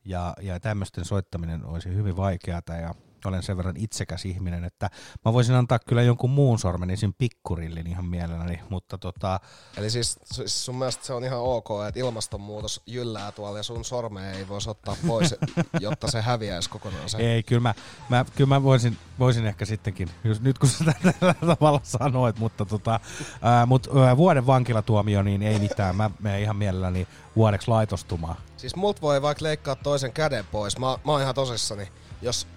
ja, ja tämmöisten soittaminen olisi hyvin vaikeata ja olen sen verran itsekäs ihminen, että mä voisin antaa kyllä jonkun muun sormen, esim. pikkurillin ihan mielelläni, mutta tota, Eli siis, siis sun mielestä se on ihan ok, että ilmastonmuutos jyllää tuolla ja sun sormea ei voisi ottaa pois, jotta se häviäisi kokonaan se. Ei, kyllä mä, mä, kyllä mä voisin, voisin ehkä sittenkin, jos nyt kun sä tällä tavalla sanoit, mutta tota, ää, mut, ää, vuoden vankilatuomio, niin ei mitään. Mä menen ihan mielelläni vuodeksi laitostumaan. Siis mut voi vaikka leikkaa toisen käden pois. Mä, mä oon ihan tosissani. Jos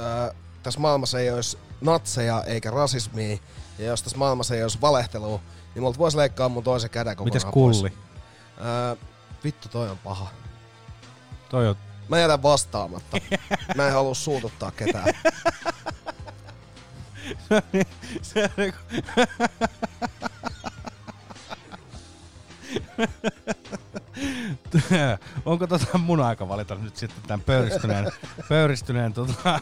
ää, tässä maailmassa ei olisi natseja eikä rasismia, ja jos tässä maailmassa ei olisi valehtelua, niin multa voisi leikkaa mun toisen käden kokonaan Mites pois. kulli? Ää, vittu toi on paha. Toi on... Mä jätän vastaamatta. Mä en halua suututtaa ketään. Se on niinku- Onko tota mun aika valita nyt sitten tämän pöyristyneen, pöyristyneen tota,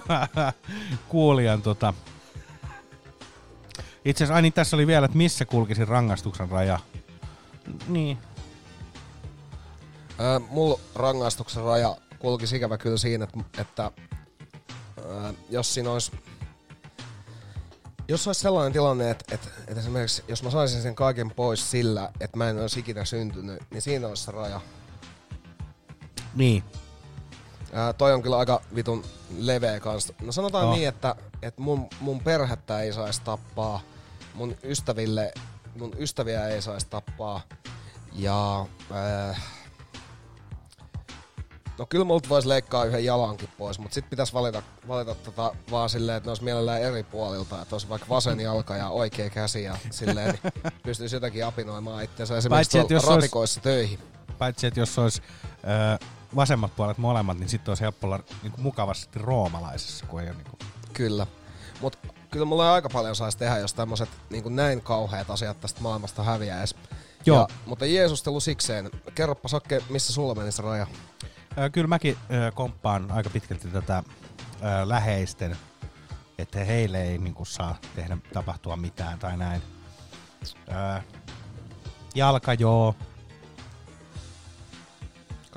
kuulijan tota. Itse asiassa, niin tässä oli vielä, että missä kulkisi rangaistuksen raja. Niin. Ää, mulla rangaistuksen raja kulki ikävä kyllä siinä, että, että ää, jos siinä olisi jos olisi sellainen tilanne, että, että, että esimerkiksi jos mä saisin sen kaiken pois sillä, että mä en olisi ikinä syntynyt, niin siinä olisi se raja. Niin. Ää, toi on kyllä aika vitun leveä kanssa. No sanotaan oh. niin, että, että mun, mun perhettä ei saisi tappaa, mun ystäville, mun ystäviä ei saisi tappaa. Ja äh, no kyllä multa voisi leikkaa yhden jalankin pois, mutta sit pitäisi valita, valita tota vaan silleen, että ne olisi mielellään eri puolilta, että olisi vaikka vasen jalka ja oikea käsi ja silleen, niin pystyisi jotenkin apinoimaan itseänsä esimerkiksi Paitsi, jos olisi- rapikoissa töihin. Paitsi, että jos olisi ö, vasemmat puolet molemmat, niin sitten olisi helppo olla niin kuin mukavasti roomalaisessa, kun ei ole niin kuin... Kyllä. Mutta kyllä mulla aika paljon saisi tehdä, jos tämmöiset niin näin kauheat asiat tästä maailmasta häviäis. Joo. Ja, mutta Jeesustelu sikseen. Kerropa Sakke, missä sulla meni se raja? Kyllä mäkin komppaan aika pitkälti tätä läheisten, että heille ei niin kuin, saa tehdä tapahtua mitään tai näin. Jalka joo,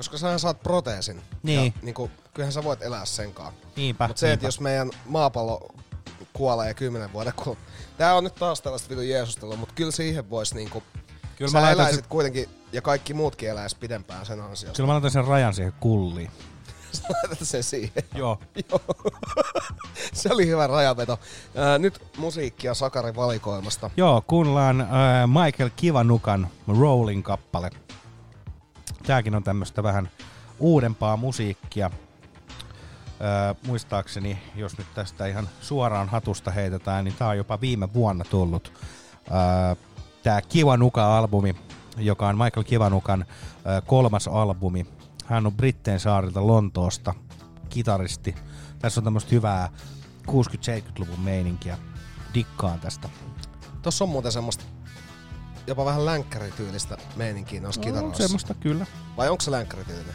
Koska sä saat proteesin. Niin. Ja, niin kuin, kyllähän sä voit elää senkaan. Niinpä, Mutta se, että jos meidän maapallo kuolee kymmenen vuoden kuluttua. Tää on nyt taas tällaista vitun Jeesustelua, mutta kyllä siihen voisi niinku... Kyllä sä mä laitan eläisit sen- kuitenkin, ja kaikki muutkin eläis pidempään sen ansiosta. Kyllä mä laitan sen rajan siihen kulliin. Sä laitat sen siihen. Joo. Joo. Se oli hyvä rajaveto. Ää, nyt musiikkia Sakari valikoimasta. Joo, kuunnellaan äh, Michael Kivanukan Rolling kappale. Tääkin on tämmöstä vähän uudempaa musiikkia. Äh, muistaakseni, jos nyt tästä ihan suoraan hatusta heitetään, niin tää on jopa viime vuonna tullut. Äh, tää Kivanuka-albumi, joka on Michael Kivanukan kolmas albumi. Hän on Britteen saarilta Lontoosta, kitaristi. Tässä on tämmöistä hyvää 60-70-luvun meininkiä. Dikkaan tästä. Tossa on muuten semmoista jopa vähän länkkärityylistä meininkiä noissa No, kitaroissa. semmoista kyllä. Vai onko se länkkärityylinen?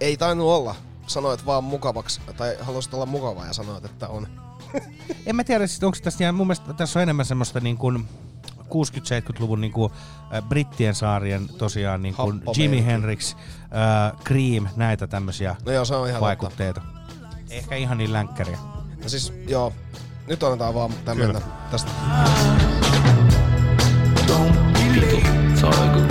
Ei tainnut olla. Sanoit vaan mukavaksi, tai haluaisit olla mukava ja sanoit, että on. En mä tiedä, siis onko tässä ihan, mun mielestä tässä on enemmän semmoista niin kuin 60-70-luvun niin kuin, äh, brittien saarien tosiaan niin kuin Jimi. Hendrix, äh, Cream, näitä tämmöisiä No joo, se on ihan vaikutteita. Ehkä ihan niin länkkäriä. No siis, joo. Nyt annetaan vaan mennä tästä. Vitu, se on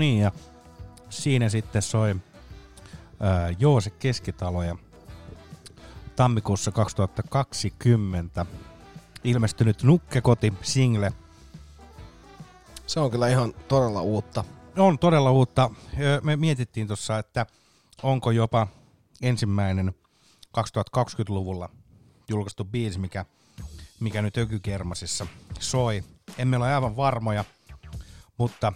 niin, ja siinä sitten soi ää, Joose Keskitalo ja tammikuussa 2020 ilmestynyt Nukkekoti single. Se on kyllä ihan todella uutta. On todella uutta. Me mietittiin tuossa, että onko jopa ensimmäinen 2020-luvulla julkaistu biisi, mikä, mikä nyt Ökykermasissa soi. Emme ole aivan varmoja, mutta,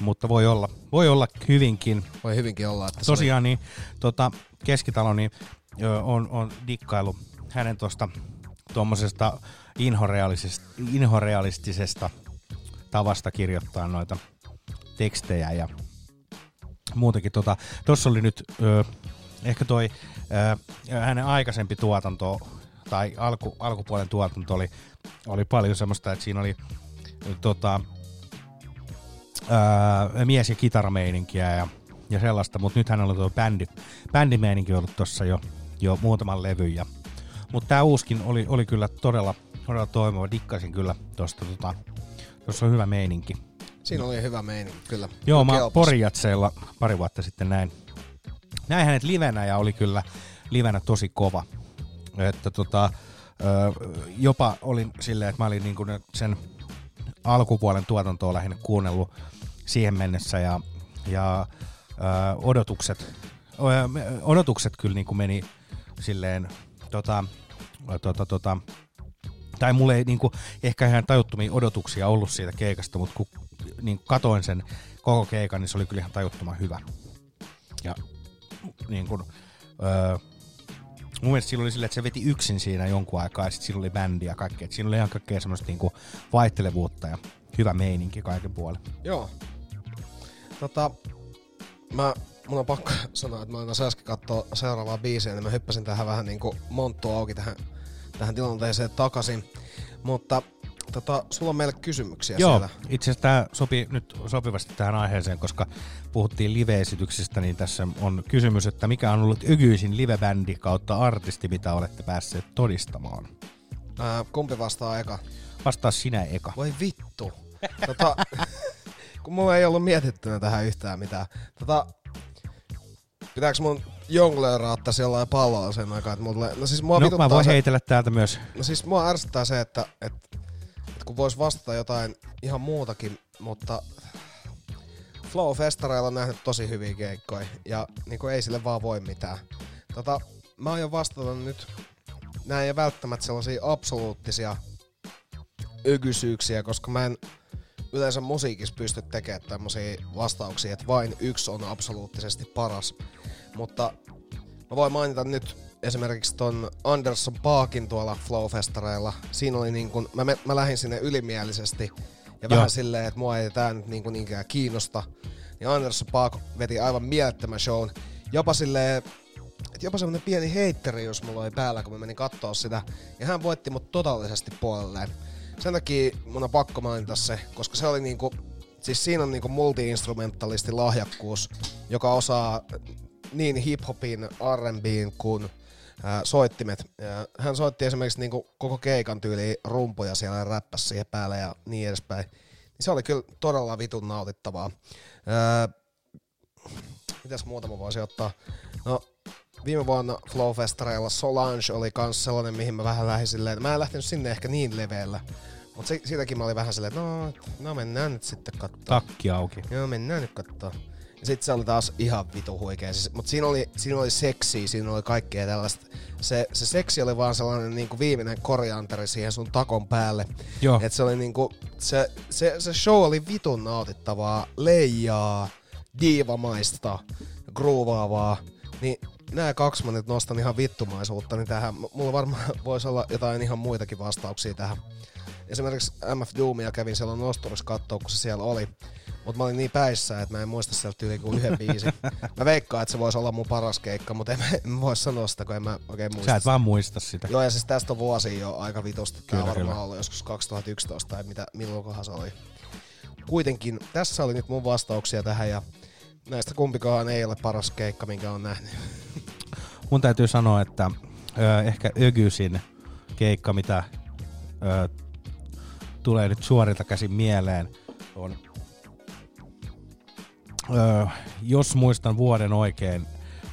mutta voi, olla, voi olla hyvinkin. Voi hyvinkin olla, että Tosiaan niin, tota, Keskitalo niin, ö, on, on dikkailu hänen tuosta tuommoisesta inhorealistisesta, inhorealistisesta tavasta kirjoittaa noita tekstejä ja muutenkin. Tuossa tota, oli nyt ö, ehkä toi ö, hänen aikaisempi tuotanto tai alku, alkupuolen tuotanto oli, oli paljon semmoista, että siinä oli tota, ö, mies- ja kitarameininkiä ja, ja sellaista, mutta nythän on tuo bändi, bändimeininki ollut tuossa jo, jo muutaman levyn. Mutta tämä uuskin oli, oli kyllä todella, todella toimiva. Dikkasin kyllä tuosta, tota, tuossa on hyvä meininki. Siinä oli hyvä meininki, kyllä. Joo, mä. Porijatseilla pari vuotta sitten näin. Näin hänet livenä ja oli kyllä livenä tosi kova. Että tota, jopa olin silleen, että mä olin niinku sen alkupuolen tuotantoa lähinnä kuunnellut siihen mennessä ja, ja ö, odotukset, ö, odotukset kyllä niinku meni silleen tota, tota, tota, tai mulla ei niinku, ehkä ihan tajuttomia odotuksia ollut siitä keikasta, mutta kun niin katoin sen koko keikan, niin se oli kyllä ihan tajuttoman hyvä. Ja niin kun, öö, mun mielestä silloin oli silleen, että se veti yksin siinä jonkun aikaa ja sitten siinä oli bändi ja kaikkea. Et siinä oli ihan kaikkea semmoista niinku vaihtelevuutta ja hyvä meininki kaiken puolen. Joo. Tota, mä, mun on pakko sanoa, että mä olin äsken katsoa seuraavaa biisiä, niin mä hyppäsin tähän vähän niinku monttu auki tähän, tähän tilanteeseen takaisin. Mutta tota, sulla on meille kysymyksiä Joo, siellä. itse asiassa tämä sopii nyt sopivasti tähän aiheeseen, koska puhuttiin live-esityksistä, niin tässä on kysymys, että mikä on ollut ygyisin livebändi kautta artisti, mitä olette päässeet todistamaan? Ää, kumpi vastaa eka? Vastaa sinä eka. Voi vittu. Tota, kun mulla ei ollut mietittynä tähän yhtään mitään. Tota, pitääkö mun jongleeraa tässä jollain pallolla sen aikaa, että mulle... No siis mua no, mä voin se, heitellä täältä myös. No siis mua ärsyttää se, että, että, että kun vois vastata jotain ihan muutakin, mutta Flow Festareilla on nähnyt tosi hyviä keikkoja ja niin kuin ei sille vaan voi mitään. Tota, mä aion vastata nyt, nämä ei välttämättä sellaisia absoluuttisia ökysyyksiä, koska mä en yleensä musiikissa pysty tekemään tämmöisiä vastauksia, että vain yksi on absoluuttisesti paras. Mutta mä voin mainita nyt esimerkiksi ton Anderson Parkin tuolla Flow-festareilla. Siinä oli niin kun, mä, mä lähdin sinne ylimielisesti ja Joo. vähän silleen, että mua ei tää nyt niin kuin niinkään kiinnosta. Niin Anderson Park veti aivan mielettömän shown. Jopa silleen, että jopa semmonen pieni heitteri, jos mulla oli päällä, kun mä menin kattoo sitä. Ja hän voitti mut totaalisesti puolelleen. Sen takia mun on pakko mainita se, koska se oli niinku, siis siinä on niinku multi-instrumentalisti lahjakkuus, joka osaa niin hiphopin, R&Bin kuin soittimet. Ja hän soitti esimerkiksi niinku koko keikan tyyliin rumpuja siellä ja räppäsi siihen päälle ja niin edespäin. Niin se oli kyllä todella vitun nautittavaa. Ää, mitäs muuta mä voisin ottaa? No, viime vuonna Flowfestareilla Solange oli kans sellainen, mihin mä vähän lähdin silleen. Mä en lähtenyt sinne ehkä niin leveällä. Mutta se, siitäkin mä olin vähän silleen, että no, no mennään nyt sitten kattoo. Takki auki. Joo, mennään nyt kattoo. Ja sit se oli taas ihan vitu huikea. Siis, mutta siinä oli, siinä oli seksiä, siinä oli kaikkea tällaista. Se, se seksi oli vaan sellainen niinku viimeinen korianteri siihen sun takon päälle. Joo. Et se oli niinku, se, se, se show oli vitun nautittavaa, leijaa, diivamaista, groovaavaa. Niin nämä kaksi mä nyt nostan ihan vittumaisuutta, niin tähän, mulla varmaan voisi olla jotain ihan muitakin vastauksia tähän. Esimerkiksi MF Doomia kävin siellä nosturissa katsoa, kun se siellä oli. Mutta mä olin niin päissä, että mä en muista sieltä yli kuin yhden biisin. Mä veikkaan, että se voisi olla mun paras keikka, mutta en, mä- en voi sanoa sitä, kun en mä oikein muista. Sä et vaan muista sitä. Joo, ja siis tästä on vuosia jo aika vitusta. Tää Kyllä, varmaan kyllä. ollut joskus 2011 tai mitä, milloinkohan se oli. Kuitenkin tässä oli nyt mun vastauksia tähän ja näistä kumpikaan ei ole paras keikka, minkä on nähnyt. Mun täytyy sanoa, että ö, ehkä Ögysin keikka, mitä ö, tulee nyt suorilta käsin mieleen, on, ö, jos muistan vuoden oikein,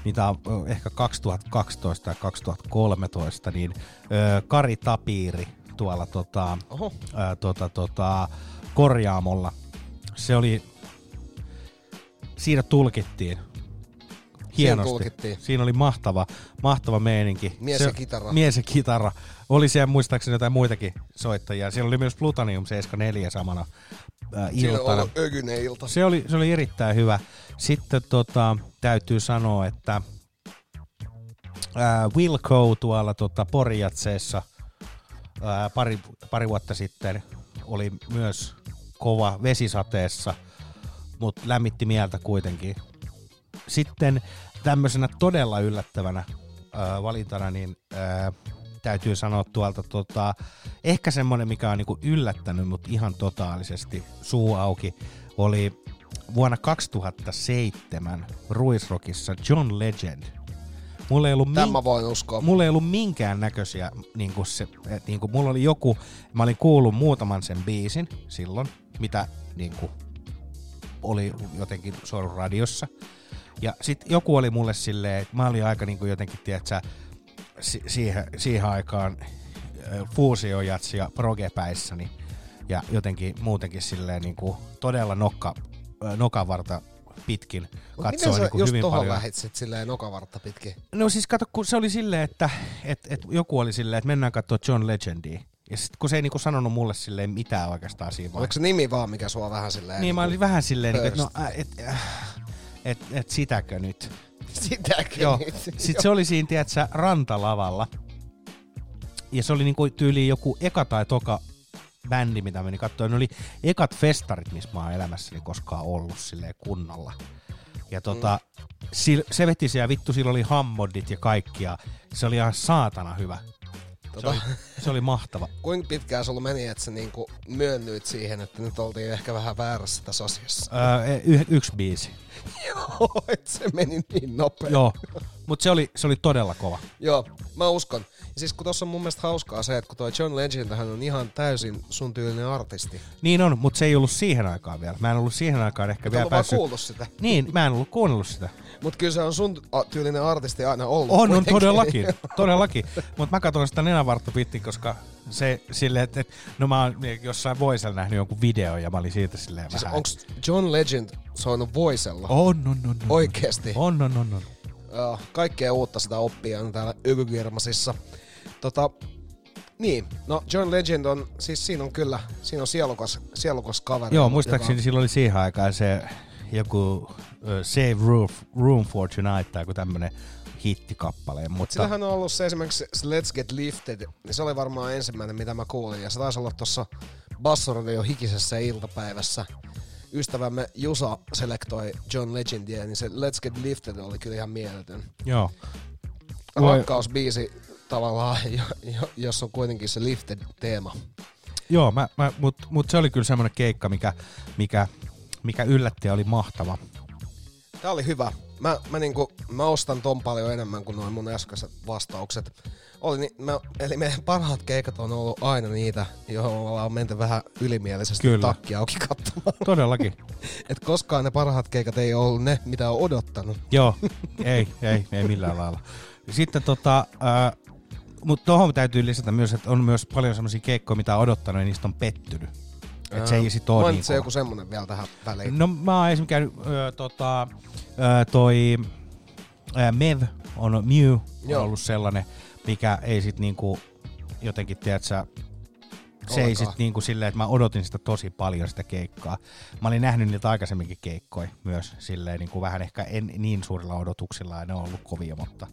niin tää on ehkä 2012 tai 2013, niin ö, Kari Tapiiri tuolla tota, Oho. ö, tota, tota, korjaamolla. Se oli, siinä tulkittiin hienosti. tulkittiin. Siinä oli mahtava, mahtava meininki. Mies ja kitara. Mies ja kitara. Oli siellä muistaakseni jotain muitakin soittajia. Siellä oli myös Plutonium 74 samana äh, Siinä iltana. ögynen ilta. Se oli, se oli erittäin hyvä. Sitten tota, täytyy sanoa, että ää, Wilco tuolla tota, Porijatseessa ää, pari, pari vuotta sitten oli myös kova vesisateessa, mutta lämmitti mieltä kuitenkin. Sitten tämmöisenä todella yllättävänä ää, valintana, niin ää, täytyy sanoa tuolta tota, ehkä semmonen, mikä on niinku yllättänyt mut ihan totaalisesti suu auki, oli vuonna 2007 Ruisrockissa John Legend. Mulla ei ollut, Tämän mä voin uskoa. mulla ei ollut minkään näköisiä, niin kuin se, et, niin kuin mulla oli joku, mä olin kuullut muutaman sen biisin silloin, mitä niin kuin, oli jotenkin soinut radiossa. Ja sitten joku oli mulle silleen, että mä olin aika niin kuin jotenkin, tiedätkö, si- siihen, siihen aikaan fuusiojatsi ja progepäissäni ja jotenkin muutenkin silleen niin kuin todella nokka, nokavarta pitkin Mut katsoo niin kuin just hyvin tohon paljon. lähit sit silleen nokavartta pitkin? No siis kato, kun se oli silleen, että et, et joku oli silleen, että mennään katsoa John Legendia. Ja sitten kun se ei niinku sanonut mulle silleen mitään oikeastaan siinä Oliko vaiheessa. se nimi vaan, mikä sua vähän silleen... Niin mä olin vähän silleen, niinku, että no, pöyristytti? äh, et, äh, et, et sitäkö nyt? Sitäkö Joo. nyt? Sitten se oli siinä, tiedätkö, rantalavalla. Ja se oli niinku tyyli joku eka tai toka bändi, mitä meni katsoa. Ne oli ekat festarit, missä mä oon elämässäni koskaan ollut silleen kunnolla. Ja tota, mm. se veti siellä, vittu, sillä oli hammondit ja kaikkia. Se oli ihan saatana hyvä. Se, Tota- oli, se oli mahtava. Kuinka pitkään sulla meni, että sä niinku myönnyit siihen, että nyt oltiin ehkä vähän väärässä tässä asiassa? Öö, y- yksi biisi. Joo, että se meni niin nopea. Joo, mutta se oli, se oli todella kova. Joo, mä uskon. Siis kun tossa on mun mielestä hauskaa se, että kun toi John Legend hän on ihan täysin sun tyylinen artisti. Niin on, mutta se ei ollut siihen aikaan vielä. Mä en ollut siihen aikaan ehkä Et vielä päässyt... kuullut sitä. Niin, mä en ollut kuunnellut sitä. Mut kyllä se on sun tyylinen artisti aina ollut. On, on kuitenkin. todellakin, todellakin. Mutta mä katson sitä nenävartta pitkin, koska se silleen, että et, no mä oon jossain voisella nähnyt jonkun video ja mä olin siitä silleen Siis vähän. onks John Legend soinut voisella? On, on, on, on. Oikeesti? On, on, on, on. Joo, kaikkea uutta sitä oppia on täällä Ykygirmasissa. Tota, niin, no John Legend on, siis siinä on kyllä, siinä on sielukas, sielukas kaveri. Joo, joka- muistaakseni silloin oli siihen aikaan se joku uh, Save Room, Room for Tonight tai joku tämmönen hittikappale. Mutta Sillähän on ollut se esimerkiksi se Let's Get Lifted, niin se oli varmaan ensimmäinen, mitä mä kuulin. Ja se taisi olla tuossa Bassoradio hikisessä iltapäivässä. Ystävämme Jusa selektoi John Legendia, niin se Let's Get Lifted oli kyllä ihan mieletön. joo. Rakkausbiisi tavallaan, jo, jo, jos on kuitenkin se Lifted-teema. Joo, mä, mä, mutta mut se oli kyllä semmoinen keikka, mikä, mikä, mikä yllätti ja oli mahtava. Tää oli hyvä. Mä, mä, niinku, mä ostan ton paljon enemmän kuin noin mun äskeiset vastaukset. Oli, ni, mä, eli meidän parhaat keikat on ollut aina niitä, johon ollaan menty vähän ylimielisesti Kyllä. takki auki katsomaan. Todellakin. Et koskaan ne parhaat keikat ei ollut ne, mitä on odottanut. Joo, ei, ei, ei millään lailla. Sitten tota, äh, mutta tuohon täytyy lisätä myös, että on myös paljon semmoisia keikkoja, mitä on odottanut ja niistä on pettynyt. Et se ei sit oo niin kova. joku semmonen vielä tähän väliin. No mä oon esimerkiksi käynyt ö, tota, ö, toi ö, Mev on Mew on Joo. ollut sellainen, mikä ei sit niinku jotenkin, tiedätkö, se ei Ollenkaan. sit niinku silleen, että mä odotin sitä tosi paljon sitä keikkaa. Mä olin nähnyt niitä aikaisemminkin keikkoja myös silleen niinku vähän ehkä en niin suurilla odotuksilla ja ne on ollut kovia, mutta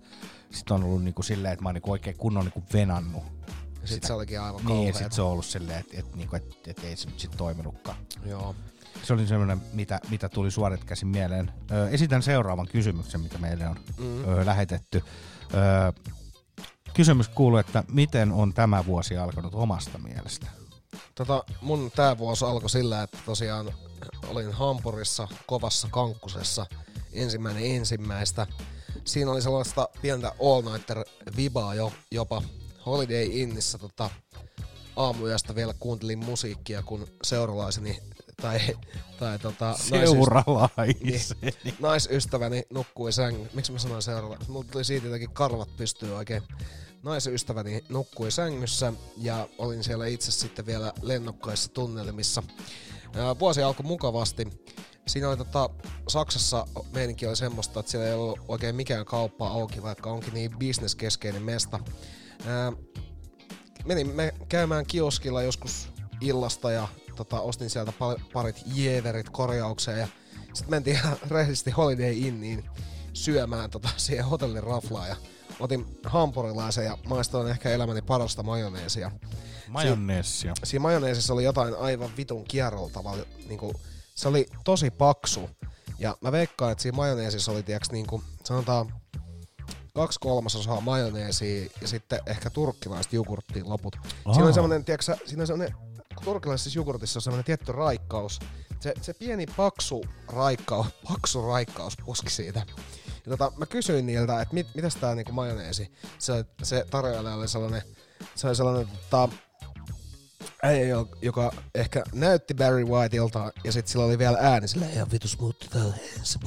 sitten on ollut niinku silleen, että mä oon niinku oikein kunnon niinku venannut. Ja sit se olikin aivan Niin, ja sit se on ollut silleen, että et, niinku, et, et ei se nyt sit toiminutkaan. Joo. Se oli semmoinen, mitä, mitä tuli suoret käsin mieleen. Ö, esitän seuraavan kysymyksen, mitä meille on mm. ö, lähetetty. Ö, kysymys kuuluu, että miten on tämä vuosi alkanut omasta mielestä? Tota, mun tää vuosi alkoi sillä, että tosiaan olin Hampurissa kovassa kankkusessa ensimmäinen ensimmäistä. Siinä oli sellaista pientä all nighter vibaa jo, jopa Holiday Innissä tota, aamuyöstä vielä kuuntelin musiikkia, kun seuralaiseni tai, tai tota, Seuralaiseni. niin, naisystäväni nukkui säng... Miksi mä sanoin seuralaiseni? Mulla tuli siitä jotenkin karvat pystyy oikein. Naisystäväni nukkui sängyssä ja olin siellä itse sitten vielä lennokkaissa tunnelmissa. Vuosi alkoi mukavasti. Siinä oli tota, Saksassa meininki oli semmoista, että siellä ei ollut oikein mikään kauppa auki, vaikka onkin niin bisneskeskeinen mesta. Menimme käymään kioskilla joskus illasta ja tota, ostin sieltä parit jeeverit korjaukseen ja sitten mentiin ihan rehellisesti Holiday Inniin syömään tota, siihen hotellin raflaa ja otin hampurilaisen ja maistoin ehkä elämäni parasta majoneesia. Majoneesia. Si- siinä majoneesissa oli jotain aivan vitun kierroltavaa. Niinku, se oli tosi paksu. Ja mä veikkaan, että siinä majoneesissa oli tiiäks, niinku, sanotaan kaksi kolmasosaa majoneesia ja sitten ehkä turkkilaista jogurttia loput. Siinä Aa. oli semmonen, tiiäksä, siinä on semmonen, turkkilaisessa jogurtissa on semmonen tietty raikkaus. Se, se pieni paksu raikkaus, paksu raikkaus puski siitä. Ja tota, mä kysyin niiltä, että mit, mitäs tää niinku majoneesi. Se, se tarjoilija oli sellainen, se oli sellainen tota, äijä, jo- joka ehkä näytti Barry Whiteilta, ja sitten sillä oli vielä ääni sillä ihan vitu smooth se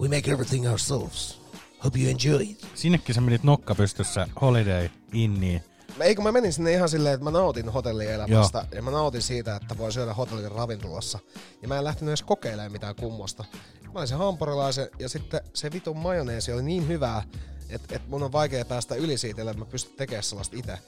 we make everything ourselves. Hope you enjoy it. Sinnekin sä menit nokka pystyssä Holiday Inniin. Mä- Eikö mä menin sinne ihan silleen, että mä nautin hotellielämästä ja mä nautin siitä, että voi syödä hotellin ravintolassa. Ja mä en lähtenyt edes kokeilemaan mitään kummosta. Mä olin se hampurilaisen ja sitten se vitun majoneesi oli niin hyvää, että, että mun on vaikea päästä yli siitä, ellei mä pysty tekemään sellaista itse.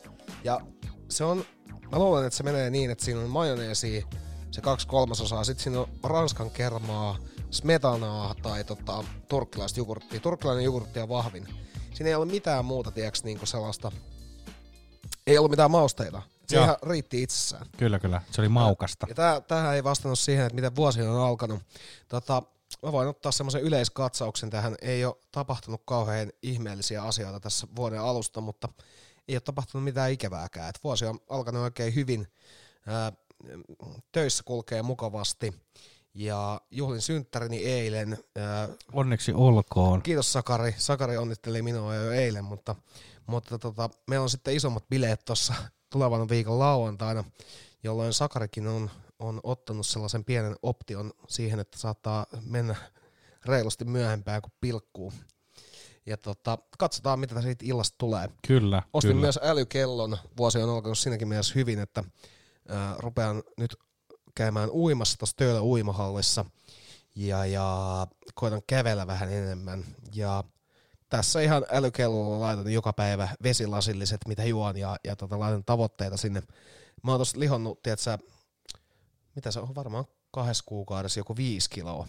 Ja se on, mä luulen, että se menee niin, että siinä on majoneesi, se kaksi kolmasosaa, sitten siinä on ranskan kermaa, smetanaa tai tota, turkkilaista jogurttia. Turkkilainen jogurtti on vahvin. Siinä ei ole mitään muuta, tiedätkö, niin sellaista ei ollut mitään mausteita. Se Joo. ihan riitti itsessään. Kyllä, kyllä. Se oli maukasta. Ja tää, tämähän ei vastannut siihen, että miten vuosi on alkanut. Tota, mä voin ottaa semmoisen yleiskatsauksen tähän. Ei ole tapahtunut kauhean ihmeellisiä asioita tässä vuoden alusta, mutta ei ole tapahtunut mitään ikävääkään. Et vuosi on alkanut oikein hyvin. Ää, töissä kulkee mukavasti. Ja juhlin synttärini eilen. Ää, Onneksi olkoon. Kiitos Sakari. Sakari onnitteli minua jo eilen, mutta, mutta tota, meillä on sitten isommat bileet tuossa tulevan viikon lauantaina, jolloin Sakarikin on, on ottanut sellaisen pienen option siihen, että saattaa mennä reilusti myöhempään kuin pilkkuu. Ja tota, katsotaan, mitä siitä illasta tulee. Kyllä, Ostin kyllä. myös älykellon. Vuosi on alkanut siinäkin mielessä hyvin, että ää, rupean nyt käymään uimassa tuossa Töölön uimahallissa ja, ja koitan kävellä vähän enemmän. Ja tässä ihan älykellolla laitan joka päivä vesilasilliset, mitä juon, ja, ja tota, laitan tavoitteita sinne. Mä oon tossa lihonnut, tiedätkö, mitä se on, varmaan kahdessa kuukaudessa joku viisi kiloa.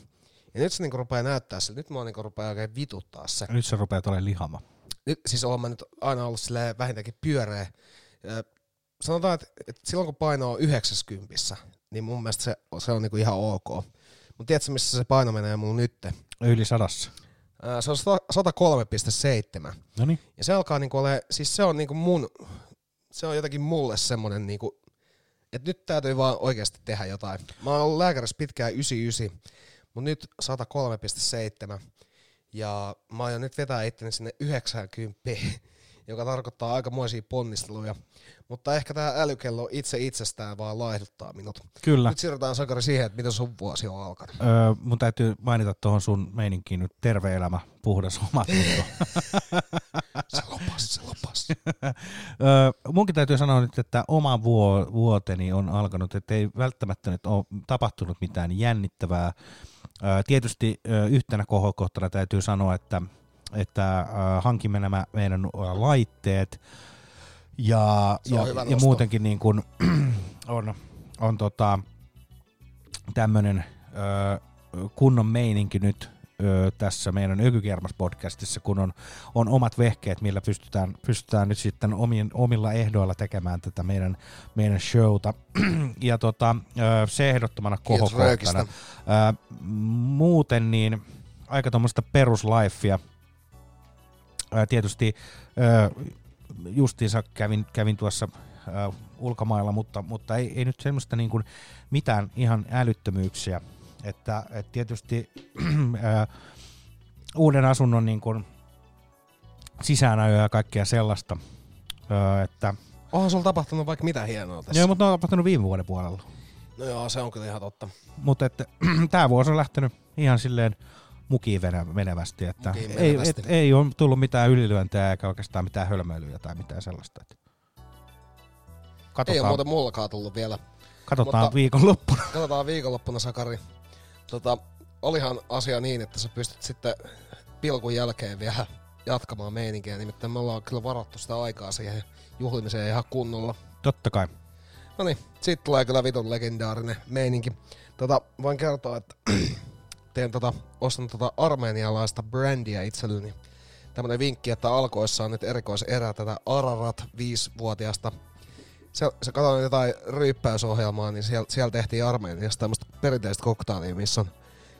Ja nyt se niinku rupeaa näyttää sille, nyt mä niinku rupeaa oikein vituttaa se. Nyt se rupeaa olemaan lihama. Nyt, siis olen mä nyt aina ollut silleen vähintäänkin pyöreä. Ja sanotaan, että, että silloin kun paino on 90, niin mun mielestä se, se on niinku ihan ok. Mutta tiedätkö, missä se paino menee mulla nytte? Yli sadassa. Se on 103,7. No niin. Ja se alkaa niinku ole, siis se on niinku mun, se on jotenkin mulle semmonen niinku, että nyt täytyy vaan oikeasti tehdä jotain. Mä oon ollut lääkärissä pitkään 99, Mut nyt 103,7. Ja mä aion nyt vetää itteni sinne 90, joka tarkoittaa aikamoisia ponnisteluja. Mutta ehkä tämä älykello itse itsestään vaan laihduttaa minut. Kyllä. Nyt siirrytään Sakari siihen, että miten sun vuosi on alkanut. Öö, mun täytyy mainita tuohon sun meininkiin nyt terve elämä, puhdas omatunto. se lopas, se lopas. öö, munkin täytyy sanoa nyt, että oma vuo, vuoteni on alkanut, että ei välttämättä nyt ole tapahtunut mitään jännittävää. Öö, tietysti öö, yhtenä kohokohtana täytyy sanoa, että, että öö, hankimme nämä meidän öö, laitteet, ja, ja, ja muutenkin niin kuin on, on tota, tämmöinen kunnon meininki nyt ö, tässä meidän Ökykermas-podcastissa, kun on, on omat vehkeet, millä pystytään, pystytään nyt sitten omien, omilla ehdoilla tekemään tätä meidän, meidän showta. ja tota, ö, se ehdottomana kohokohtana. Ö, muuten niin aika tuommoista peruslifea. Ö, tietysti ö, justiinsa kävin, kävin tuossa ö, ulkomailla, mutta, mutta ei, ei nyt semmoista niin kuin mitään ihan älyttömyyksiä. Että, et tietysti ö, uuden asunnon niin kuin sisäänajoja ja kaikkea sellaista. Että, Onhan sulla tapahtunut vaikka mitä hienoa tässä. joo, mutta ne on tapahtunut viime vuoden puolella. No joo, se on kyllä ihan totta. Mutta että tämä vuosi on lähtenyt ihan silleen mukiin menevästi, että Mukiin ei, menevästi. et, ei ole tullut mitään ylilyöntejä eikä oikeastaan mitään hölmöilyä tai mitään sellaista. Että Ei katsotaan, ole muuten mullakaan tullut vielä. katsotaan mutta- viikonloppuna. Katsotaan viikonloppuna, Sakari. Tota, olihan asia niin, että sä pystyt sitten pilkun jälkeen vielä jatkamaan meininkiä. Nimittäin me ollaan kyllä varattu sitä aikaa siihen juhlimiseen ihan kunnolla. Totta kai. No niin, sit tulee kyllä vitun legendaarinen meininki. Tota, voin kertoa, että teen tota, ostan tota armeenialaista brändiä itselleni. Tämmönen vinkki, että alkoissa on nyt erikoiserä tätä Ararat 5-vuotiaasta. Se, se katsoin jotain ryyppäysohjelmaa, niin siellä, siellä tehtiin Armeeniasta tämmöistä perinteistä koktailia, missä on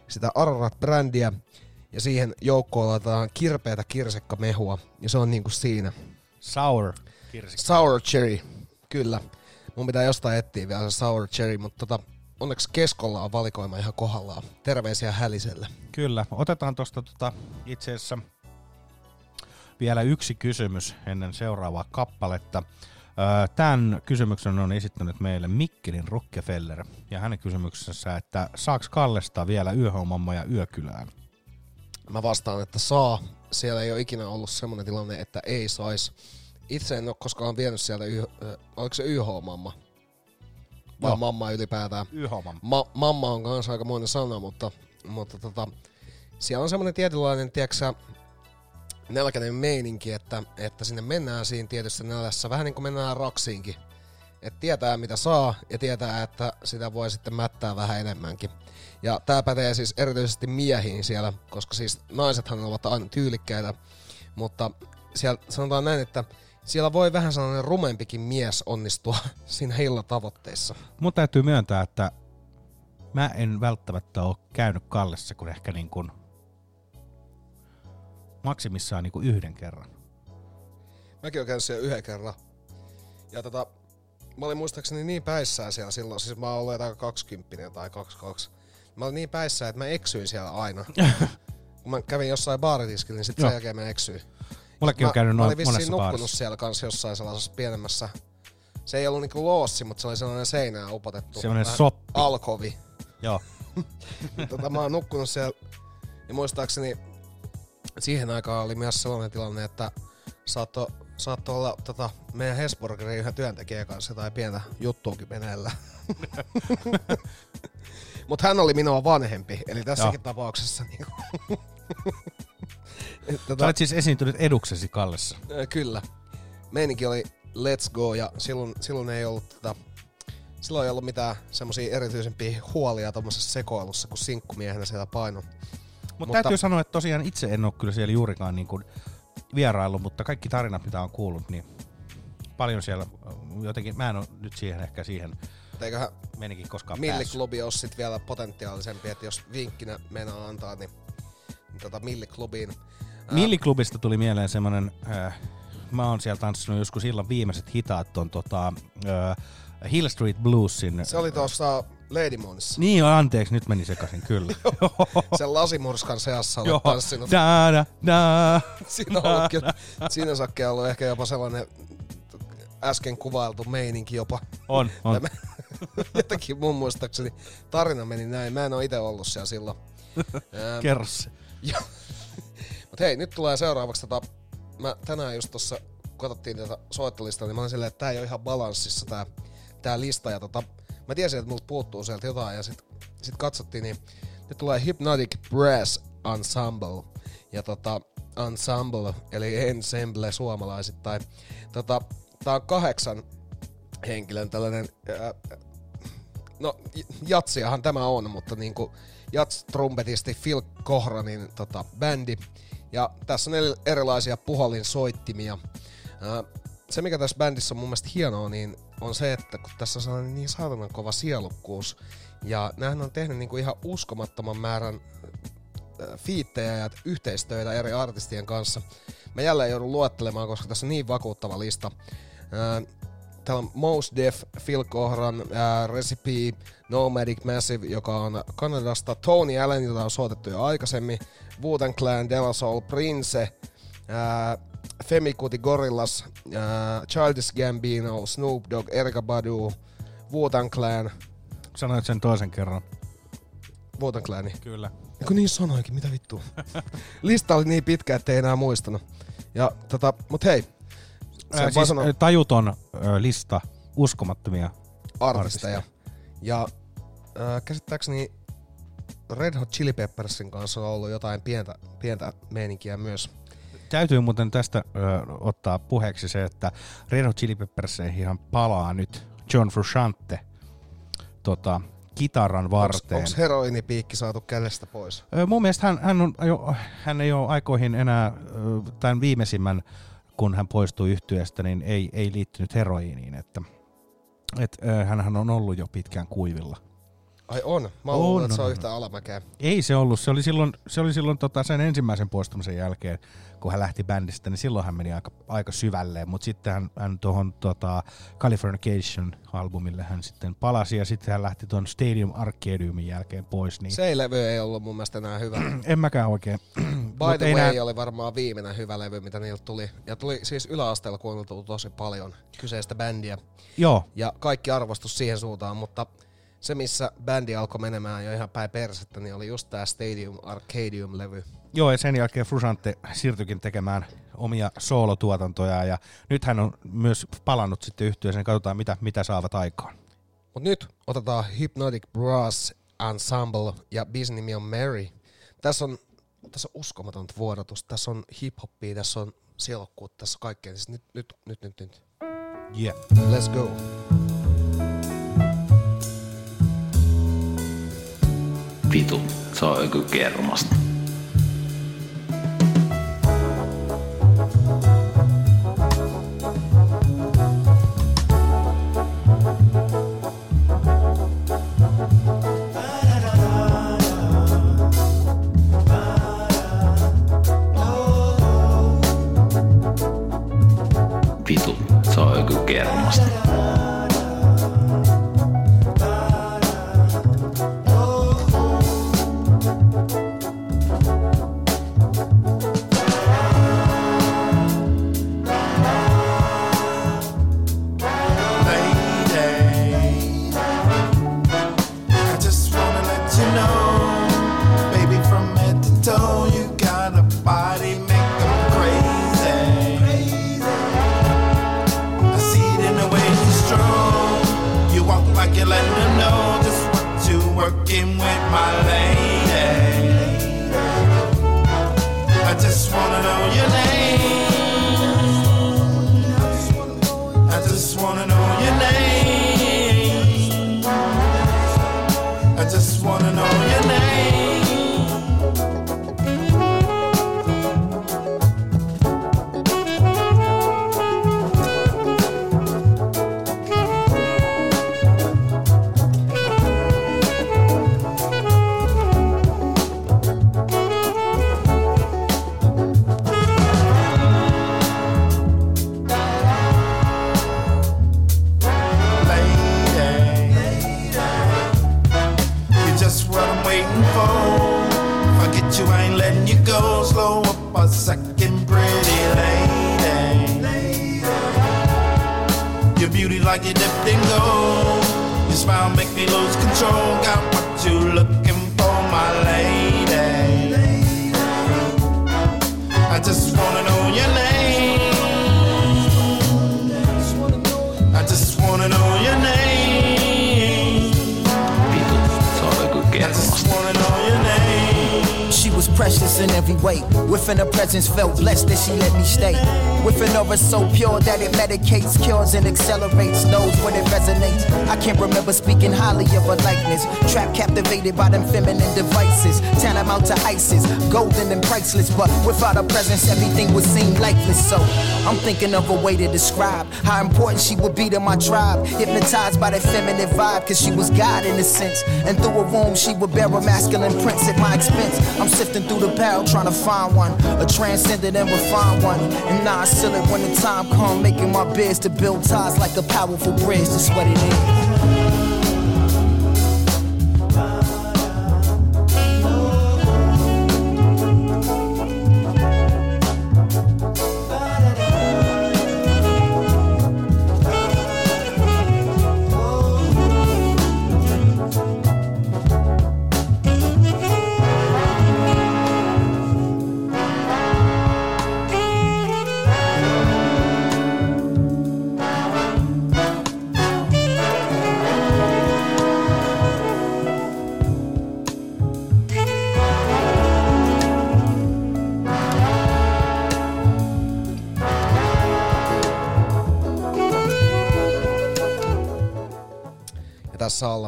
sitä Ararat-brändiä, ja siihen joukkoon laitetaan kirpeätä kirsikkamehua, ja se on niinku siinä. Sour kirsikka. Sour cherry, kyllä. Mun pitää jostain etsiä vielä se sour cherry, mutta tota, onneksi keskolla on valikoima ihan kohdallaan. Terveisiä Häliselle. Kyllä. Otetaan tuosta tota, itse asiassa vielä yksi kysymys ennen seuraavaa kappaletta. Tämän kysymyksen on esittänyt meille Mikkelin Rockefeller ja hänen kysymyksessä, että saaks Kallesta vielä yöhommamma ja yökylään? Mä vastaan, että saa. Siellä ei ole ikinä ollut semmoinen tilanne, että ei sais. Itse en ole koskaan vienyt sieltä, yh, oliko se YH-mamma? Vai Joo. mamma ylipäätään? YH-mamma. Ma- mamma on kanssa aikamoinen sana, mutta, mutta tota, siellä on semmoinen tietynlainen, tiedätkö nälkäinen meininki, että, että sinne mennään siinä tietyssä nälässä, vähän niin kuin mennään raksiinkin. Että tietää mitä saa ja tietää, että sitä voi sitten mättää vähän enemmänkin. Ja tämä pätee siis erityisesti miehiin siellä, koska siis naisethan ovat aina tyylikkäitä, mutta siellä sanotaan näin, että siellä voi vähän sellainen rumempikin mies onnistua siinä illatavoitteissa. Mun täytyy myöntää, että mä en välttämättä ole käynyt Kallessa kuin ehkä niin kuin maksimissaan niin kuin yhden kerran. Mäkin olen käynyt siellä yhden kerran. Ja tota, mä olin muistaakseni niin päissään siellä silloin, siis mä ollut jotain 20 tai 22. Mä olin niin päissään, että mä eksyin siellä aina. Kun mä kävin jossain baaritiskillä, niin sitten sen jälkeen mä eksyin. Mullekin mä, on käynyt mä noin olin vissiin monessa nukkunut baarissa. siellä kanssa jossain sellaisessa pienemmässä. Se ei ollut niinku loossi, mutta se oli sellainen seinään upotettu. Sellainen soppi. Alkovi. Joo. tota, mä oon nukkunut siellä. Ja muistaakseni siihen aikaan oli myös sellainen tilanne, että saattoi saatto olla tota, meidän Hesburgerin yhden työntekijän kanssa jotain pientä juttuukin meneillä. Mutta hän oli minua vanhempi, eli tässäkin Joo. tapauksessa niin Sä olet siis esiintynyt eduksesi Kallessa. Kyllä. Meininki oli let's go ja silloin, silloin ei ollut tota, silloin ei ollut mitään semmosia erityisempiä huolia tuommoisessa sekoilussa, kun sinkkumiehenä siellä paino. Mutta täytyy sanoa, että tosiaan itse en ole kyllä siellä juurikaan niin kuin vierailu, mutta kaikki tarinat, mitä on kuullut, niin paljon siellä jotenkin, mä en ole nyt siihen ehkä siihen Eiköhän menikin koskaan. Milliklubi olisi sit vielä potentiaalisempi, että jos vinkkinä meinaa antaa, niin, niin tota Milliklubiin. Ää, Milliklubista tuli mieleen semmonen, äh, mä oon siellä tanssinut joskus illan viimeiset hitaat ton tota, äh, Hill Street Bluesin. Se oli tuossa Lady Moonissa. Niin anteeksi, nyt meni sekaisin, kyllä. Sen lasimurskan seassa olet tanssinut. Da, da, da. Siinä on ollut kyllä, siinä sakkia ollut ehkä jopa sellainen äsken kuvailtu meininki jopa. On, on. Tämä- Jotenkin mun muistaakseni tarina meni näin. Mä en oo itse ollut siellä silloin. Kerro se. Joo. Mut hei, nyt tulee seuraavaksi tota, mä tänään just tossa katsottiin tätä soittolistaa, niin mä olin silleen, että tää ei ole ihan balanssissa tää, tää lista. Ja tota, mä tiesin, että multa puuttuu sieltä jotain ja sit, sit katsottiin, niin nyt tulee Hypnotic Brass Ensemble. Ja tota, ensemble, eli ensemble suomalaisittain. Tota, tää on kahdeksan henkilön tällainen, ää, no jatsiahan tämä on, mutta niinku jats-trumpetisti Phil Kohranin tota, bändi. Ja tässä on eri- erilaisia puhallinsoittimia. Ää, se mikä tässä bändissä on mun mielestä hienoa, niin on se, että kun tässä on sellainen niin saatanan kova sielukkuus, ja näähän on tehnyt niinku ihan uskomattoman määrän fiittejä ja yhteistöitä eri artistien kanssa. Mä jälleen joudun luettelemaan, koska tässä on niin vakuuttava lista. Ää, Täällä on Mos Def, Phil Kohran, ää, Recipe, Nomadic Massive, joka on Kanadasta, Tony Allen, jota on soitettu jo aikaisemmin, Wu-Tang Clan, De La Soul, Prince, ää, Femikuti Gorillas, ää, Childish Gambino, Snoop Dogg, Erika Badu, Wu-Tang Clan, Sanoit sen toisen kerran. Wu-Tang Clani. Kyllä. Kun niin sanoinkin, mitä vittu. Lista oli niin pitkä, ettei enää muistanut. Ja tota, mut hei. Ää, vaan siis ää, tajuton ö, lista uskomattomia artisteja. Ja äh, käsittääkseni Red Hot Chili Peppersin kanssa on ollut jotain pientä, pientä meininkiä myös. Täytyy muuten tästä ö, ottaa puheeksi se, että Red Hot Chili Pepperseihin palaa nyt John Frusciante tota, kitaran varteen. Onko heroinipiikki saatu kädestä pois? Ö, mun mielestä hän, hän, on, jo, hän ei ole aikoihin enää tämän viimeisimmän, kun hän poistui yhtyeestä, niin ei, ei liittynyt heroiiniin. Että, et, ö, hänhän on ollut jo pitkään kuivilla. Ai on? Mä On, luulen, että se on, yhtä alamäkeä. Ei se ollut. Se oli silloin, se oli silloin tota sen ensimmäisen poistumisen jälkeen, kun hän lähti bändistä, niin silloin hän meni aika, aika syvälle. Mutta sitten hän, hän tuohon tota, Californication-albumille hän sitten palasi ja sitten hän lähti tuon Stadium Arcadiumin jälkeen pois. Niin Se levy ei ollut mun mielestä enää hyvä. en mäkään oikein. By the Way nää- oli varmaan viimeinen hyvä levy, mitä niiltä tuli. Ja tuli siis yläasteella kuunneltu tosi paljon kyseistä bändiä. Joo. Ja kaikki arvostus siihen suuntaan, mutta se missä bändi alkoi menemään jo ihan päin persettä, niin oli just tää Stadium Arcadium-levy. Joo, ja sen jälkeen Frusante siirtyikin tekemään omia soolotuotantoja ja nyt hän on myös palannut sitten yhtyeeseen. Katsotaan, mitä, mitä saavat aikaan. Mut nyt otetaan Hypnotic Brass Ensemble ja biisin nimi on Mary. Tässä on, tässä on uskomatonta vuodatus, tässä on hip-hoppia, tässä on sielokkuutta, tässä on kaikkea. Siis nyt, nyt, nyt, nyt, nyt. Yeah. Let's go. Vitu, se on joku kermasta. those in every way. Within her presence, felt blessed that she let me stay. Within her so pure that it medicates, cures, and accelerates. Knows when it resonates. I can't remember speaking highly of her likeness. Trapped, captivated by them feminine devices. Tantamount to ISIS, golden and priceless. But without her presence, everything would seem lifeless. So I'm thinking of a way to describe how important she would be to my tribe. Hypnotized by that feminine vibe, cause she was God in a sense. And through a room, she would bear a masculine prince at my expense. I'm sifting through the barrel trying to find one, a transcendent and refined one. And now I seal it when the time come, making my bids to build ties like a powerful bridge. That's what it is.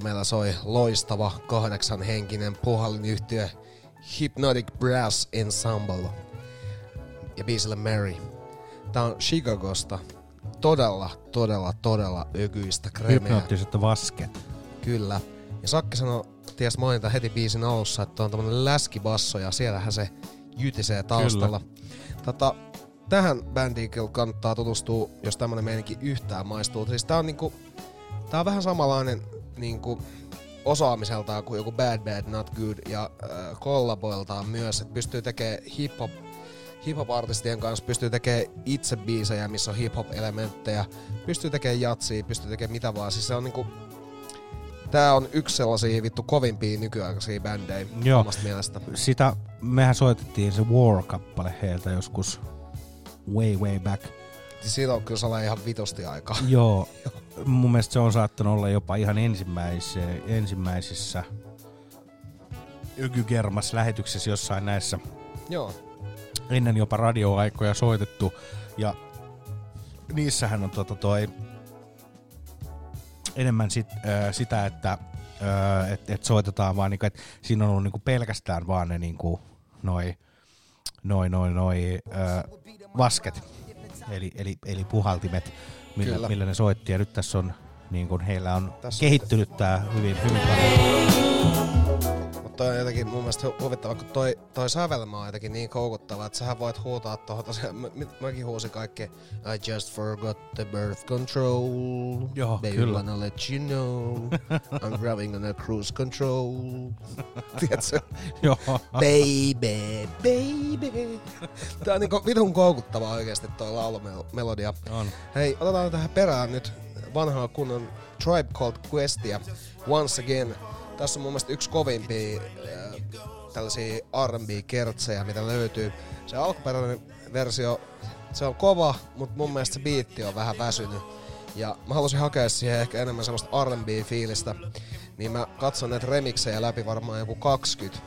Meillä soi loistava kahdeksan henkinen puhallinyhtiö Hypnotic Brass Ensemble ja biisillä Mary. Tää on Chicagosta. Todella, todella, todella ökyistä kremeä. Hypnoottiset vasket. Kyllä. Ja Sakki sanoi, ties mainita heti biisin alussa, että on tämmönen läskibasso ja siellähän se jytisee taustalla. Tota, tähän bändiin kyllä kannattaa tutustua, jos tämmönen meininki yhtään maistuu. Siis tää on niinku, tää on vähän samanlainen niinku osaamiseltaan kuin joku Bad Bad Not Good ja äh, kollaboiltaan myös, että pystyy tekemään hip-hop hip-hop-artistien kanssa pystyy tekemään itse biisejä, missä on hip-hop-elementtejä, pystyy tekemään jatsia, pystyy tekemään mitä vaan. Siis se on niinku, tää on yksi sellaisia vittu kovimpia nykyaikaisia bändejä Joo. omasta mielestä. Sitä, mehän soitettiin se War-kappale heiltä joskus way way back. Siitä on kyllä sellainen ihan vitosti aikaa. Joo, mun mielestä se on saattanut olla jopa ihan ensimmäisissä, ensimmäisissä Ykygermas lähetyksessä jossain näissä Joo. ennen jopa radioaikoja soitettu. Ja niissähän on tota toi enemmän sit, äh, sitä, että äh, et, et soitetaan vaan, niinku, että siinä on ollut niinku pelkästään vaan ne niinku, noi, noi, noi, noi äh, vasket, eli, eli, eli puhaltimet, millä, Kyllä. millä ne soitti. Ja nyt tässä on, niin kuin heillä on Tässä- kehittynyt tää hyvin, hyvin paljon. Toi on jotenkin mun mielestä hu- huvittava, kun toi, toi sävelmä on jotenkin niin koukuttava, että sähän voit huutaa tohon tosiaan, mä- mäkin huusin kaikki I just forgot the birth control. Joo, Baby kyllä. wanna let you know. I'm driving on a cruise control. Tiedätkö? Joo. Baby, baby. Tää on niinku vitun koukuttava oikeesti toi laulumelodia. On. Hei, otetaan tähän perään nyt vanhaa kunnon Tribe Called Questia. Once again. Tässä on mun mielestä yksi kovimpia äh, tällaisia R&B-kertsejä, mitä löytyy. Se alkuperäinen versio, se on kova, mutta mun mielestä se biitti on vähän väsynyt. Ja mä halusin hakea siihen ehkä enemmän semmoista R&B-fiilistä. Niin mä katson näitä remiksejä läpi varmaan joku 20.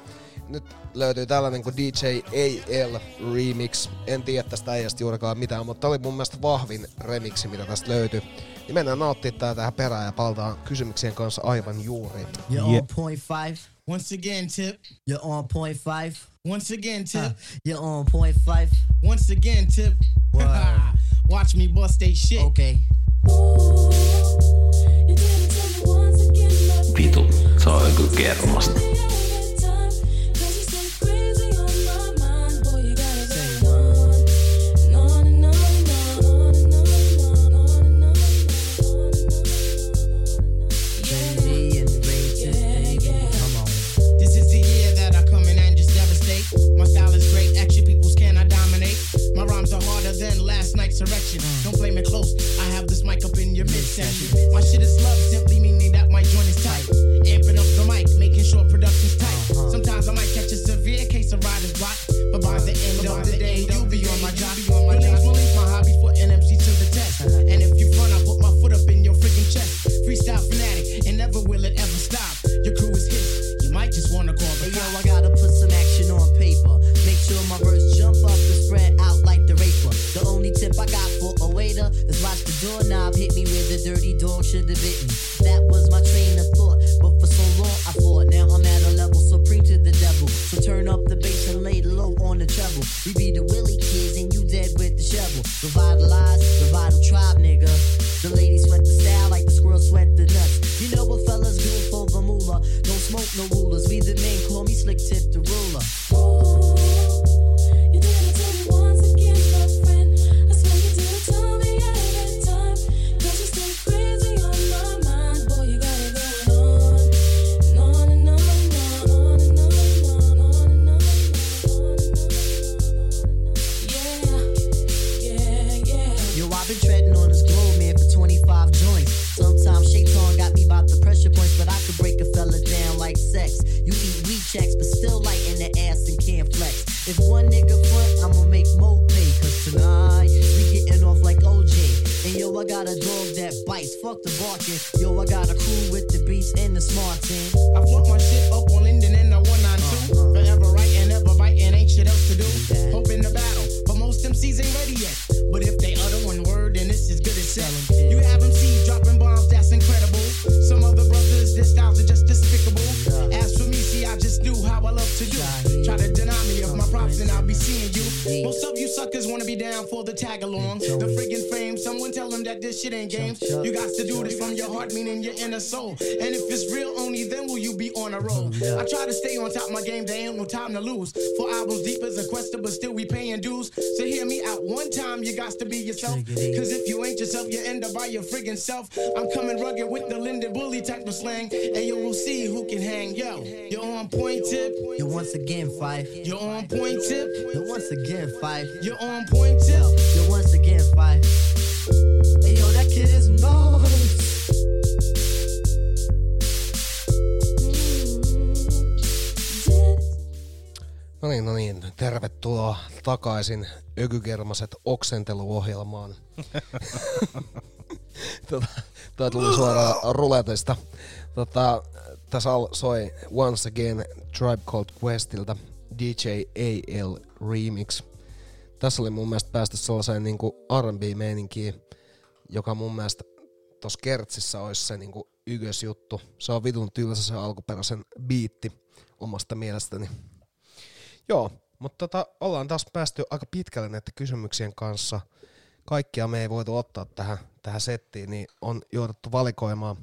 Nyt löytyy tällainen kuin DJ AL Remix. En tiedä tästä äijästä juurikaan mitään, mutta tää oli mun mielestä vahvin remiksi, mitä tästä löytyy. Niin mennään nauttimaan tää tähän perään ja palataan kysymyksien kanssa aivan juuri. You're Yeah. on point five. Once again, tip. You're on point five. Once again, tip. you're on point five. Once again, tip. Watch me bust they shit. Okay. Vitu, se on joku kermasta. mic up in your midsection. My shit is love, simply meaning that my joint is tight. Amping up the mic, making sure production's tight. Uh-huh. Sometimes I might catch a severe case of rider's block, but by the end of the day, you'll be on my job. Feelings will link my hobbies for NMC to the test. And if you run, I put my foot up in your freaking chest. Freestyle fanatic, and never will it ever stop. Your crew is hit, you might just wanna call the. Hey, yo, I gotta put some action on paper. Make sure my verse only tip I got for a waiter is watch the doorknob hit me where the dirty dog should have bitten. That was my train of thought, but for so long I fought. Now I'm at a level supreme to the devil. So turn up the bass and lay low on the treble. We be the Willie kids and you dead with the shovel. Revitalize, revital tribe, nigga. The ladies sweat the style like the squirrel sweat the nuts. You know what fellas do for the moolah. Don't smoke no rulers. We the men call me slick tip the ruler. Yo, soul. And if it's real, only then will you be on a roll. I try to stay on top of my game, there ain't no time to lose. Four albums deep as a quester, but still we paying dues. So hear me out one time, you got to be yourself. Eh? Cause if you ain't yourself, you end up by your friggin' self. I'm coming rugged with the Linden Bully type of slang. And you will see who can hang. Yo, you're on point tip. Yo, once again, Fife. You're on point tip. Yo, once again, Fife. You're on point tip. Takaisin Ökykermaset oksenteluohjelmaan. tota, Tämä tuli suoraan ruletista. Tota, tässä soi Once Again Tribe Called Questilta DJ AL Remix. Tässä oli mun mielestä päästy sellaiseen niinku R&B-meininkiin, joka mun mielestä tossa kertsissä olisi se niinku ykkösjuttu. Se on vitun tylsä se alkuperäisen biitti omasta mielestäni. Joo, mutta tota, ollaan taas päästy aika pitkälle näiden kysymyksien kanssa. Kaikkia me ei voitu ottaa tähän, tähän settiin, niin on jouduttu valikoimaan.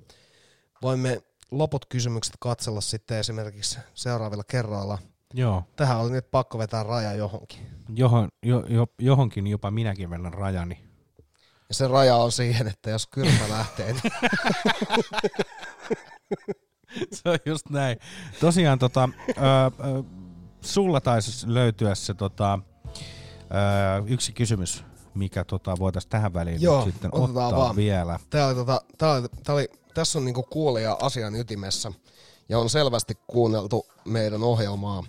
Voimme loput kysymykset katsella sitten esimerkiksi seuraavilla kerroilla. Joo. Tähän oli nyt pakko vetää raja johonkin. Johon, jo, jo, johonkin jopa minäkin vedän rajani. Ja se raja on siihen, että jos kylmä lähtee, niin se on just näin. Tosiaan tota, ö, ö, sulla taisi löytyä se tota, ö, yksi kysymys, mikä tota, voitaisiin tähän väliin Joo, nyt sitten ottaa vaan. vielä. Tää oli, tota, tää oli, tää oli, tässä on niinku kuulija asian ytimessä ja on selvästi kuunneltu meidän ohjelmaa.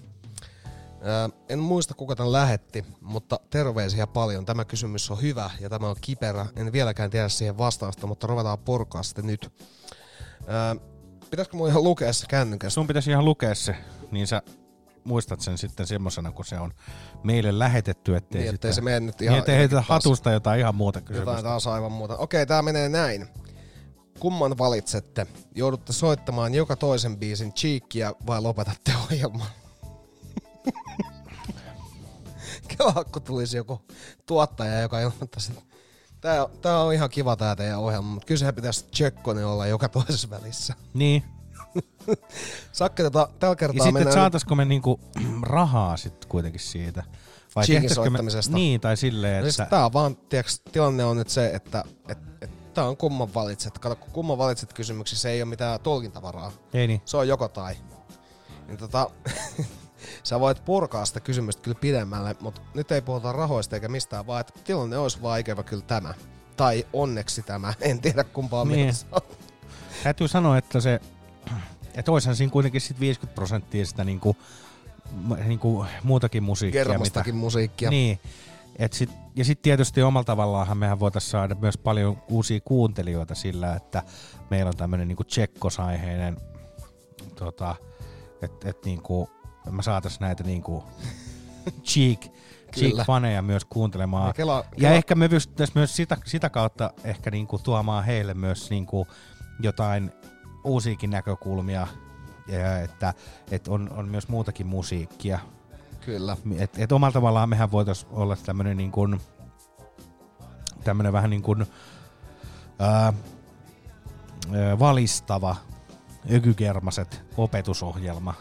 Ää, en muista kuka tämän lähetti, mutta terveisiä paljon. Tämä kysymys on hyvä ja tämä on kiperä. En vieläkään tiedä siihen vastausta, mutta ruvetaan purkaa sitten nyt. Ää, pitäisikö mun ihan lukea se kännykästä? Sun pitäisi ihan lukea se, niin sä muistat sen sitten semmosena, kun se on meille lähetetty, ettei, Niin, ettei sitten, se mene nyt ihan niin, ettei taas- hatusta jotain ihan muuta kysymystä. Jotain taas aivan muuta. Okei, tää menee näin. Kumman valitsette? Joudutte soittamaan joka toisen biisin cheekkiä vai lopetatte ohjelman? Kelaa, kun tulisi joku tuottaja, joka ilmoittaisi, että tää, tää on ihan kiva tää teidän ohjelma, mutta kyllä sehän pitäisi Tsekkonen olla joka toisessa välissä. Niin. Sakke tota, tällä Ja kertaa sitten, mennään... että saataisiko me niinku rahaa sitten kuitenkin siitä? Vai Cheekin me, niin, tai silleen, No että... siis tää on vaan, tiiäks, tilanne on nyt se, että et, et, tää on kumman valitset. Kato, kun kumman valitset kysymyksissä ei ole mitään tulkintavaraa. Ei niin. Se on joko tai. Niin tota, sä voit purkaa sitä kysymystä kyllä pidemmälle, mutta nyt ei puhuta rahoista eikä mistään, vaan että tilanne olisi vaan ikävä kyllä tämä. Tai onneksi tämä, en tiedä kumpaa Niin. mieltä. Täytyy sanoa, että se, että olisihan siinä kuitenkin sit 50 prosenttia sitä niinku, niinku muutakin musiikkia. Kermastakin musiikkia. Niin. Et sit, ja sitten tietysti omalla tavallaanhan mehän voitaisiin saada myös paljon uusia kuuntelijoita sillä, että meillä on tämmöinen niinku tsekkosaiheinen, tota, että et niinku, mä saatais näitä niinku cheek, cheek-faneja myös kuuntelemaan. Ja kela- ja kela- ehkä me pystyttäisiin myös sitä, sitä kautta ehkä niinku tuomaan heille myös niinku jotain uusiakin näkökulmia, ja että, että on, on myös muutakin musiikkia. Kyllä. Et, et omalla tavallaan mehän voitaisiin olla tämmönen niin kuin, tämmönen vähän niin kuin, ää, valistava, ökykermaset opetusohjelma.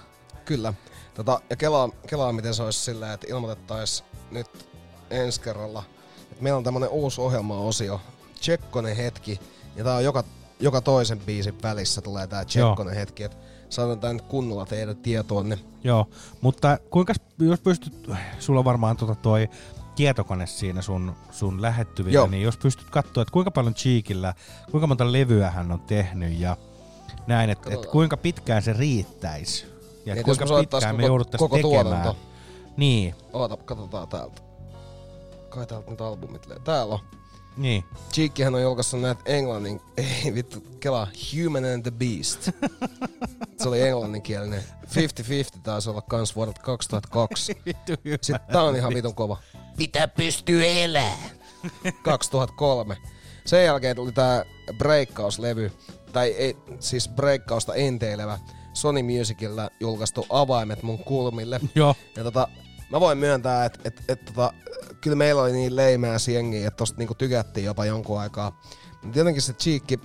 Kyllä. Tota, ja kelaa, kelaa, miten se olisi silleen, että ilmoitettaisiin nyt ensi kerralla, että meillä on tämmönen uusi ohjelma-osio, Tsekkonen hetki, ja tää on joka, joka toisen biisin välissä tulee tää Tsekkonen hetki, että saadaan tää nyt kunnolla teidän tietoonne. Joo, mutta kuinka, jos pystyt, sulla on varmaan tota toi tietokone siinä sun, sun lähettyvillä, Joo. niin jos pystyt katsoa, että kuinka paljon Cheekillä, kuinka monta levyä hän on tehnyt ja näin, että et kuinka pitkään se riittäisi ja Niin, et kuinka pitkään me koko- jouduttaisiin tekemään. tuotanto. Niin, Oota, katsotaan täältä. Kai täältä nyt albumit löytyy. Täällä on. Niin. Cheekkihän on julkaissut näitä englannin, ei vittu, kelaa, Human and the Beast. Se oli englanninkielinen. 50-50 taisi olla kans vuodelta 2002. Vittu Sitten tää on ihan vitun kova. Pitää pystyä elää. 2003. Sen jälkeen tuli tää Breakhouse-levy, tai ei, siis Breakhausta enteilevä Sony Musicilla julkaistu Avaimet mun kulmille. Joo. Ja tota, mä voin myöntää, että et, et, tota, kyllä meillä oli niin leimää jengiä, että tosta niinku tykättiin jopa jonkun aikaa. Mutta jotenkin se Cheekki,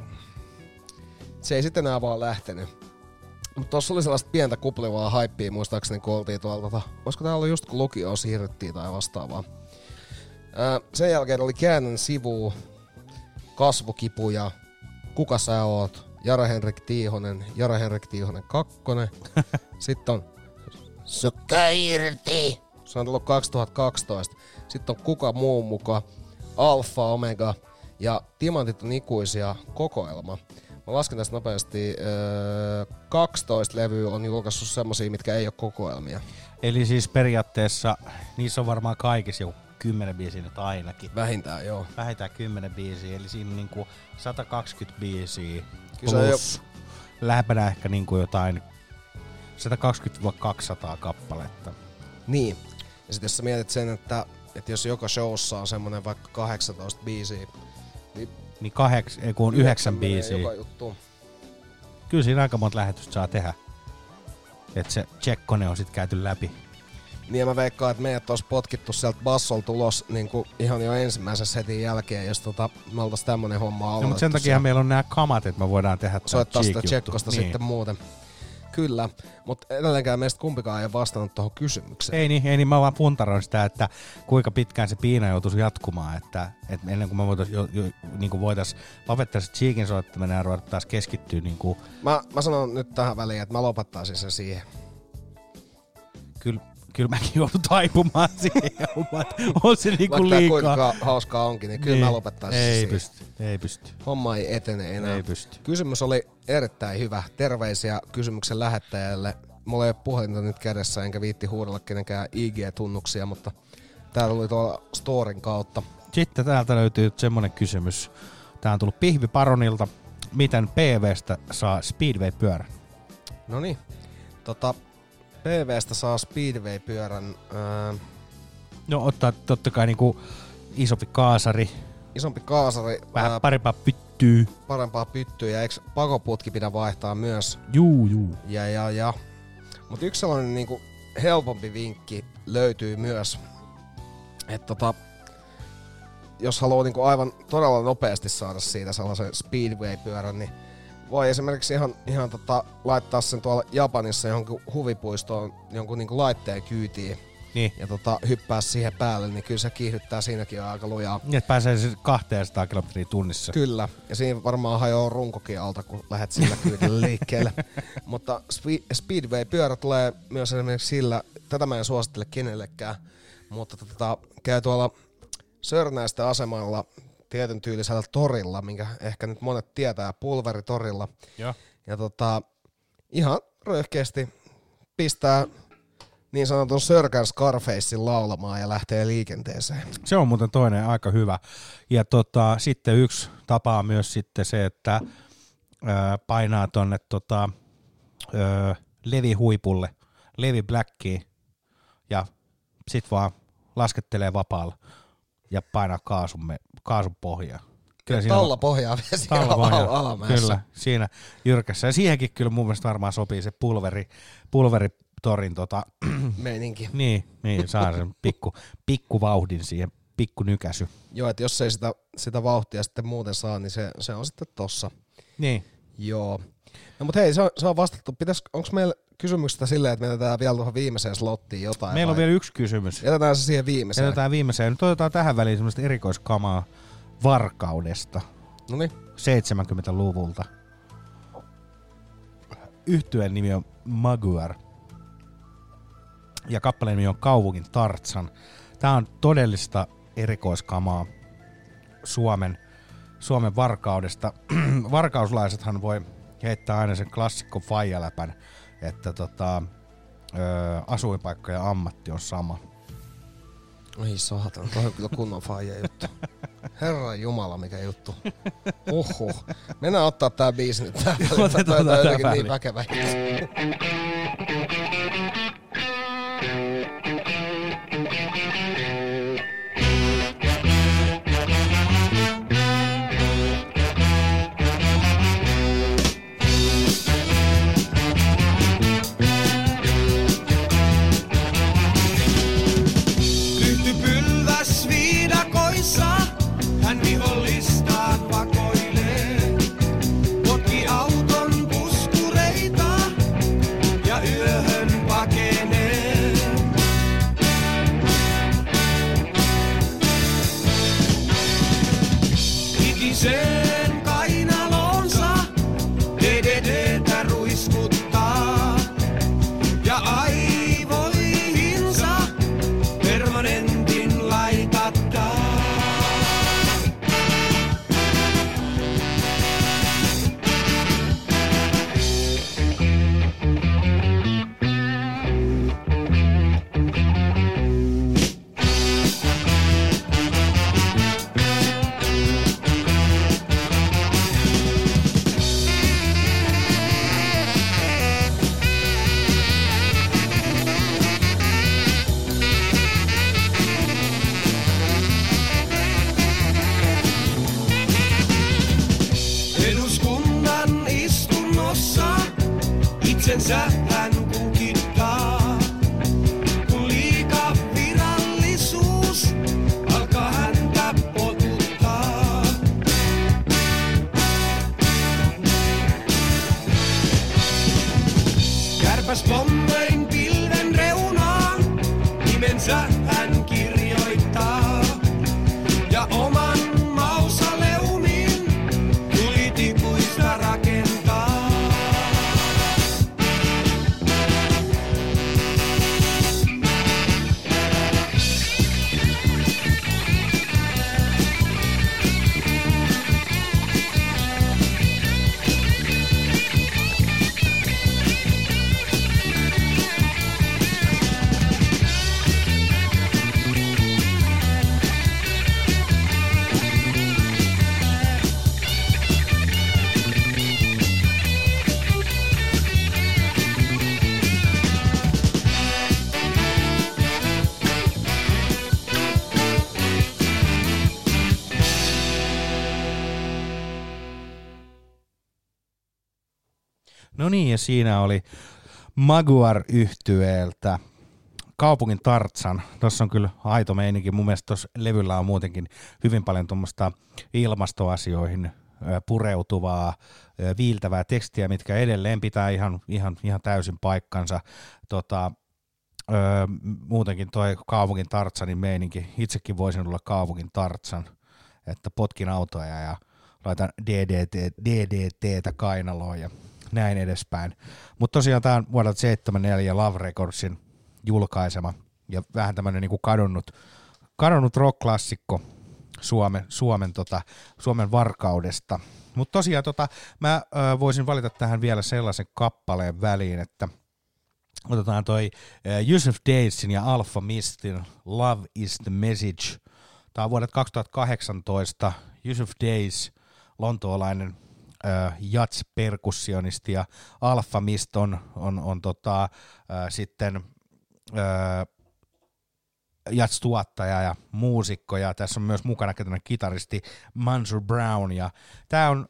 se ei sitten enää vaan lähtenyt. Mutta tuossa oli sellaista pientä kuplivaa haippia muistaakseni, kun oltiin tuolla, tota, olisiko tää ollut just kun lukioon siirryttiin tai vastaavaa. Ää, sen jälkeen oli käännön sivu, kasvukipuja, kuka sä oot, Jara Henrik Tiihonen, Jara Henrik Tiihonen kakkonen. Sitten on Sukka irti. Se on tullut 2012. Sitten on Kuka muu muka, Alfa Omega ja Timantit on ikuisia kokoelma. Mä lasken tästä nopeasti. Öö, 12 levyä on julkaissut semmosia, mitkä ei ole kokoelmia. Eli siis periaatteessa niissä on varmaan kaikissa joku 10 biisiä nyt ainakin. Vähintään, joo. Vähintään 10 biisiä, eli siinä on niinku 120 biisiä plus lähempänä ehkä niinku jotain 120-200 kappaletta. Niin. Ja sitten jos sä mietit sen, että, että jos joka showssa on semmonen vaikka 18 biisiä, niin, Niin kaheks, ei kun on yhdeksän biisiä. Joka juttu. Kyllä siinä aika monta lähetystä saa tehdä. Että se Tsekkone on sitten käyty läpi. Niin ja mä veikkaan, että meidät olisi potkittu sieltä bassol tulos niin kuin ihan jo ensimmäisen setin jälkeen, jos tota, me oltais tämmönen homma No, aloitettu. mutta sen takia meillä on nämä kamat, että me voidaan tehdä soittaa sitä tsekkosta niin. sitten muuten. Kyllä, mutta edelleenkään meistä kumpikaan ei vastannut tuohon kysymykseen. Ei niin, ei niin, mä vaan puntaroin sitä, että kuinka pitkään se piina joutuisi jatkumaan, että, että ennen kuin me voitais, jo, jo, niin voitais lopettaa se Cheekin soittaminen ja ruveta taas keskittyä niin kuin, Mä, mä sanon nyt tähän väliin, että mä lopettaisin sen siihen. kyllä, kyllä mäkin joudun taipumaan siihen, mutta on se niin kuin Vaikka liikaa. kuinka hauskaa onkin, niin kyllä Niin. mä lopettaisin Ei siihen. pysty, ei pysty. Homma ei etene enää. Ei pysty. Kysymys oli erittäin hyvä. Terveisiä kysymyksen lähettäjälle. Mulla ei ole puhelinta nyt kädessä, enkä viitti huudella kenenkään IG-tunnuksia, mutta tää tuli tuolla storin kautta. Sitten täältä löytyy semmonen kysymys. Tää on tullut Pihvi Paronilta. Miten PVstä saa Speedway-pyörän? No niin. Tota, PVstä saa Speedway-pyörän. Ää, No ottaa totta kai niinku isompi kaasari, isompi kaasari, vähän ää, parempaa pyttyy. parempaa pyttyä ja eikö pakoputki pidä vaihtaa myös? Juu, juu. Ja, ja, ja. Mutta yksi sellainen niinku helpompi vinkki löytyy myös, että tota, jos haluaa niinku aivan todella nopeasti saada siitä sellaisen Speedway-pyörän, niin voi esimerkiksi ihan, ihan tota, laittaa sen tuolla Japanissa johonkin huvipuistoon jonkun niinku laitteen kyytiin Niin. ja tota, hyppää siihen päälle, niin kyllä se kiihdyttää siinäkin aika lujaa. Niin, että pääsee siis 200 kilometriä tunnissa. Kyllä, ja siinä varmaan hajoaa runkokin alta, kun lähdet sillä kyydillä liikkeelle. Mutta spe- Speedway-pyörä tulee myös esimerkiksi sillä, tätä mä en suosittele kenellekään, mutta tota, käy tuolla Sörnäisten asemalla tietyn tyylisellä torilla, minkä ehkä nyt monet tietää, pulveritorilla. Joo. Ja tota, ihan röyhkeästi pistää niin sanotun Sörkän Scarfacein laulamaan ja lähtee liikenteeseen. Se on muuten toinen aika hyvä. Ja tota, sitten yksi tapa on myös sitten se, että ö, painaa tonne tota, ö, levihuipulle Levi Blackia ja sit vaan laskettelee vapaalla ja painaa kaasun, me, kaasun pohjaa. siinä Talla pohjaa vielä siellä pohjaa, alamäessä. Kyllä, siinä jyrkässä. Ja siihenkin kyllä mun mielestä varmaan sopii se pulveri, pulveritorin tota, Meininki. niin, niin, saa sen pikku, pikku vauhdin siihen, pikku nykäsy. Joo, että jos ei sitä, sitä vauhtia sitten muuten saa, niin se, se on sitten tossa. Niin. Joo. No mutta hei, se on, se on vastattu. Pitäis, onko meillä kysymystä silleen, että me jätetään vielä tuohon viimeiseen slottiin jotain? Meillä on vai- vielä yksi kysymys. Jätetään se siihen viimeiseen. Jätetään viimeiseen. Nyt otetaan tähän väliin semmoista erikoiskamaa varkaudesta. Noniin. 70-luvulta. Yhtyeen nimi on Maguar. Ja kappaleen nimi on Kaupungin Tartsan. Tää on todellista erikoiskamaa Suomen, Suomen varkaudesta. Varkauslaisethan voi heittää aina sen klassikko faijaläpän, että tota, ö, asuinpaikka ja ammatti on sama. Oi saatana, toi on kyllä kunnon faija juttu. Herra Jumala, mikä juttu. Oho. Mennään ottaa tää biisi nyt tää. Otetaan Toi on tää jotenkin niin väkevä juttu. Ja siinä oli Maguar yhtyeeltä Kaupungin Tartsan. Tuossa on kyllä aito meininki. Mun mielestä tuossa levyllä on muutenkin hyvin paljon tuommoista ilmastoasioihin pureutuvaa, viiltävää tekstiä, mitkä edelleen pitää ihan, ihan, ihan täysin paikkansa. Tota, ö, muutenkin toi Kaupungin Tartsanin meininki. Itsekin voisin olla Kaupungin Tartsan, että potkin autoja ja laitan DDT, DDTtä kainaloon ja näin edespäin. Mutta tosiaan tämä on vuodelta 74 Love Recordsin julkaisema ja vähän tämmöinen niinku kadonnut, kadonnut rock-klassikko Suomen, Suomen, tota, Suomen varkaudesta. Mutta tosiaan tota, mä ö, voisin valita tähän vielä sellaisen kappaleen väliin, että otetaan toi Yusuf Daysin ja Alpha Mistin Love is the Message. Tämä on vuodet 2018. Yusuf Days, lontoolainen jats-perkussionisti ja Alpha Mist on, on, on tota, sitten jats-tuottaja ja muusikko ja tässä on myös mukana tämmöinen kitaristi Mansur Brown ja tämä on,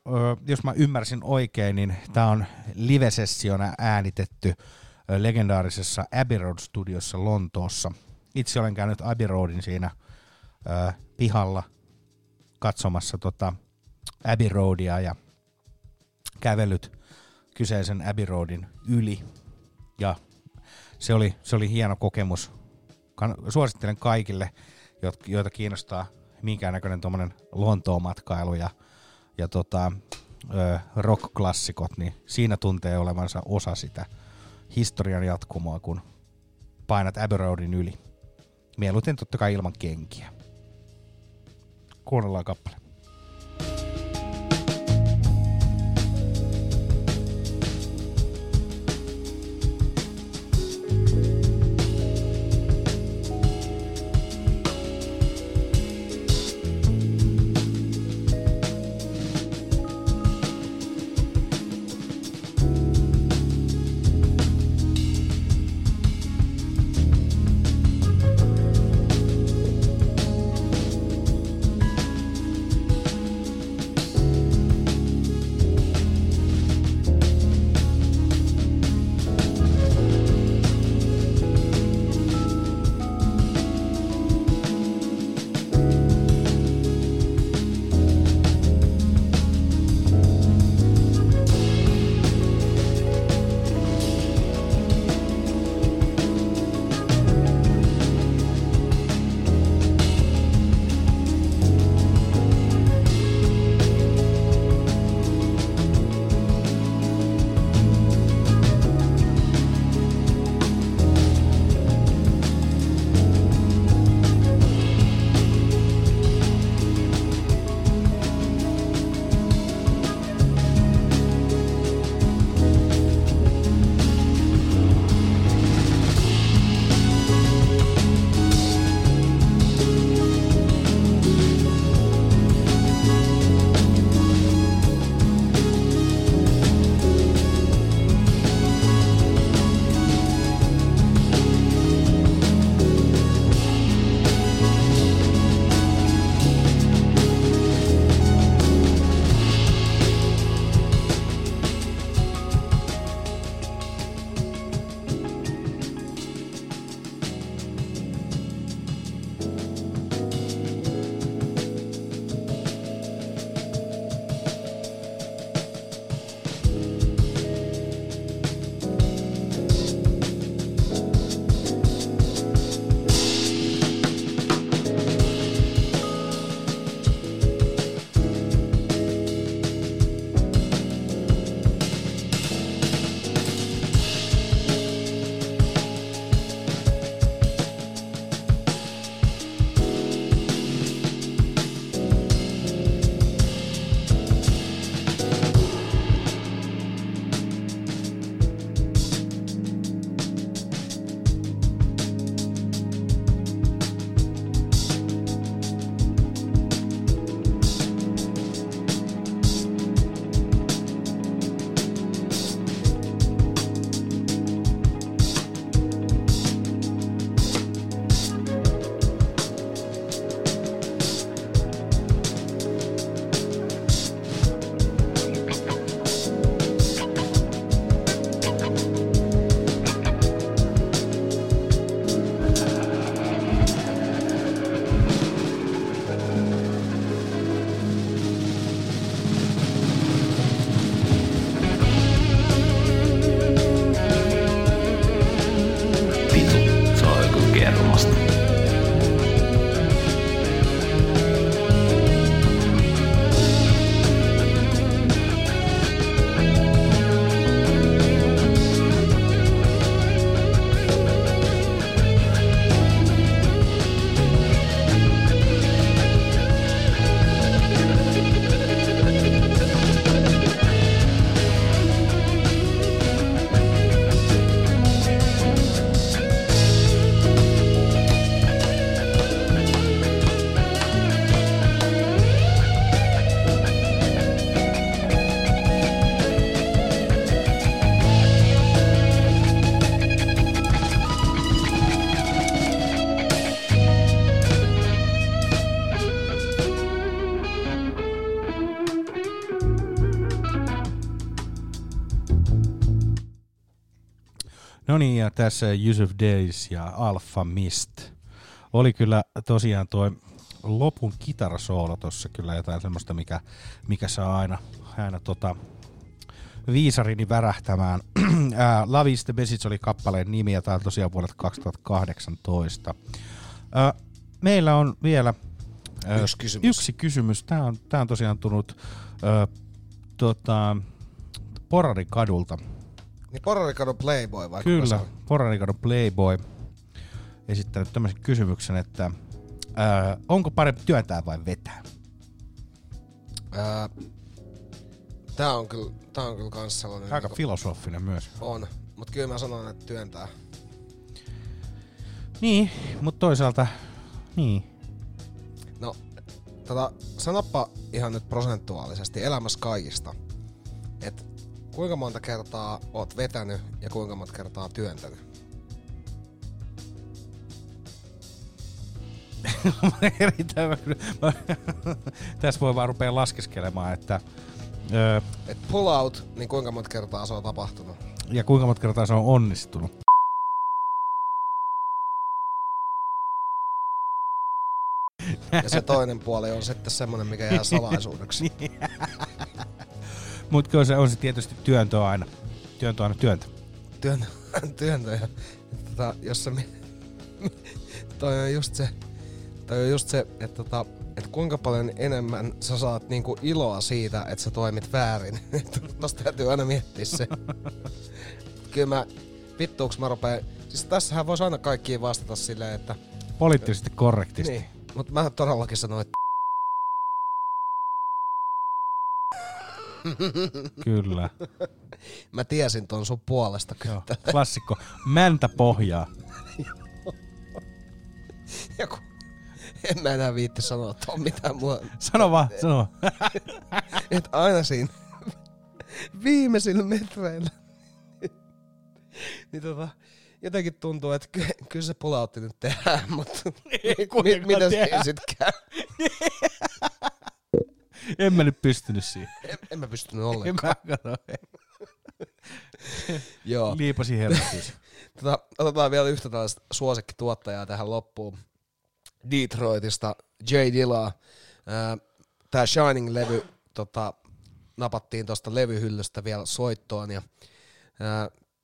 jos mä ymmärsin oikein, niin tämä on live-sessiona äänitetty legendaarisessa Abbey Road Studiossa Lontoossa. Itse olen käynyt Abbey Roadin siinä pihalla katsomassa tota Abbey Roadia ja kävellyt kyseisen Abbey Roadin yli ja se oli, se oli hieno kokemus suosittelen kaikille, joita kiinnostaa minkäännäköinen tuommoinen Lontoon matkailu ja, ja tota, rock-klassikot, niin siinä tuntee olevansa osa sitä historian jatkumoa, kun painat Abbey Roadin yli. Mieluiten totta kai ilman kenkiä. Kuunnellaan kappale. No niin, ja tässä Yusuf Days ja Alpha Mist. Oli kyllä tosiaan tuo lopun kitarasoolo tuossa kyllä jotain semmoista, mikä, mikä saa aina, aina tota, viisarini värähtämään. Ää, Love is the Message oli kappaleen nimi ja tämä on tosiaan vuodelta 2018. Ää, meillä on vielä ää, Yksi kysymys. Yksi kysymys. Tämä on, tää on tosiaan tullut ää, tota, Porarin kadulta. Niin Porarikadon Playboy vai Kyllä, on? Poranikadon Playboy esittänyt tämmöisen kysymyksen, että ää, onko parempi työntää vai vetää? Ää, tää on kyllä, tää on kyllä kans sellainen... Aika niinku- filosofinen myös. On, mutta kyllä mä sanon, että työntää. Niin, mutta toisaalta, niin. No, tota, sanoppa ihan nyt prosentuaalisesti elämässä kaikista, että kuinka monta kertaa oot vetänyt ja kuinka monta kertaa työntänyt? Tässä voi vaan rupea laskeskelemaan, että öö, Et pull out, niin kuinka monta kertaa se on tapahtunut? ja kuinka monta kertaa se on onnistunut. Ja se toinen puoli on sitten semmonen, mikä jää salaisuudeksi. Mutta kyllä se on se tietysti työntö aina. Työntö aina työntö. Työntö, työntö ja, tota, jos se, toi on just se, toi on just se, että tota, että kuinka paljon enemmän sä saat niinku iloa siitä, että sä toimit väärin. Tosta täytyy aina miettiä se. Kyllä mä, vittuuks mä rupeen, siis tässähän voisi aina kaikkiin vastata silleen, että... Poliittisesti korrektisti. Niin, mutta mä todellakin sanoin, että... Kyllä. Mä tiesin ton sun puolesta kyllä. Klassikko. Mäntä pohjaa. Ja kun en mä enää viitti sanoa, että on mitään mua. Sano vaan, sano. Et aina siinä viimeisillä metreillä. niin tota, jotenkin tuntuu, että ky- kyllä se pulautti nyt tehdään, mutta mitä tehdä. siinä sit käy? En mä nyt pystynyt siihen. En, en mä pystynyt En ollenkaan. mä kato. Joo. Liipasi herkkyys. tota, otetaan vielä yhtä tällaista suosikkituottajaa tähän loppuun. Detroitista, J. Dilla. Tämä Shining-levy tota, napattiin tuosta levyhyllystä vielä soittoon. Ja,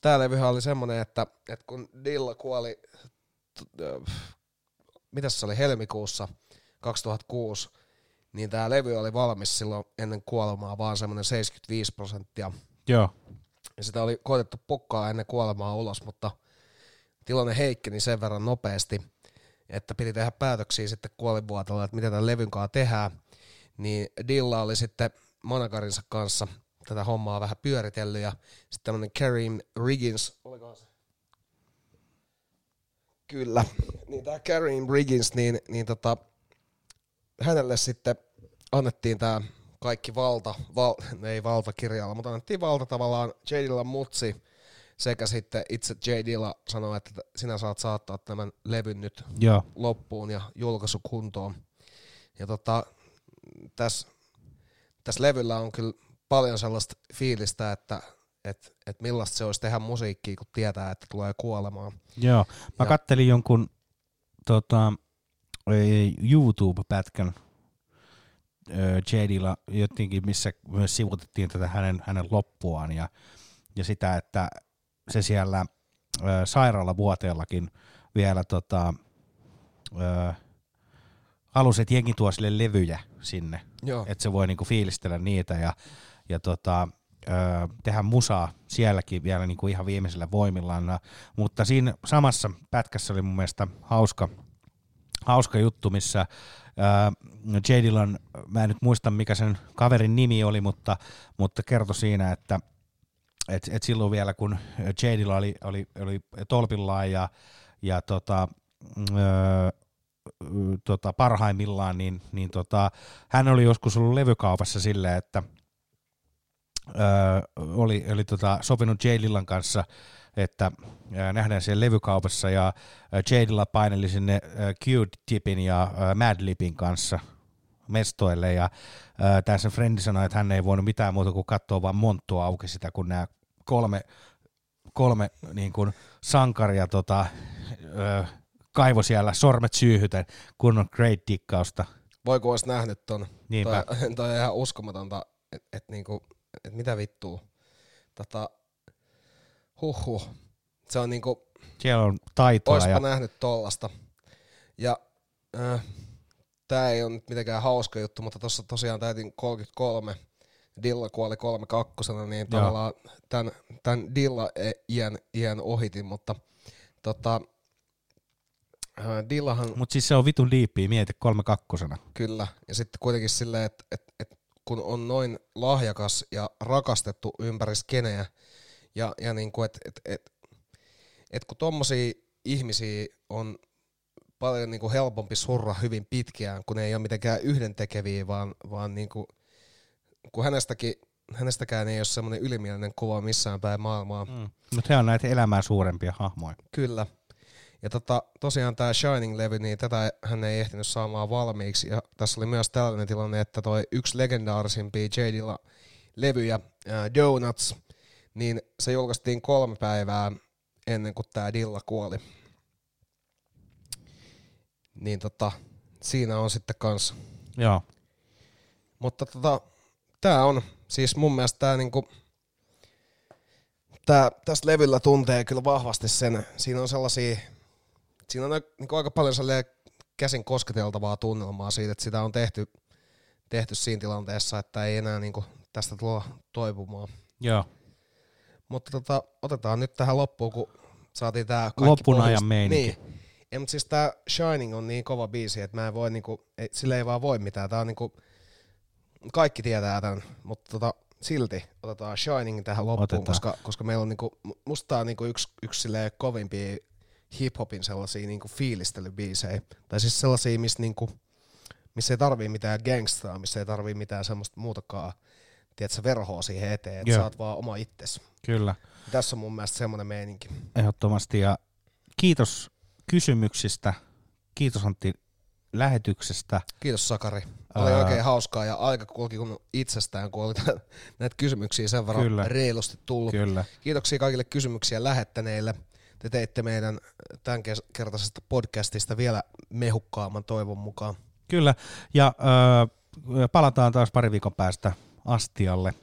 tämä levyhän oli semmonen, että, että kun Dilla kuoli, t- ö, mitäs se oli, helmikuussa 2006, niin tämä levy oli valmis silloin ennen kuolemaa vaan semmoinen 75 prosenttia. Joo. Ja sitä oli koetettu pukkaa ennen kuolemaa ulos, mutta tilanne heikkeni sen verran nopeasti, että piti tehdä päätöksiä sitten kuolinvuotolla, että mitä tämän levyn kanssa tehdään. Niin Dilla oli sitten managarinsa kanssa tätä hommaa vähän pyöritellyt ja sitten tämmönen Kareem Riggins, olikohan se? Kyllä. Niin tää Kareem Riggins, niin, niin tota, hänelle sitten annettiin tämä kaikki valta, val, ei valtakirjalla, mutta annettiin valta tavallaan J. Dillan mutsi sekä sitten itse J. Dilla sanoi, että sinä saat saattaa tämän levyn nyt Joo. loppuun ja julkaisu kuntoon. Ja tota, tässä täs levyllä on kyllä paljon sellaista fiilistä, että et, et millaista se olisi tehdä musiikkia, kun tietää, että tulee kuolemaan. Joo. Mä Ja- kattelin jonkun tota, YouTube-pätkän Jadilla jotenkin, missä myös sivutettiin tätä hänen, hänen loppuaan ja, ja sitä, että se siellä ö, sairaalavuoteellakin vielä tota, ö, halusi, että jengi tuo sille levyjä sinne, että se voi niinku fiilistellä niitä ja, ja tota, ö, tehdä musaa sielläkin vielä niinku ihan viimeisellä voimillaan. Mutta siinä samassa pätkässä oli mun mielestä hauska, hauska juttu, missä ää, J. Dillon, mä en nyt muista mikä sen kaverin nimi oli, mutta, mutta kertoi siinä, että et, et silloin vielä kun J. Dilla oli, oli, oli tolpillaan ja, ja tota, öö, tota, parhaimmillaan, niin, niin tota, hän oli joskus ollut levykaupassa silleen, että öö, oli, oli tota, sopinut J. Dillan kanssa, että ää, nähdään siellä levykaupassa ja ää, J. Dilla paineli sinne Q-Tipin ja Madlibin kanssa mestoille ja tämä sen frendi sanoi, että hän ei voinut mitään muuta kuin katsoa vaan monttua auki sitä, kun nämä kolme kolme niin kuin sankaria tota, kaivo siellä sormet syyhyten kunnon great dikkausta. Voi kun olisi nähnyt ton. Niinpä. Toi, toi on ihan uskomatonta, että et niinku, et mitä vittua. Tota, huhhuh. Se on niinku, Siellä on taitoa oispa ja nähnyt tollasta. Ja äh, tää ei ole nyt mitenkään hauska juttu, mutta tossa tosiaan täytin 33. Dilla kuoli 32, niin Joo. tavallaan tämän, tämän Dilla iän, iän ohitin, mutta tota, äh, Dillahan Mutta siis se on vitun diippiä, mieti kolme kakkosena. Kyllä, ja sitten kuitenkin silleen, että et, et, kun on noin lahjakas ja rakastettu ympäri skeneä, ja, ja niin kuin, että et, et, et kun tommosia ihmisiä on paljon niin kuin helpompi surra hyvin pitkään, kun ne ei ole mitenkään yhdentekeviä, vaan, vaan niin kuin, kun hänestäkin, hänestäkään ei ole semmoinen ylimielinen kuva missään päin maailmaa. Mm. Mutta he on näitä elämää suurempia hahmoja. Kyllä. Ja tota, tosiaan tämä Shining-levy, niin tätä hän ei ehtinyt saamaan valmiiksi. Ja tässä oli myös tällainen tilanne, että toi yksi legendaarisimpia J. Dilla levyjä, ää, Donuts, niin se julkaistiin kolme päivää ennen kuin tämä Dilla kuoli. Niin tota, siinä on sitten kans. Joo. Mutta tota, tää on, siis mun mielestä tää niinku, tää, tässä levyllä tuntee kyllä vahvasti sen, siinä on sellaisia, siinä on niinku aika paljon sellainen käsin kosketeltavaa tunnelmaa siitä, että sitä on tehty, tehty siinä tilanteessa, että ei enää niinku tästä tulla toipumaan. Joo. Mutta tota, otetaan nyt tähän loppuun, kun saatiin tää kaikki Lopun pohjust- ajan meininki. Niin. Ja, mutta siis tää Shining on niin kova biisi, että mä en voi niinku, ei, sille ei vaan voi mitään. Tää on niinku, kaikki tietää tämän, mutta tota, silti otetaan Shining tähän loppuun, Otetaan. koska, koska meillä on niinku, musta tää on niinku yksi, yksi kovimpia hip-hopin sellaisia niinku fiilistelybiisejä. Tai siis sellaisia, missä niinku, missä ei tarvii mitään gangstaa, missä ei tarvii mitään semmoista muutakaan, tiedätkö, verhoa siihen eteen, että Joo. sä oot vaan oma itsesi. Kyllä. Tässä on mun mielestä semmoinen meininki. Ehdottomasti. Ja kiitos kysymyksistä. Kiitos Antti lähetyksestä. Kiitos Sakari. Oli Ää, oikein hauskaa ja aika kulki kun itsestään, kun oli tä- näitä kysymyksiä sen verran Kyllä. reilusti tullut. Kyllä. Kiitoksia kaikille kysymyksiä lähettäneille. Te teitte meidän tämänkertaisesta podcastista vielä mehukkaamman toivon mukaan. Kyllä. Ja öö, palataan taas pari viikon päästä Astialle.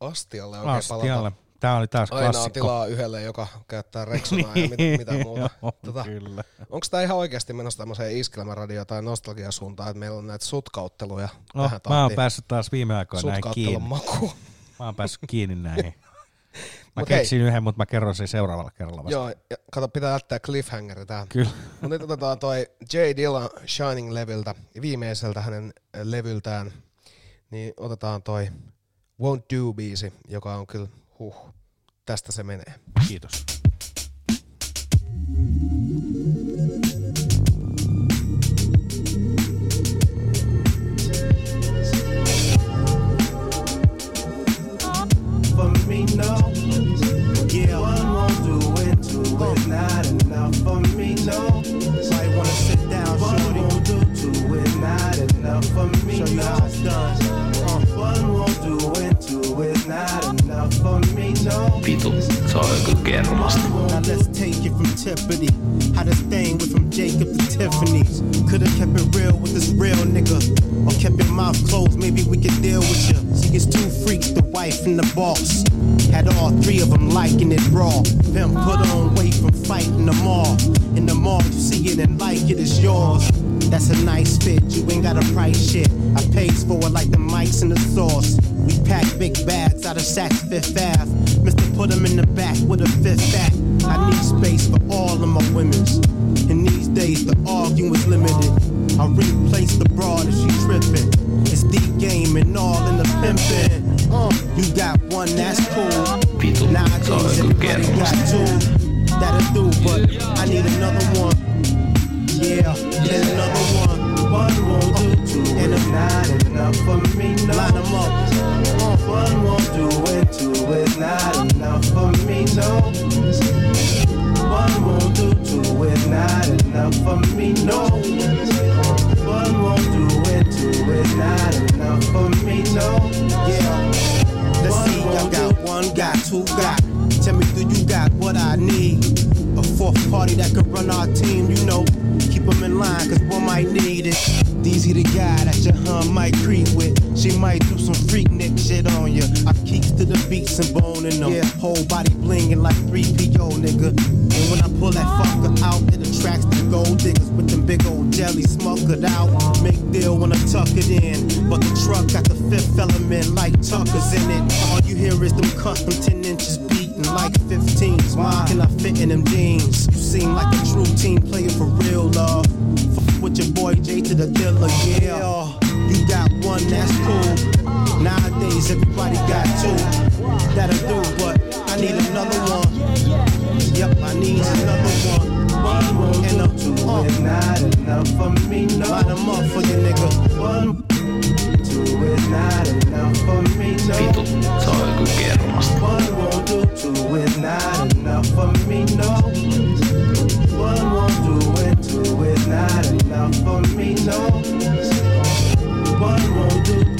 Astialle oikein Astialle. palataan. Tämä oli taas Aina on klassikko. tilaa yhdelle, joka käyttää Rexonaa ja mit, mitä muuta. Joo, kyllä. Onko tämä ihan oikeasti menossa tämmöiseen iskelmäradio- tai nostalgiasuuntaan, että meillä on näitä sutkautteluja No, tähän mä oon päässyt taas viime aikoina näin kiinni. makuun. Mä oon päässyt kiinni näihin. Mä Mut hei. keksin yhden, mutta mä kerron sen seuraavalla kerralla vasta. Joo, ja kato, pitää jättää cliffhangeri tähän. Kyllä. Mutta nyt otetaan toi J. Dilla Shining-levyltä, viimeiseltä hänen levyltään, niin otetaan toi Won't Do-biisi, joka on kyllä, huh, tästä se menee. Kiitos. for me, no. Yeah, one won't do it, two is not enough for me, no. Vitu, se on joku kermasta. Now let's take it from Tiffany. How this thing went from Jacob to Tiffany's. Could've kept it real with this real nigga. Or kept your mouth closed, maybe we could deal with you. See, it's two freaks, the wife and the boss. Had all three of them liking it raw. Pimp put on weight from fighting them all. In the mall, you see it and like it is yours. That's a nice fit, you ain't got a price shit. I pays for it like the mics and the sauce. We pack big bags out of Saks Fifth Ave. Mr. Put 'em in the back with a fifth back. I need space for all of my women's. In these days, the arguing's limited. I replace the broad if she trippin'. It's the game and all in the pimpin'. Uh, you got one, that's cool. Nowadays, se on joku everybody got two. That'll do, but I need another one. Yeah, there's another one. One won't do, two And a- not enough for me, no. Line 'em up. One won't do it, two is not enough for me, no. One won't do, two is not enough for me, no. One won't do it, two is not enough for me, no. Yeah. Let's see, y'all got one, got two, got. Tell me, do you got our team, you know. Keep them in line, cause one might need it. These he the guy that your hun might creep with. She might do some freak nick shit on ya. I keeps to the beats and boning them. Yeah, whole body blinging like 3PO, nigga. And when I pull that fucker out, it attracts the gold diggers with them big old jelly smokered out. Make deal when I tuck it in. But the truck got the fifth element like Tucker's in it. All you hear is them custom 10 inches beating like 15s. Why can I fit in them jeans? You seem like a true team player for real, love. Fuck with your boy J to the dealer, yeah. You got one, that's cool. Nowadays, everybody got two. That'll do, but I need another one. Yep, I need another one. One road and up two uh. is not enough for me. No, line them up for you, nigga. One. Two is not enough for me. No. Beatles, it's all good get One won't do, two is not enough for me. No. One won't do two is not enough for me. No. One won't do.